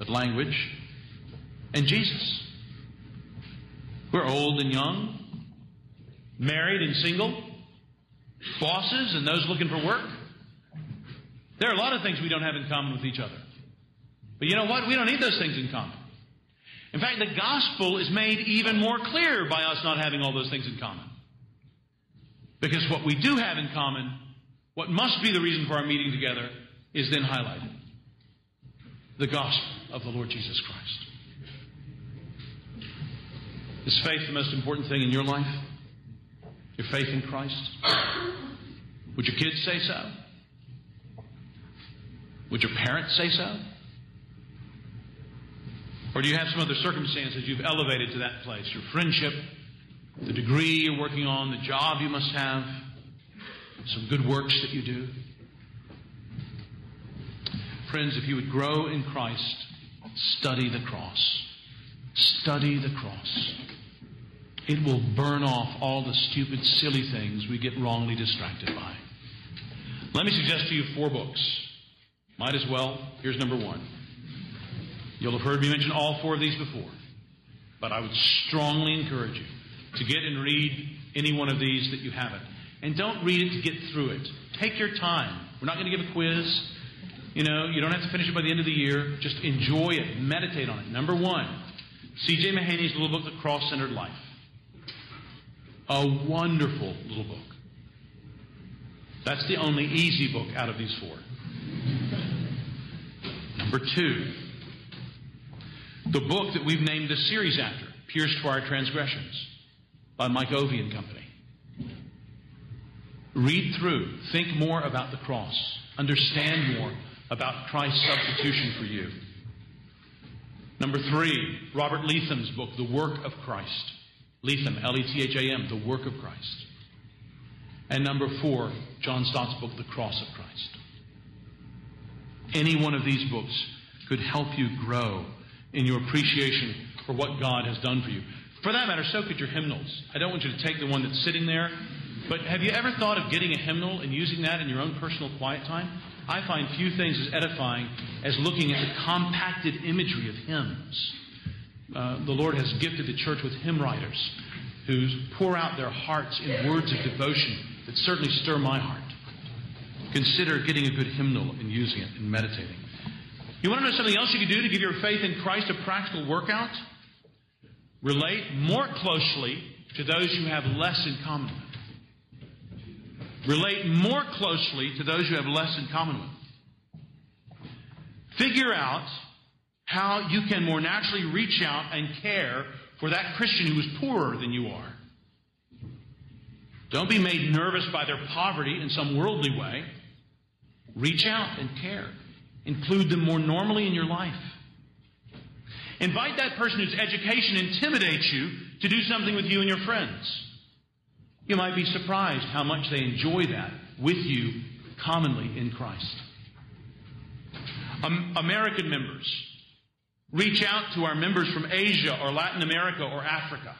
but language and Jesus. We're old and young, married and single, bosses and those looking for work. There are a lot of things we don't have in common with each other. But you know what? We don't need those things in common. In fact, the gospel is made even more clear by us not having all those things in common. Because what we do have in common, what must be the reason for our meeting together, is then highlighted the gospel of the Lord Jesus Christ. Is faith the most important thing in your life? Your faith in Christ? Would your kids say so? Would your parents say so? Or do you have some other circumstances you've elevated to that place? Your friendship, the degree you're working on, the job you must have, some good works that you do. Friends, if you would grow in Christ, study the cross. Study the cross. It will burn off all the stupid, silly things we get wrongly distracted by. Let me suggest to you four books. Might as well. Here's number one. You'll have heard me mention all four of these before, but I would strongly encourage you to get and read any one of these that you haven't. And don't read it to get through it. Take your time. We're not going to give a quiz. You know, you don't have to finish it by the end of the year. Just enjoy it. Meditate on it. Number one, C.J. Mahaney's little book, The Cross Centered Life. A wonderful little book. That's the only easy book out of these four. Number two, the book that we've named this series after, Pierced for Our Transgressions, by Mike Ovey and Company. Read through, think more about the cross, understand more about Christ's substitution for you. Number three, Robert Letham's book, The Work of Christ. Letham, L E T H A M, The Work of Christ. And number four, John Stott's book, The Cross of Christ. Any one of these books could help you grow in your appreciation for what God has done for you. For that matter, so could your hymnals. I don't want you to take the one that's sitting there, but have you ever thought of getting a hymnal and using that in your own personal quiet time? I find few things as edifying as looking at the compacted imagery of hymns. Uh, the Lord has gifted the church with hymn writers who pour out their hearts in words of devotion that certainly stir my heart. Consider getting a good hymnal and using it and meditating. You want to know something else you can do to give your faith in Christ a practical workout? Relate more closely to those you have less in common with. Relate more closely to those you have less in common with. Figure out how you can more naturally reach out and care for that Christian who is poorer than you are. Don't be made nervous by their poverty in some worldly way. Reach out and care. Include them more normally in your life. Invite that person whose education intimidates you to do something with you and your friends. You might be surprised how much they enjoy that with you commonly in Christ. Um, American members, reach out to our members from Asia or Latin America or Africa.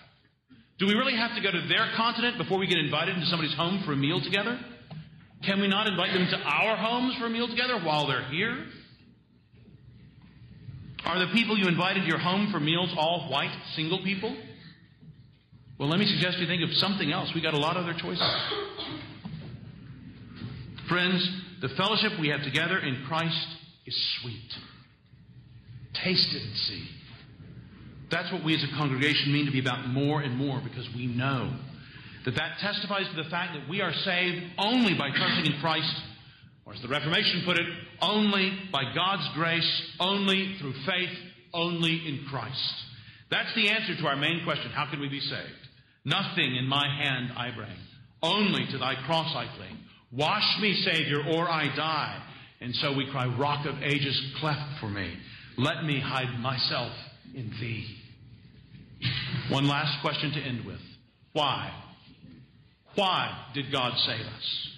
Do we really have to go to their continent before we get invited into somebody's home for a meal together? Can we not invite them to our homes for a meal together while they're here? Are the people you invited to your home for meals all white, single people? Well, let me suggest you think of something else. We got a lot of other choices. Friends, the fellowship we have together in Christ is sweet. Taste it and see. That's what we as a congregation mean to be about more and more because we know that that testifies to the fact that we are saved only by trusting in Christ, or as the Reformation put it, only by God's grace, only through faith, only in Christ. That's the answer to our main question how can we be saved? Nothing in my hand I bring, only to thy cross I cling. Wash me, Savior, or I die. And so we cry, Rock of ages, cleft for me. Let me hide myself in thee. One last question to end with. Why? Why did God save us?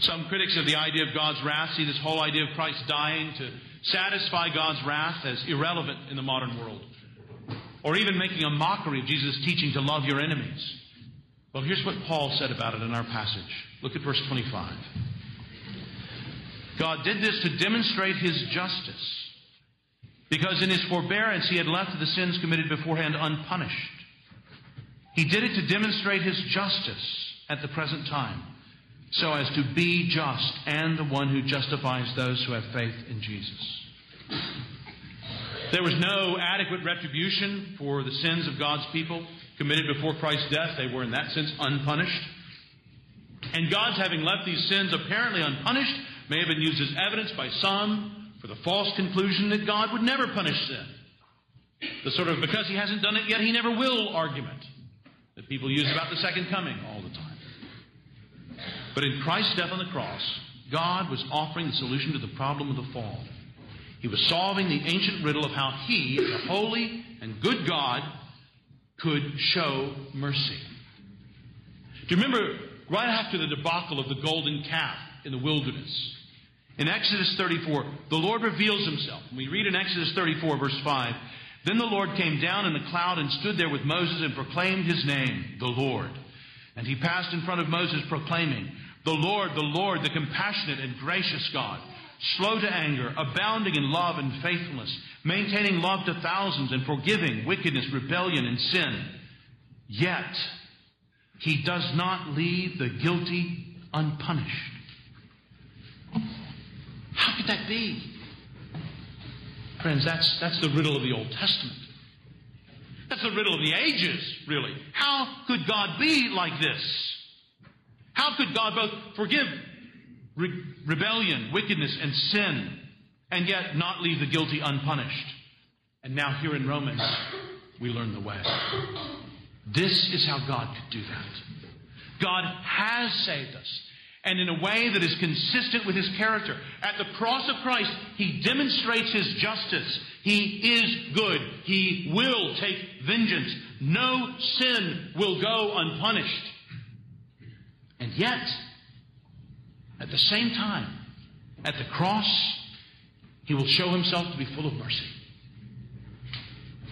Some critics of the idea of God's wrath see this whole idea of Christ dying to satisfy God's wrath as irrelevant in the modern world. Or even making a mockery of Jesus' teaching to love your enemies. Well, here's what Paul said about it in our passage. Look at verse 25. God did this to demonstrate his justice, because in his forbearance he had left the sins committed beforehand unpunished. He did it to demonstrate his justice at the present time, so as to be just and the one who justifies those who have faith in Jesus. There was no adequate retribution for the sins of God's people committed before Christ's death. They were, in that sense, unpunished. And God's having left these sins apparently unpunished may have been used as evidence by some for the false conclusion that God would never punish sin. The sort of because he hasn't done it yet, he never will argument that people use about the second coming all the time. But in Christ's death on the cross, God was offering the solution to the problem of the fall. He was solving the ancient riddle of how he, the holy and good God, could show mercy. Do you remember right after the debacle of the golden calf in the wilderness? In Exodus 34, the Lord reveals himself. We read in Exodus 34, verse 5 Then the Lord came down in a cloud and stood there with Moses and proclaimed his name, the Lord. And he passed in front of Moses, proclaiming, The Lord, the Lord, the compassionate and gracious God slow to anger, abounding in love and faithfulness, maintaining love to thousands, and forgiving wickedness, rebellion, and sin. Yet, he does not leave the guilty unpunished. How could that be? Friends, that's, that's the riddle of the Old Testament. That's the riddle of the ages, really. How could God be like this? How could God both forgive re- rebellion, wickedness, and sin, and yet not leave the guilty unpunished? And now, here in Romans, we learn the way. This is how God could do that. God has saved us and in a way that is consistent with his character. At the cross of Christ, he demonstrates his justice. He is good. He will take vengeance. No sin will go unpunished. And yet, at the same time, at the cross, he will show himself to be full of mercy.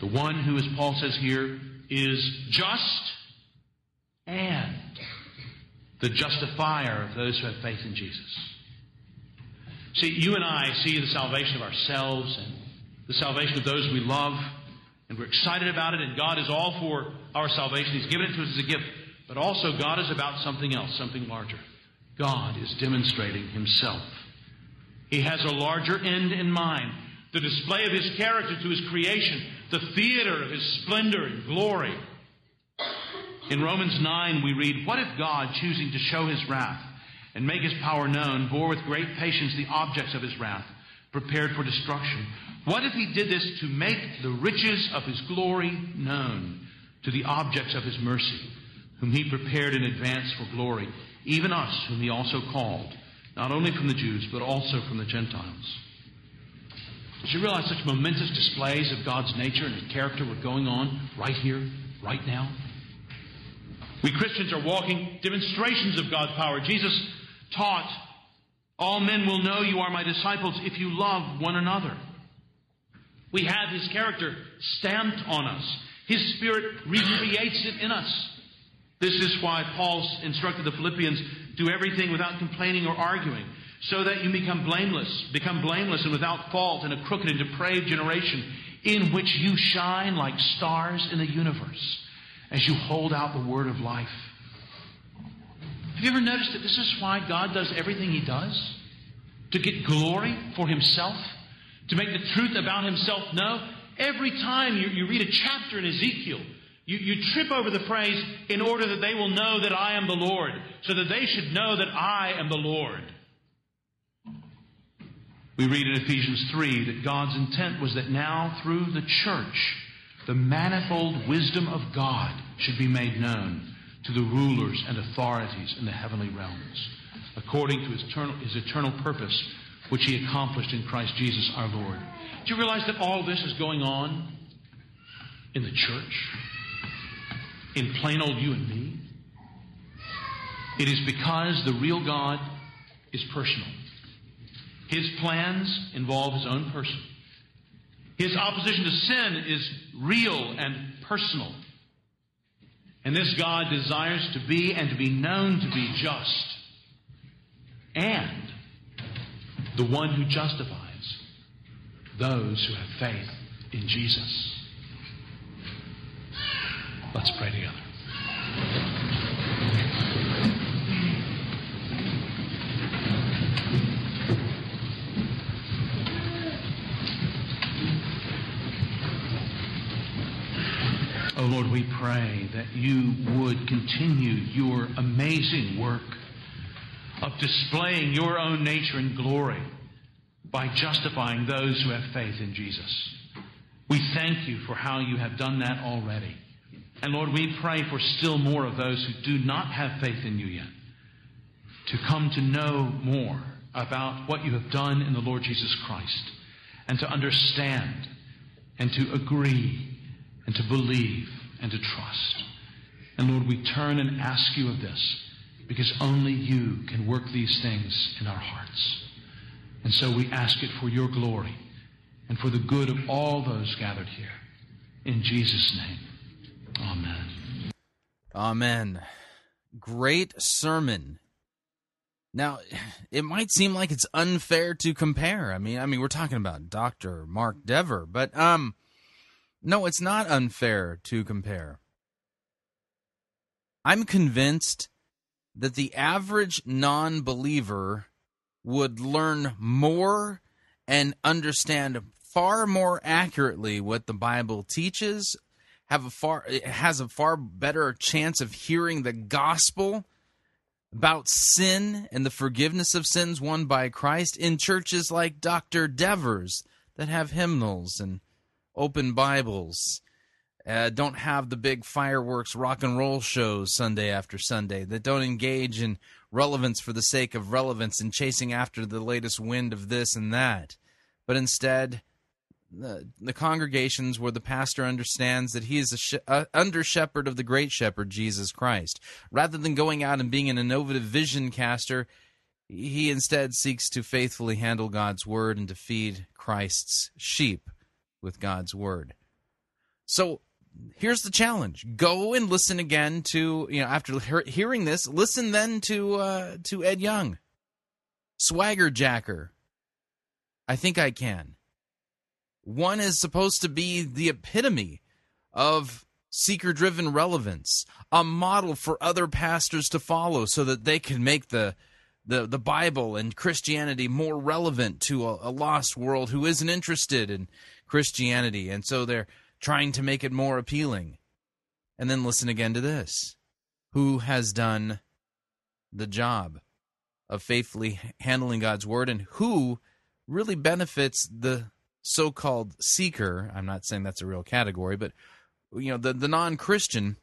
The one who, as Paul says here, is just and the justifier of those who have faith in Jesus. See, you and I see the salvation of ourselves and the salvation of those we love, and we're excited about it, and God is all for our salvation. He's given it to us as a gift. But also, God is about something else, something larger. God is demonstrating Himself. He has a larger end in mind the display of His character to His creation, the theater of His splendor and glory. In Romans 9, we read, What if God, choosing to show his wrath and make his power known, bore with great patience the objects of his wrath, prepared for destruction? What if he did this to make the riches of his glory known to the objects of his mercy, whom he prepared in advance for glory, even us, whom he also called, not only from the Jews, but also from the Gentiles? Did you realize such momentous displays of God's nature and his character were going on right here, right now? We Christians are walking demonstrations of God's power. Jesus taught, All men will know you are my disciples if you love one another. We have His character stamped on us. His Spirit recreates it in us. This is why Paul instructed the Philippians do everything without complaining or arguing, so that you become blameless, become blameless and without fault in a crooked and depraved generation, in which you shine like stars in the universe as you hold out the word of life. Have you ever noticed that this is why God does everything He does? To get glory for Himself? To make the truth about Himself known? Every time you, you read a chapter in Ezekiel, you, you trip over the phrase, in order that they will know that I am the Lord, so that they should know that I am the Lord. We read in Ephesians 3 that God's intent was that now, through the church, the manifold wisdom of God should be made known to the rulers and authorities in the heavenly realms, according to his eternal, his eternal purpose which he accomplished in Christ Jesus our Lord. Do you realize that all this is going on in the church? In plain old you and me? It is because the real God is personal. His plans involve his own person. His opposition to sin is real and personal. And this God desires to be and to be known to be just. And the one who justifies those who have faith in Jesus. Let's pray together. Lord, we pray that you would continue your amazing work of displaying your own nature and glory by justifying those who have faith in Jesus. We thank you for how you have done that already. And Lord, we pray for still more of those who do not have faith in you yet to come to know more about what you have done in the Lord Jesus Christ and to understand and to agree and to believe and to trust. And Lord, we turn and ask you of this because only you can work these things in our hearts. And so we ask it for your glory and for the good of all those gathered here. In Jesus' name, amen. Amen. Great sermon. Now, it might seem like it's unfair to compare. I mean, I mean, we're talking about Dr. Mark Dever, but um no, it's not unfair to compare. I'm convinced that the average non believer would learn more and understand far more accurately what the Bible teaches, have a far has a far better chance of hearing the gospel about sin and the forgiveness of sins won by Christ in churches like Dr. Dever's that have hymnals and open Bibles, uh, don't have the big fireworks rock and roll shows Sunday after Sunday, that don't engage in relevance for the sake of relevance and chasing after the latest wind of this and that, but instead, the, the congregations where the pastor understands that he is a under shepherd of the great shepherd Jesus Christ. Rather than going out and being an innovative vision caster, he instead seeks to faithfully handle God's word and to feed Christ's sheep with God's word. So here's the challenge: go and listen again to you know after he- hearing this, listen then to uh, to Ed Young, Swagger Jacker. I think I can. One is supposed to be the epitome of seeker driven relevance, a model for other pastors to follow so that they can make the the, the Bible and Christianity more relevant to a, a lost world who isn't interested in Christianity. And so they're trying to make it more appealing. And then listen again to this Who has done the job of faithfully handling God's word and who really benefits the so called seeker? I'm not saying that's a real category, but you know, the, the non Christian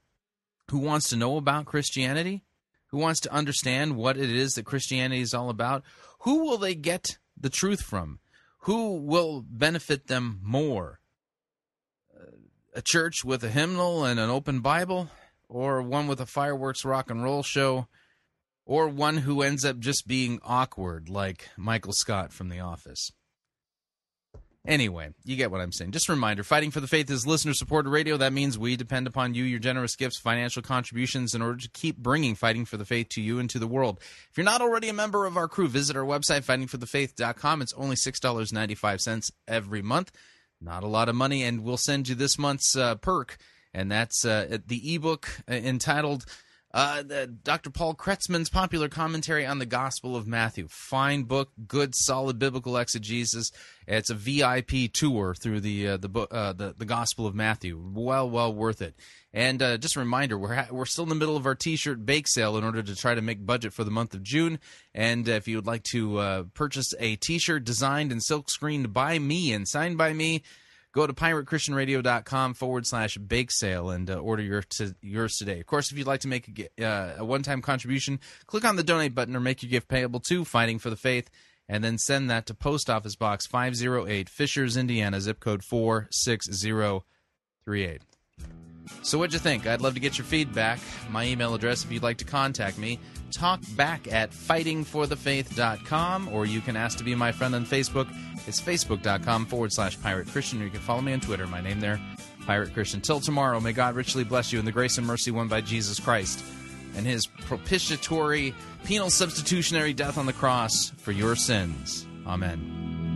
who wants to know about Christianity, who wants to understand what it is that Christianity is all about, who will they get the truth from? Who will benefit them more? A church with a hymnal and an open Bible, or one with a fireworks rock and roll show, or one who ends up just being awkward like Michael Scott from The Office? Anyway, you get what I'm saying. Just a reminder Fighting for the Faith is listener supported radio. That means we depend upon you, your generous gifts, financial contributions in order to keep bringing Fighting for the Faith to you and to the world. If you're not already a member of our crew, visit our website, fightingforthefaith.com. It's only $6.95 every month. Not a lot of money, and we'll send you this month's uh, perk, and that's uh, the ebook entitled uh, the, Dr. Paul Kretzmann's popular commentary on the Gospel of Matthew. Fine book, good, solid biblical exegesis. It's a VIP tour through the uh, the, uh, the the Gospel of Matthew. Well, well worth it. And uh, just a reminder, we're ha- we're still in the middle of our T-shirt bake sale in order to try to make budget for the month of June. And if you would like to uh, purchase a T-shirt designed and silk screened by me and signed by me go to piratechristianradio.com forward slash bake sale and uh, order your t- yours today. Of course, if you'd like to make a, uh, a one time contribution, click on the donate button or make your gift payable to Fighting for the Faith. and then send that to Post Office Box 508, Fishers, Indiana, zip code 46038. So, what'd you think? I'd love to get your feedback. My email address, if you'd like to contact me, talkback at fightingforthefaith.com, or you can ask to be my friend on Facebook. It's facebook.com forward slash pirate Christian, or you can follow me on Twitter. My name there, Pirate Christian. Till tomorrow, may God richly bless you in the grace and mercy won by Jesus Christ and his propitiatory, penal substitutionary death on the cross for your sins. Amen.